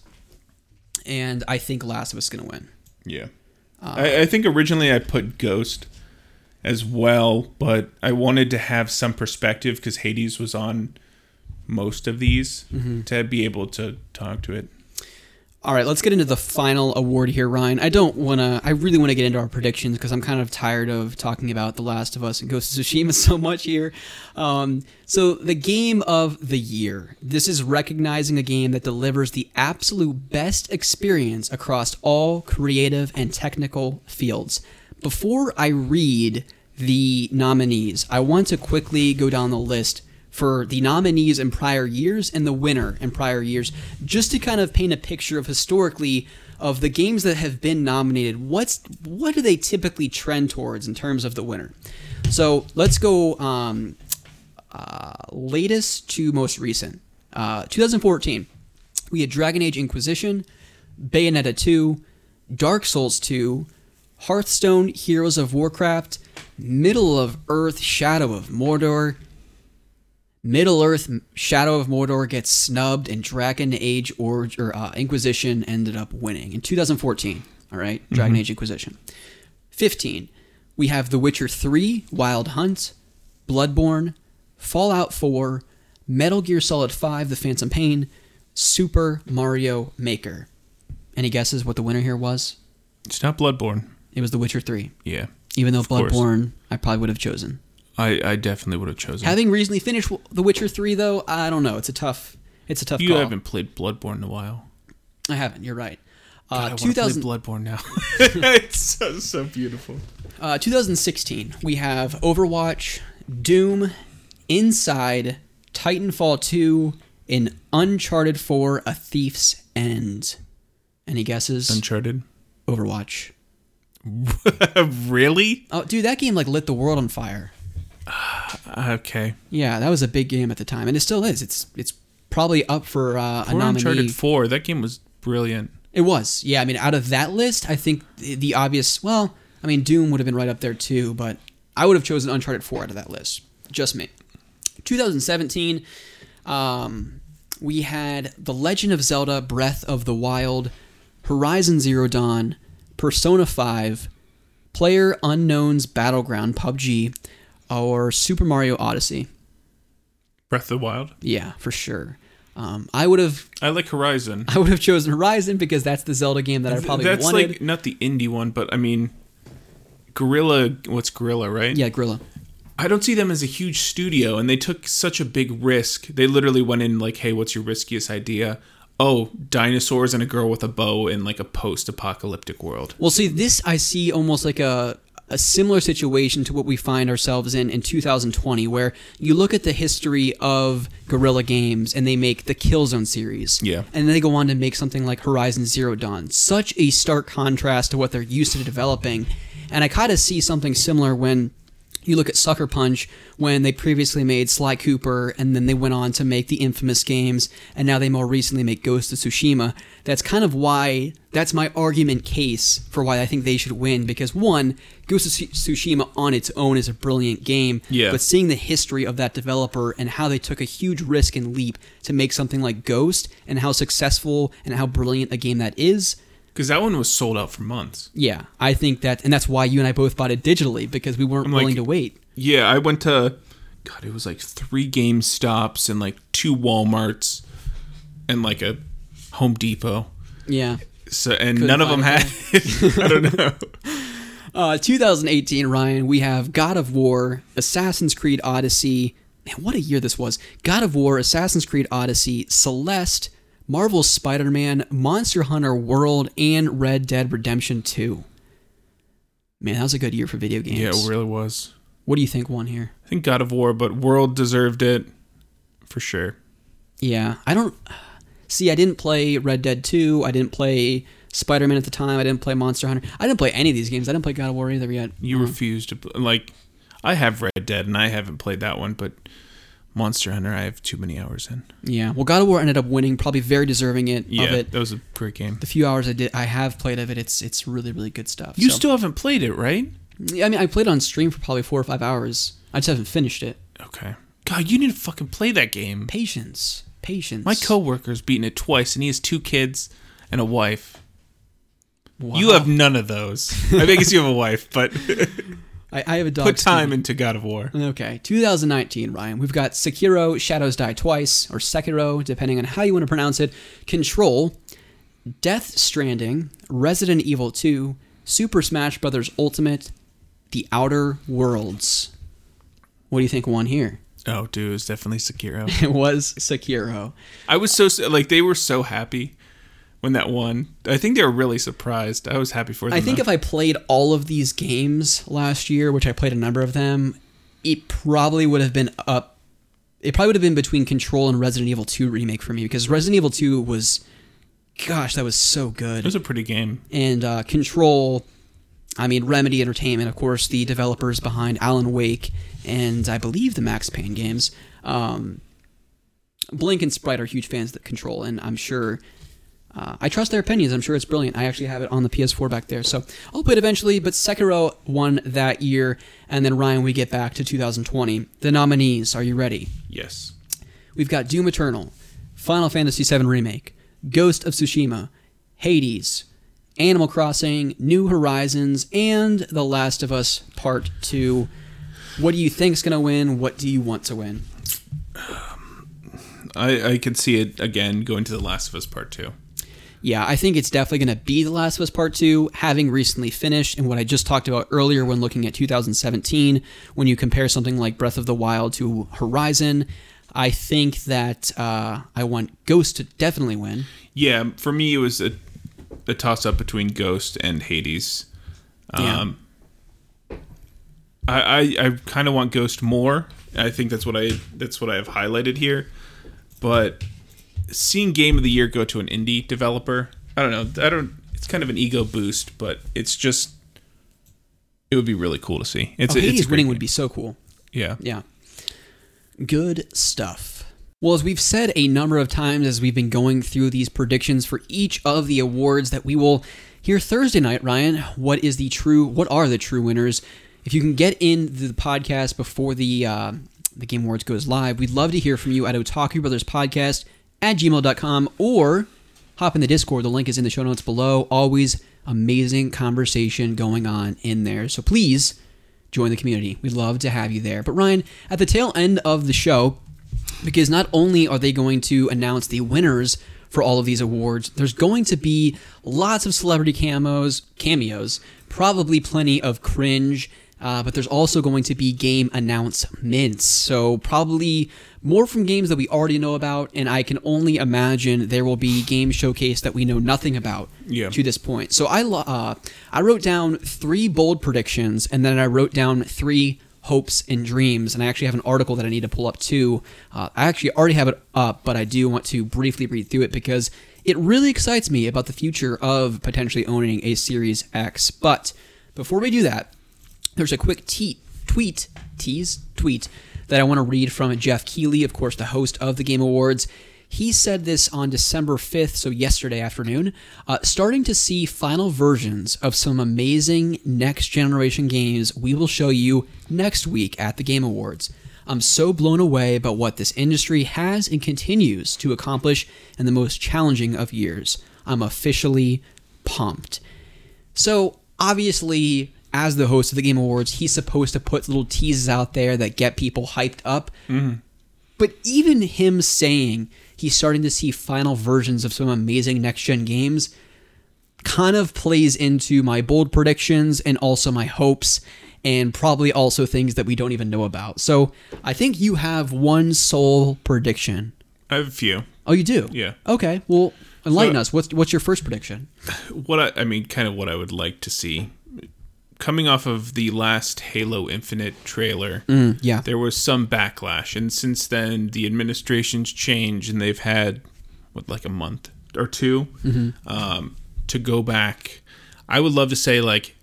and I think Last of Us is gonna win. Yeah. I, I think originally I put Ghost as well, but I wanted to have some perspective because Hades was on most of these to be able to talk to it. All right, let's get into the final award here, Ryan. I don't want to. I really want to get into our predictions because I'm kind of tired of talking about The Last of Us and Ghost of Tsushima so much here. Um, so, the game of the year. This is recognizing a game that delivers the absolute best experience across all creative and technical fields. Before I read the nominees, I want to quickly go down the list for the nominees in prior years and the winner in prior years, just to kind of paint a picture of historically of the games that have been nominated. What's what do they typically trend towards in terms of the winner? So let's go um, uh, latest to most recent. Uh, 2014, we had Dragon Age Inquisition, Bayonetta 2, Dark Souls 2, Hearthstone Heroes of Warcraft, Middle of Earth Shadow of Mordor, Middle Earth Shadow of Mordor gets snubbed, and Dragon Age or, or uh, Inquisition ended up winning in 2014. All right, Dragon Age Inquisition. 15, we have The Witcher 3, Wild Hunt, Bloodborne, Fallout 4, Metal Gear Solid 5, The Phantom Pain, Super Mario Maker. Any guesses what the winner here was? It's not Bloodborne. It was The Witcher 3. Yeah. Even though course. Bloodborne, I probably would have chosen. I, I definitely would have chosen. Having recently finished The Witcher 3, though, I don't know. It's a tough, it's a tough you call. haven't played Bloodborne in a while. I haven't. You're right. God, I Uh, want to play 2000, Bloodborne now. it's so, so beautiful. uh, 2016, we have Overwatch, Doom, Inside, Titanfall 2, and Uncharted 4: A Thief's End. Any guesses? Uncharted. Overwatch. really? Oh, dude, that game like lit the world on fire. Okay. Yeah, that was a big game at the time, and it still is. It's it's probably up for uh, a Poor nominee. Uncharted 4. That game was brilliant. It was, yeah. I mean, out of that list, I think the, the obvious. Well, I mean, Doom would have been right up there too, but I would have chosen Uncharted Four out of that list. Just me. 2017, um, we had The Legend of Zelda: Breath of the Wild, Horizon Zero Dawn, Persona 5, Player Unknown's Battleground (PUBG), or Super Mario Odyssey. Breath of the Wild. Yeah, for sure. Um, I would have I like Horizon. I would have chosen Horizon because that's the Zelda game that I probably That's wanted. like not the indie one, but I mean, Guerrilla. What's Guerrilla, right? yeah, Guerrilla. I don't see them as a huge studio, and they took such a big risk. They literally went in like, "Hey, what's your riskiest idea?" Oh, dinosaurs and a girl with a bow in like a post-apocalyptic world. Well, see, this I see almost like a a similar situation to what we find ourselves in in 2020, where you look at the history of Guerrilla Games and they make the Killzone series, Yeah. and they go on to make something like Horizon Zero Dawn. Such a stark contrast to what they're used to developing, and I kind of see something similar when. You look at Sucker Punch when they previously made Sly Cooper and then they went on to make the infamous games and now they more recently make Ghost of Tsushima. That's kind of why that's my argument case for why I think they should win because one, Ghost of Tsushima on its own is a brilliant game, Yeah. but seeing the history of that developer and how they took a huge risk and leap to make something like Ghost and how successful and how brilliant a game that is, Because that one was sold out for months. yeah, I think that and that's why you and I both bought it digitally because we weren't I'm like- willing to wait. Yeah, I went to, God, it was like three Game Stops and like two WalMarts, and like a Home Depot. Yeah. So and Couldn't none of them had. I don't know. Uh, 2018, Ryan, we have God of War, Assassin's Creed Odyssey. Man, what a year this was. God of War, Assassin's Creed Odyssey, Celeste, Marvel's Spider Man, Monster Hunter World, and Red Dead Redemption 2. Man, that was a good year for video games. Yeah, it really was. What do you think won here? I think God of War, but World deserved it for sure. Yeah, I don't. See, I didn't play Red Dead 2. I didn't play Spider Man at the time. I didn't play Monster Hunter. I didn't play any of these games. I didn't play God of War either yet. You Uh, refused to like. I have Red Dead and I haven't played that one, but Monster Hunter I have too many hours in. Yeah, well, God of War ended up winning, probably very deserving it Yeah, of it. that was a great game. The few hours I did, I have played of it. It's it's really really good stuff. You So- still haven't played it, right? Yeah, I mean, I played on stream for probably four or five hours. I just haven't finished it. Okay. God, you need to fucking play that game. Patience, patience. My coworker's beaten it twice, and he has two kids and a wife. Wow. You have none of those. I guess you have a wife, but I, I have a dog. put time into God of War. Okay, 2019, Ryan. We've got Sekiro, Shadows Die Twice, or Sekiro, depending on how you want to pronounce it. Control, Death Stranding, Resident Evil 2, Super Smash Bros. Ultimate, The Outer Worlds. What do you think won here? Oh, dude, it's definitely Sekiro. It was Sekiro. I was so like they were so happy when that won. I think they were really surprised. I was happy for them. I think though. if I played all of these games last year, which I played a number of them, it probably would have been up. It probably would have been between Control and Resident Evil 2 remake for me because Resident Evil 2 was, gosh, that was so good. it was a pretty game. And uh, Control, I mean, Remedy Entertainment, of course, the developers behind Alan Wake and I believe the Max Payne games. Um, Blink and Sprite are huge fans of Control, and I'm sure. Uh, I trust their opinions. I'm sure it's brilliant. I actually have it on the PS4 back there, so I'll play it eventually. But Sekiro won that year, and then Ryan, we get back to 2020. The nominees, are you ready? Yes. We've got Doom Eternal, Final Fantasy VII Remake, Ghost of Tsushima, Hades, Animal Crossing, New Horizons, and The Last of Us Part 2. What do you think's going to win? What do you want to win? I I could see it again going to The Last of Us Part 2. Yeah, I think it's definitely going to be The Last of Us Part 2, having recently finished, and what I just talked about earlier when looking at 2017, when you compare something like Breath of the Wild to Horizon. I think that uh, I want Ghost to definitely win. Yeah, for me it was a, a toss up between Ghost and Hades. Yeah. Um, I I, I kind of want Ghost more. I think that's what I that's what I have highlighted here. But seeing Game of the Year go to an indie developer, I don't know. I don't. It's kind of an ego boost, but it's just it would be really cool to see. It's Oh, a- it's a Hades winning game. would be so cool. yeah. Yeah. Good stuff. Well, as we've said a number of times as we've been going through these predictions for each of the awards that we will hear Thursday night, Ryan, what is the true what are the true winners? If you can get in the podcast before the uh, the Game Awards goes live, we'd love to hear from you at Otaku Brothers Podcast at gmail.com or hop in the Discord. The link is in the show notes below. Always amazing conversation going on in there. So please join the community. We'd love to have you there. But Ryan, at the tail end of the show, because not only are they going to announce the winners for all of these awards, there's going to be lots of celebrity camos, cameos, probably plenty of cringe. Uh, but there's also going to be game announcements. So, probably more from games that we already know about. And I can only imagine there will be game showcase that we know nothing about Yeah. to this point. So I uh, I wrote down three bold predictions, and then I wrote down three hopes and dreams. And I actually have an article that I need to pull up too. Uh, I actually already have it up, but I do want to briefly read through it because it really excites me about the future of potentially owning a Series X. But before we do that, there's a quick te- tweet, tease, tweet that I want to read from Geoff Keighley, of course, the host of the Game Awards. He said this on December 5th, so yesterday afternoon, uh, starting to see final versions of some amazing next generation games we will show you next week at the Game Awards. I'm so blown away by what this industry has and continues to accomplish in the most challenging of years. I'm officially pumped. So, obviously, as the host of the Game Awards, he's supposed to put little teases out there that get people hyped up. Mm-hmm. But even him saying he's starting to see final versions of some amazing next gen games kind of plays into my bold predictions and also my hopes and probably also things that we don't even know about. So I think you have one sole prediction. I have a few. Oh, you do? Yeah. Okay. Well, enlighten So- us. What's what's your first prediction? What I, I mean, kind of what I would like to see. Coming off of the last Halo Infinite trailer, Yeah. there was some backlash, and since then the administration's changed, and they've had what like a month or 2 um, to go back. I would love to say like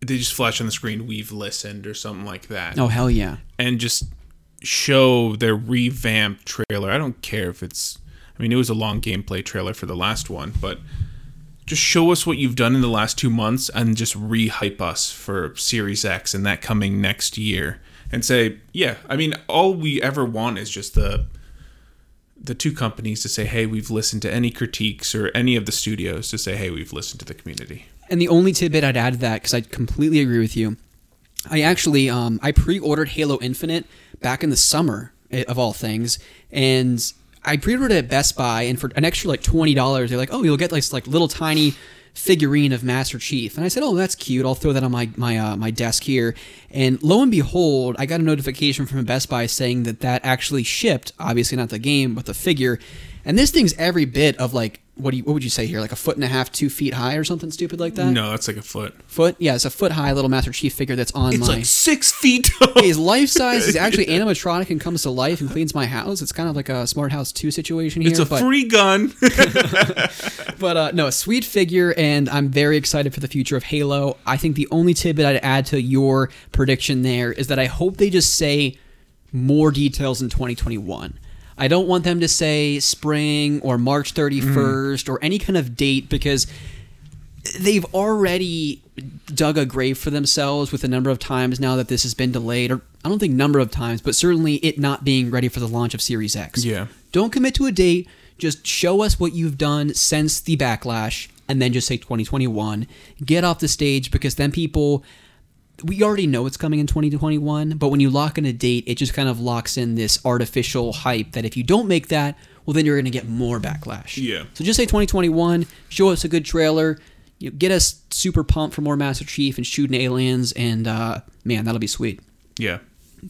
they just flash on the screen, "We've listened" or something like that. Oh hell yeah. and just show their revamped trailer. I don't care if it's I mean it was a long gameplay trailer for the last one, but just show us what you've done in the last 2 months and just re-hype us for Series X and that coming next year and say, yeah, I mean all we ever want is just the the two companies to say, "Hey, we've listened to any critiques," or any of the studios to say, "Hey, we've listened to the community." And the only tidbit I'd add to that, because I completely agree with you, I actually um, I pre-ordered Halo Infinite back in the summer eh, of all things, and I pre-ordered it at Best Buy, and for an extra like twenty dollars, they're like, "Oh, you'll get this, like little tiny figurine of Master Chief," and I said, "Oh, that's cute. I'll throw that on my my uh, my desk here." And lo and behold, I got a notification from Best Buy saying that that actually shipped. Obviously, not the game, but the figure. And this thing's every bit of like what do you what would you say here? Like a foot and a half, two feet high, or something stupid like that. No, that's like a foot. Foot? Yeah, it's a foot high little Master Chief figure that's on It's my. like 6 feet tall. He's life size. He's actually animatronic and comes to life and cleans my house. It's kind of like a Smart House 2 situation here. It's a but, free gun. but uh, no, a sweet figure, and I'm very excited for the future of Halo. I think the only tidbit I'd add to your prediction there is that I hope they just say more details in 2021. I don't want them to say spring or March mm-hmm. 31st or any kind of date because they've already dug a grave for themselves with the number of times now that this has been delayed or I don't think number of times but certainly it not being ready for the launch of Series X. Yeah. Don't commit to a date, just show us what you've done since the backlash and then just say 2021. Get off the stage because then people we already know it's coming in 2021, but when you lock in a date, it just kind of locks in this artificial hype that if you don't make that, well, then you're going to get more backlash. Yeah. So just say 2021, show us a good trailer, you know, get us super pumped for more Master Chief and shooting aliens, and uh, man, that'll be sweet. yeah.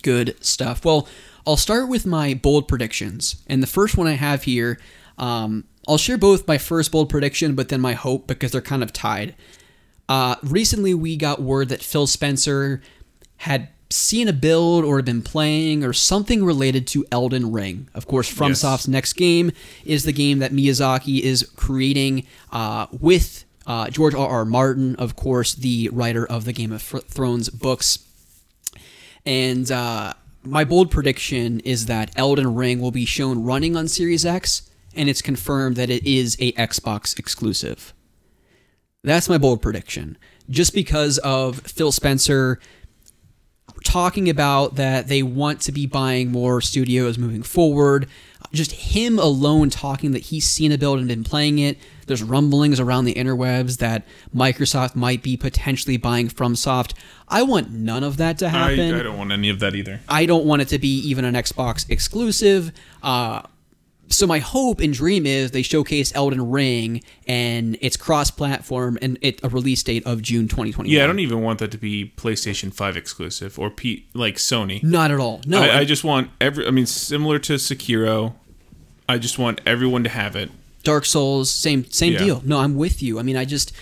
Good stuff. Well, I'll start with my bold predictions. And the first one I have here, um, I'll share both my first bold prediction, but then my hope because they're kind of tied. Uh, recently, we got word that Phil Spencer had seen a build or been playing or something related to Elden Ring. Of course, FromSoft's next game is the game that Miyazaki is creating uh, with uh, George R. R. Martin, of course, the writer of the Game of Thrones books. And uh, my bold prediction is that Elden Ring will be shown running on Series X, and it's confirmed that it is a Xbox exclusive. That's my bold prediction. Just because of Phil Spencer talking about that they want to be buying more studios moving forward. Just him alone talking that he's seen a build and been playing it. There's rumblings around the interwebs that Microsoft might be potentially buying FromSoft. I want none of that to I, happen. I don't want any of that either. I don't want it to be even an Xbox exclusive. Uh, so my hope and dream is they showcase Elden Ring and it's cross-platform and it a release date of June 2021. Yeah, I don't even want that to be PlayStation 5 exclusive or P like Sony. Not at all. No. I, I just want every. I mean, similar to Sekiro, I just want everyone to have it. Dark Souls, same same Yeah. deal. No, I'm with you. I mean, I just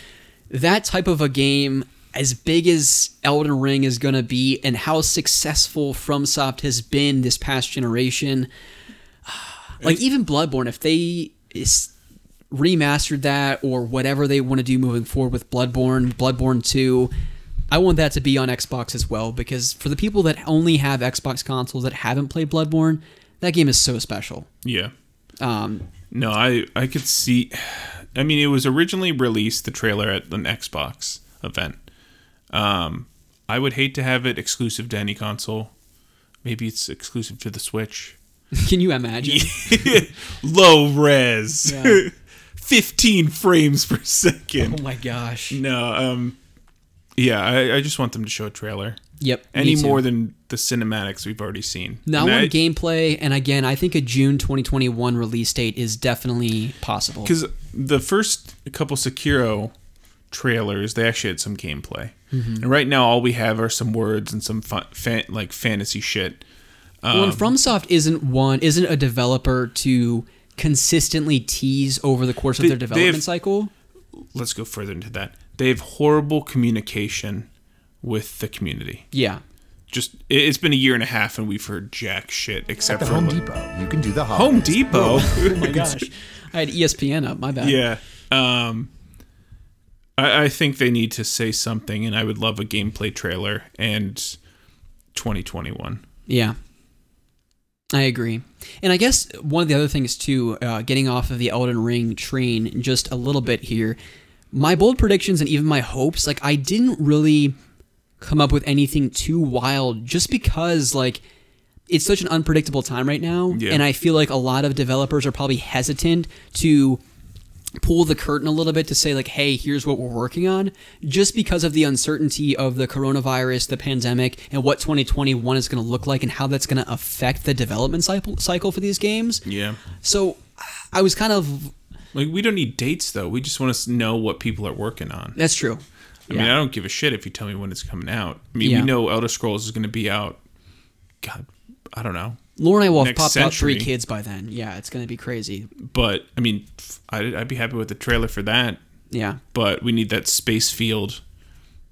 that type of a game as big as Elden Ring is going to be and how successful FromSoft has been this past generation. Like even Bloodborne if they is remastered that or whatever they want to do moving forward with Bloodborne, Bloodborne 2, I want that to be on Xbox as well because for the people that only have Xbox consoles that haven't played Bloodborne, that game is so special. Yeah. Um, No, I I could see. I mean, it was originally released the trailer at an Xbox event. Um, I would hate to have it exclusive to any console. Maybe it's exclusive to the Switch. can you imagine? Low res, Yeah. fifteen frames per second. Oh my gosh. No, um, yeah, I, I just want them to show a trailer. Yep. Any more than the cinematics we've already seen. No, I want gameplay, and again, I think a June 2021 release date is definitely possible. because the first couple Sekiro trailers, they actually had some gameplay, Mm-hmm. and right now all we have are some words and some fun, fan, like fantasy shit. Well, Um, and FromSoft isn't one, isn't a developer to consistently tease over the course of They- their development have- cycle. Let's go further into that. They have horrible communication with the community. Yeah. Just it- it's been a year and a half, and we've heard jack shit except The for Home like- Depot. You can do the Home. Depot. Oh my gosh. I had ESPN up. My bad. Yeah. Um, I, I think they need to say something, and I would love a gameplay trailer and 2021. Yeah. I agree. And I guess one of the other things, too, uh, getting off of the Elden Ring train just a little bit here, my bold predictions and even my hopes, like, I didn't really come up with anything too wild just because, like, it's such an unpredictable time right now. Yeah. And I feel like a lot of developers are probably hesitant to pull the curtain a little bit to say like hey here's what we're working on just because of the uncertainty of the coronavirus the pandemic and what 2021 is going to look like and how that's going to affect the development cycle cycle for these games Yeah. so i was kind of Like we don't need dates though. We just want to know what people are working on. that's true I mean, I don't give a shit if you tell me when it's coming out. I mean, Yeah. we know Elder Scrolls is going to be out. God, I don't know. Laura and I will have popped out three kids by then. Yeah, it's going to be crazy. But I mean, I'd, I'd be happy with the trailer for that. Yeah. But we need that space field,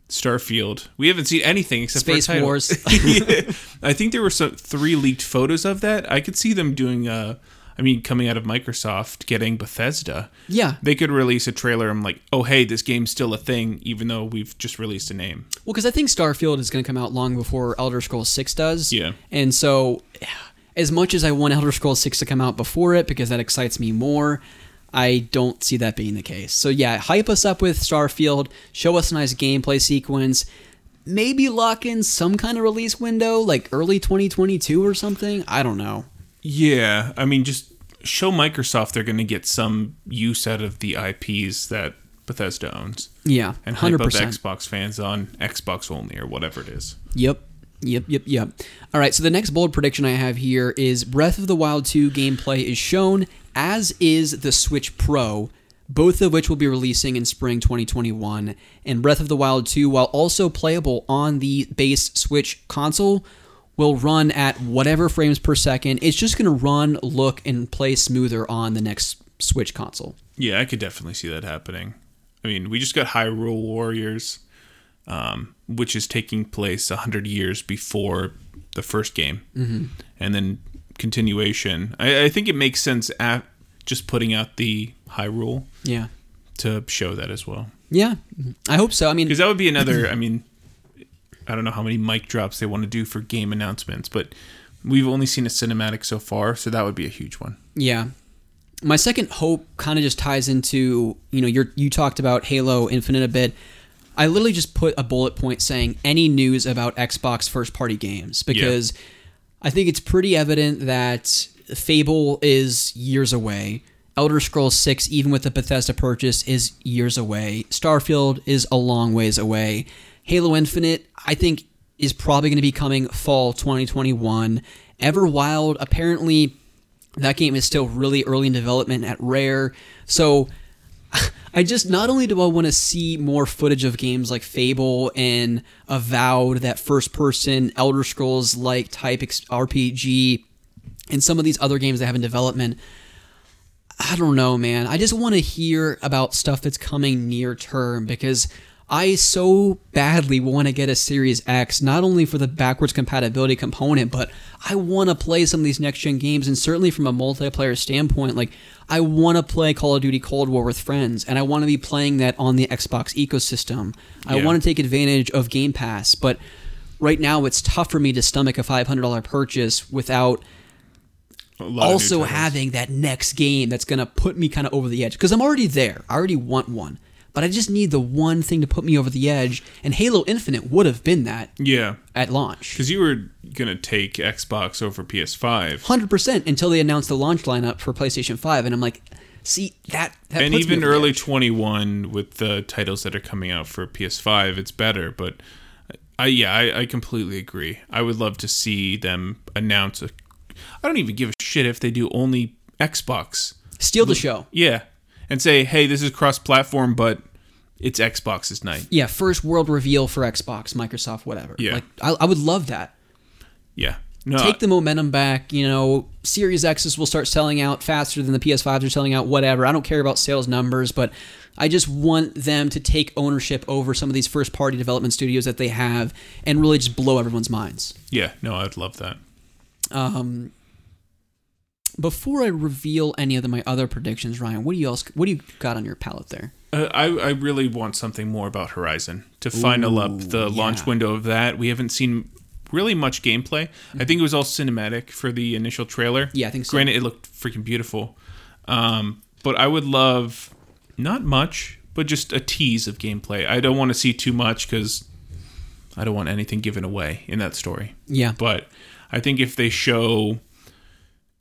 Starfield. We haven't seen anything except Space for. Wars. Yeah. I think there were some three leaked photos of that. I could see them doing. Uh, I mean, coming out of Microsoft, getting Bethesda. Yeah. They could release a trailer. I'm like, oh hey, this game's still a thing, even though we've just released a name. Well, because I think Starfield is going to come out long before Elder Scrolls 6 does. Yeah. And so, as much as I want Elder Scrolls 6 to come out before it because that excites me more, I don't see that being the case. So, yeah, hype us up with Starfield, show us a nice gameplay sequence, maybe lock in some kind of release window, like early 2022 or something. I don't know. Yeah, I mean, just show Microsoft they're going to get some use out of the IPs that Bethesda owns, Yeah, and hype 100%. up Xbox fans on Xbox only or whatever it is. Yep. Yep, yep, yep. All right, so the next bold prediction I have here is Breath of the Wild 2 gameplay is shown, as is the Switch Pro, both of which will be releasing in spring 2021. And Breath of the Wild 2, while also playable on the base Switch console, will run at whatever frames per second. It's just going to run, look, and play smoother on the next Switch console. Yeah, I could definitely see that happening. I mean, we just got Hyrule Warriors, um, which is taking place hundred years before the first game, mm-hmm. and then continuation. I, I think it makes sense at just putting out the Hyrule Yeah. to show that as well. Yeah, I hope so. I mean, Because that would be another. I mean, I don't know how many mic drops they want to do for game announcements, but we've only seen a cinematic so far, so that would be a huge one. Yeah. My second hope kind of just ties into, you know, you you talked about Halo Infinite a bit. I literally just put a bullet point saying any news about Xbox first party games because I think it's pretty evident that Fable is years away. Elder Scrolls 6 even with the Bethesda purchase is years away. Starfield is a long ways away. Halo Infinite I think is probably going to be coming fall 2021. Everwild apparently that game is still really early in development at Rare. So I just not only do I want to see more footage of games like Fable and Avowed, that first person Elder Scrolls like type RPG, and some of these other games that have in development. I don't know, man. I just want to hear about stuff that's coming near term because I so badly want to get a Series X, not only for the backwards compatibility component, but I want to play some of these next gen games. And certainly from a multiplayer standpoint, like I want to play Call of Duty Cold War with friends, and I want to be playing that on the Xbox ecosystem. I want to take advantage of Game Pass, but right now it's tough for me to stomach a $500 purchase without A lot of new also having that next game that's going to put me kind of over the edge because I'm already there. I already want one. But I just need the one thing to put me over the edge, and Halo Infinite would have been that yeah, at launch. because you were gonna take Xbox over PS5, 100% until they announced the launch lineup for PlayStation 5, and I'm like, see, that, that and even early edge. 21 with the titles that are coming out for PS5, it's better. But I yeah, I, I completely agree. I would love to see them announce a. I don't even give a shit if they do only Xbox. Steal the show. Yeah, and say, hey, this is cross-platform, but it's Xbox's night. Yeah, first world reveal for Xbox, Microsoft, whatever. Yeah. Like, I, I would love that. Yeah, No, take the momentum back. You know, Series X's will start selling out faster than the PS5s are selling out. Whatever. I don't care about sales numbers, but I just want them to take ownership over some of these first party development studios that they have and really just blow everyone's minds. Yeah, no, I'd love that. Um, before I reveal any of the, my other predictions, Ryan, what do you else? What do you got on your palette there? Uh, I I really want something more about Horizon to final up the launch window of that. We haven't seen really much gameplay. I think it was all cinematic for the initial trailer. Mm-hmm. Yeah, I think so. Granted, it looked freaking beautiful, um, but I would love not much, but just a tease of gameplay. I don't want to see too much because I don't want anything given away in that story. Yeah, But I think if they show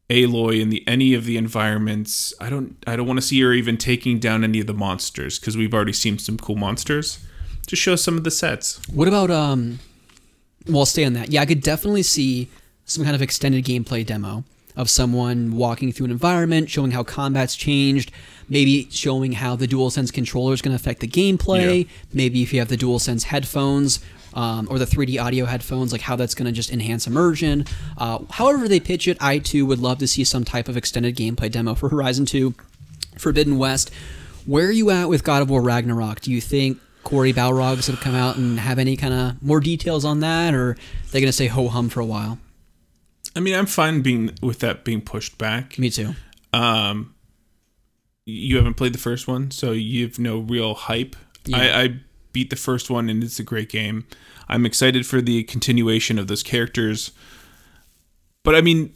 Aloy in the any of the environments, I don't I don't want to see her even taking down any of the monsters because we've already seen some cool monsters. Just show some of the sets. What about um? Well, stay on that. Yeah, I could definitely see some kind of extended gameplay demo of someone walking through an environment, showing how combat's changed, maybe showing how the DualSense controller is going to affect the gameplay. Yeah. Maybe if you have the DualSense headphones. Um, or the 3D audio headphones, like how that's going to just enhance immersion. Uh, however, they pitch it, I too would love to see some type of extended gameplay demo for Horizon 2, Forbidden West. Where are you at with God of War Ragnarok? Do you think Cory Barlog's going to come out and have any kind of more details on that, or they're going to say ho hum for a while? I mean, I'm fine being with that being pushed back. Me too. Um, you haven't played the first one, so you've no real hype. Yeah. I, I beat the first one, and it's a great game. I'm excited for the continuation of those characters. But I mean,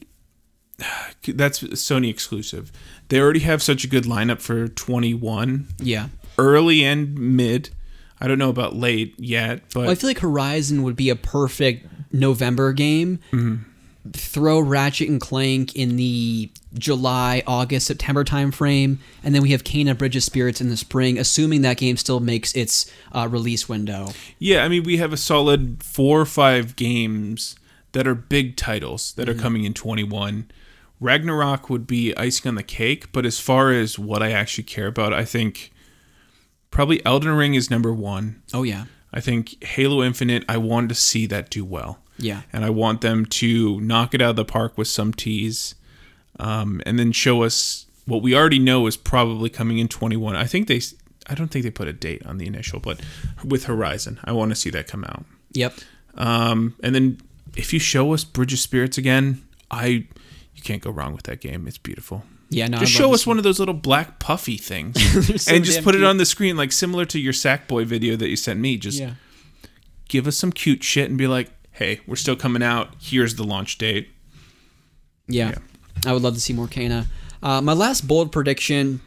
that's Sony exclusive. They already have such a good lineup for 21, Yeah. early and mid. I don't know about late yet, but Well, I feel like Horizon would be a perfect November game. Mm-hmm. Throw Ratchet and Clank in the July, August, September timeframe, and then we have Kena Bridge of Spirits in the spring, assuming that game still makes its uh, release window. Yeah, I mean, we have a solid four or five games that are big titles that are coming in 21. Ragnarok would be icing on the cake, but as far as what I actually care about, I think probably Elden Ring is number one. Oh yeah, I think Halo Infinite, I wanted to see that do well. Yeah. And I want them to knock it out of the park with some tease um, and then show us what we already know is probably coming in 21. I think they, I don't think they put a date on the initial, but with Horizon, I want to see that come out. Yep. Um, and then if you show us Bridge of Spirits again, I you can't go wrong with that game. It's beautiful. Yeah, no, Just show us one of those little black puffy things so and just put it on the screen, like similar to your Sackboy video that you sent me. Just Yeah. give us some cute shit and be like, hey, we're still coming out. Here's the launch date. Yeah. I would love to see more Kena. Uh, my last bold prediction,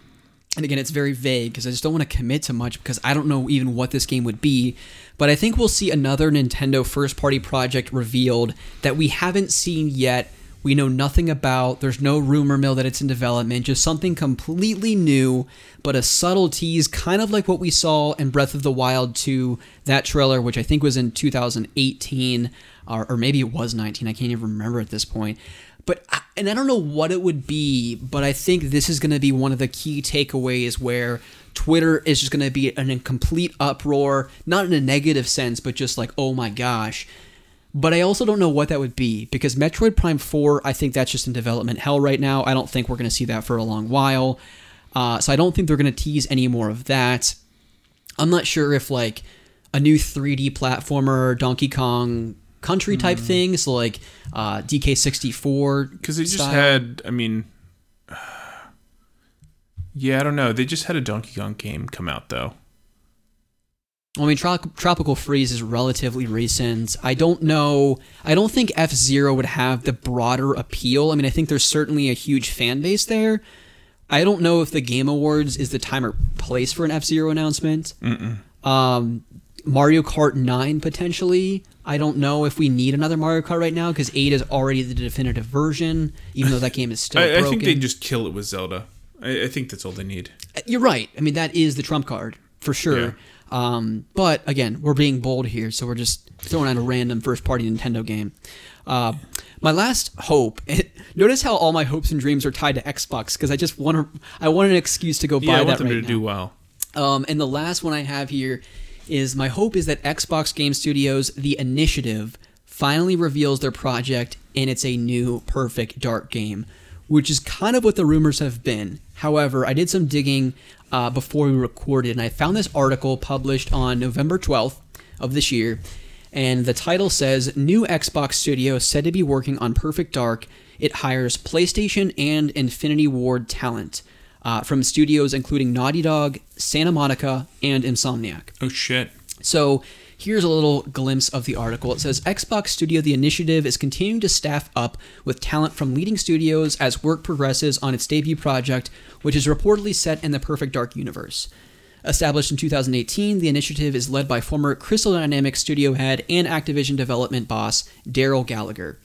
and again, it's very vague because I just don't want to commit to much because I don't know even what this game would be. But I think we'll see another Nintendo first party project revealed that we haven't seen yet. We know nothing about. There's no rumor mill that it's in development. Just something completely new, but a subtle tease, kind of like what we saw in Breath of the Wild 2, that trailer, which I think was in 2018, or, or maybe it was 19. I can't even remember at this point. But and I don't know what it would be, but I think this is going to be one of the key takeaways where Twitter is just going to be in a complete uproar, not in a negative sense, but just like, oh my gosh. But I also don't know what that would be because Metroid Prime 4, I think that's just in development hell right now. I don't think we're going to see that for a long while. Uh, so I don't think they're going to tease any more of that. I'm not sure if like a new 3D platformer, Donkey Kong Country type thing, so like uh, DK64. Because they just style. had, I mean, yeah, I don't know. They just had a Donkey Kong game come out though. I mean, Trop- Tropical Freeze is relatively recent. I don't know. I don't think F Zero would have the broader appeal. I mean, I think there's certainly a huge fan base there. I don't know if the Game Awards is the time or place for an F Zero announcement. Um, Mario Kart 9 potentially. I don't know if we need another Mario Kart right now because 8 is already the definitive version, even though that game is still I, I think they just kill it with Zelda. I, I think that's all they need. You're right. I mean, that is the trump card for sure. Yeah. Um, but again, we're being bold here, so we're just throwing out a random first party Nintendo game. Uh, my last hope. notice how all my hopes and dreams are tied to Xbox because I just want to. I want an excuse to go buy Yeah, I that want them right to now. do well. Um, and the last one I have here is my hope is that Xbox Game Studios, The Initiative, finally reveals their project and it's a new Perfect Dark game, which is kind of what the rumors have been. However, I did some digging uh, before we recorded, and I found this article published on November 12th of this year, and the title says New Xbox studio said to be working on Perfect Dark. It hires PlayStation and Infinity Ward talent uh, from studios including Naughty Dog, Santa Monica, and Insomniac. Oh shit. So here's a little glimpse of the article. It says Xbox Studio The Initiative is continuing to staff up with talent from leading studios as work progresses on its debut project, which is reportedly set in the Perfect Dark universe. Established in 2018, the initiative is led by former Crystal Dynamics studio head and Activision development boss Darrell Gallagher.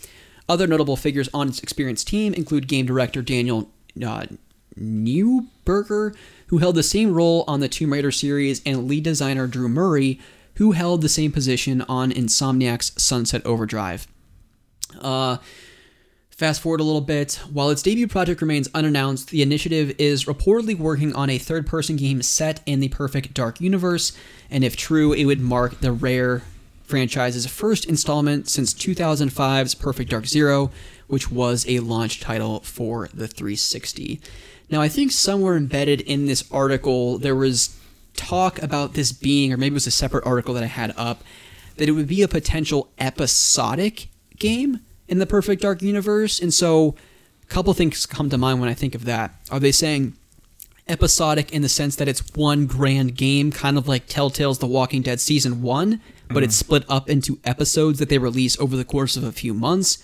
Other notable figures on its experienced team include game director Daniel uh, Neuburger, who held the same role on the Tomb Raider series, and lead designer Drew Murray, who held the same position on Insomniac's Sunset Overdrive. Uh, fast forward a little bit. While its debut project remains unannounced, the initiative is reportedly working on a third person game set in the Perfect Dark universe, and if true, it would mark the rare franchise's first installment since 2005's Perfect Dark Zero, which was a launch title for the 360. Now, I think somewhere embedded in this article, there was talk about this being, or maybe it was a separate article that I had up, that it would be a potential episodic game in the Perfect Dark universe. And so, a couple things come to mind when I think of that. Are they saying episodic in the sense that it's one grand game, kind of like Telltale's The Walking Dead Season 1, but it's split up into episodes that they release over the course of a few months?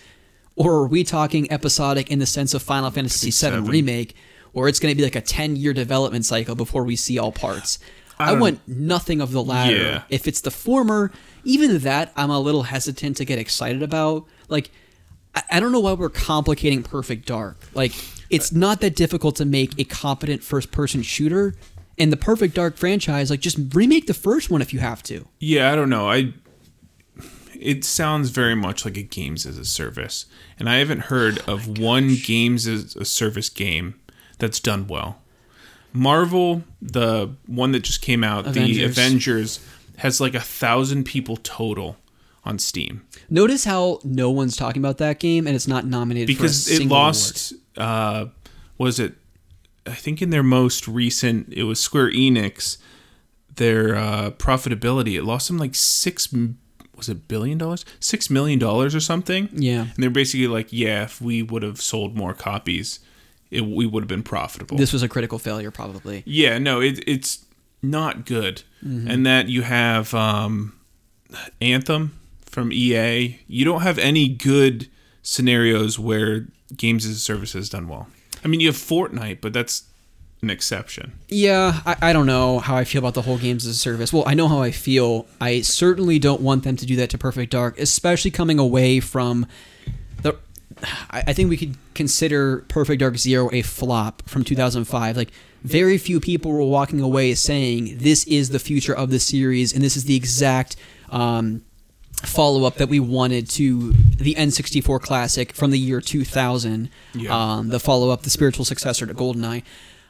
Or are we talking episodic in the sense of Final Fantasy VII. Remake, where it's going to be like a 10 year development cycle before we see all parts? I, don't- want nothing of the latter. Yeah. If it's the former, even that I'm a little hesitant to get excited about. Like, I, I don't know why we're complicating Perfect Dark. Like, it's not that difficult to make a competent first person shooter. And the Perfect Dark franchise, like, just remake the first one if you have to. Yeah, I don't know. I it sounds very much like a games as a service, and I haven't heard of oh one games as a service game that's done well. Marvel, the one that just came out, the Avengers. Avengers, has like a thousand people total on Steam Notice how no one's talking about that game and it's not nominated because it lost. Uh, was it? I think in their most recent, it was Square Enix. Their uh, profitability, it lost them like six. Was it billion dollars? Six million dollars or something. Yeah. And they're basically like, yeah, if we would have sold more copies, it, we would have been profitable. This was a critical failure, probably. Yeah, no, it, it's not good. Mm-hmm. And that you have um, Anthem from EA. You don't have any good scenarios where games as a service has done well. I mean, you have Fortnite, but that's an exception. Yeah, I, I don't know how I feel about the whole games as a service. Well, I know how I feel. I certainly don't want them to do that to Perfect Dark, especially coming away from. I, I think we could consider Perfect Dark Zero a flop from 2005. Like, very few people were walking away saying this is the future of the series and this is the exact. Um, follow up that we wanted to the N64 classic from the year 2000. Yeah. Um, the follow up, the spiritual successor to GoldenEye.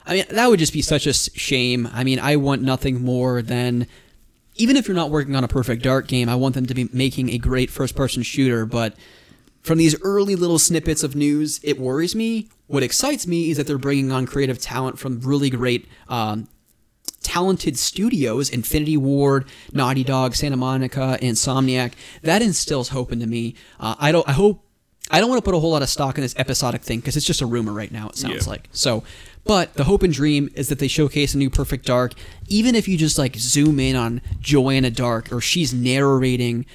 I mean, that would just be such a shame. I mean, I want nothing more than. Even if you're not working on a perfect dark game, I want them to be making a great first person shooter. But from these early little snippets of news, it worries me. What excites me is that they're bringing on creative talent from really great um, talented studios, Infinity Ward, Naughty Dog, Santa Monica, Insomniac. That instills hope into me. Uh, I don't. I hope. I don't want to put a whole lot of stock in this episodic thing because it's just a rumor right now. It sounds Yeah. like so. But the hope and dream is that they showcase a new Perfect Dark. Even if you just like zoom in on Joanna Dark or she's narrating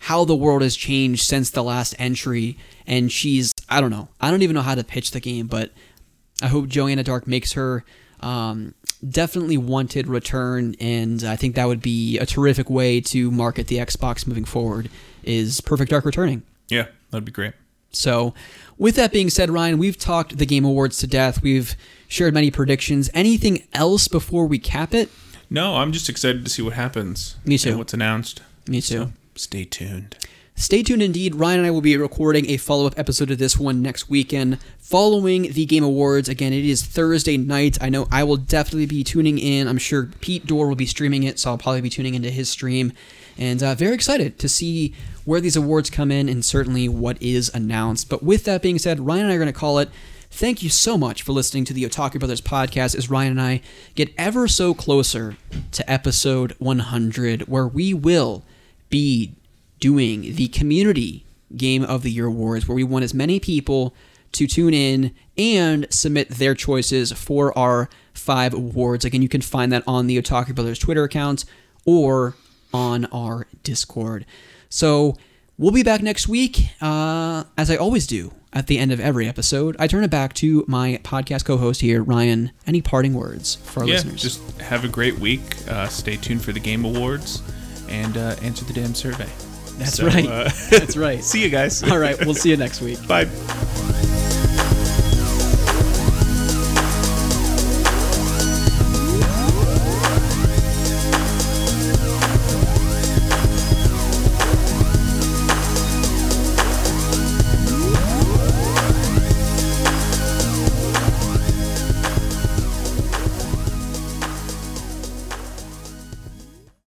how the world has changed since the last entry, and she's I don't know. I don't even know how to pitch the game, but I hope Joanna Dark makes her um, definitely wanted return, and I think that would be a terrific way to market the Xbox moving forward. Is Perfect Dark returning? Yeah, that'd be great. So, with that being said, Ryan, we've talked the Game Awards to death. We've shared many predictions. Anything else before we cap it? No, I'm just excited to see what happens. Me too. And what's announced. Me too. So, stay tuned. Stay tuned indeed. Ryan and I will be recording a follow up episode of this one next weekend following the Game Awards. Again, it is Thursday night. I know I will definitely be tuning in. I'm sure Pete Dorr will be streaming it, so I'll probably be tuning into his stream. and uh, very excited to see where these awards come in and certainly what is announced. But with that being said, Ryan and I are going to call it. Thank you so much for listening to the Otaku Brothers podcast as Ryan and I get ever so closer to episode 100, where we will be doing the community game of the year awards, where we want as many people to tune in and submit their choices for our five awards. Again, you can find that on the Otaku Brothers Twitter account or on our Discord. So we'll be back next week, uh, as I always do at the end of every episode. I turn it back to my podcast co host here, Ryan. Any parting words for our yeah, listeners? just have a great week. Uh, stay tuned for the Game Awards and uh, answer the damn survey. That's So, right. uh, That's right. See you guys. All right, we'll see you next week. Bye.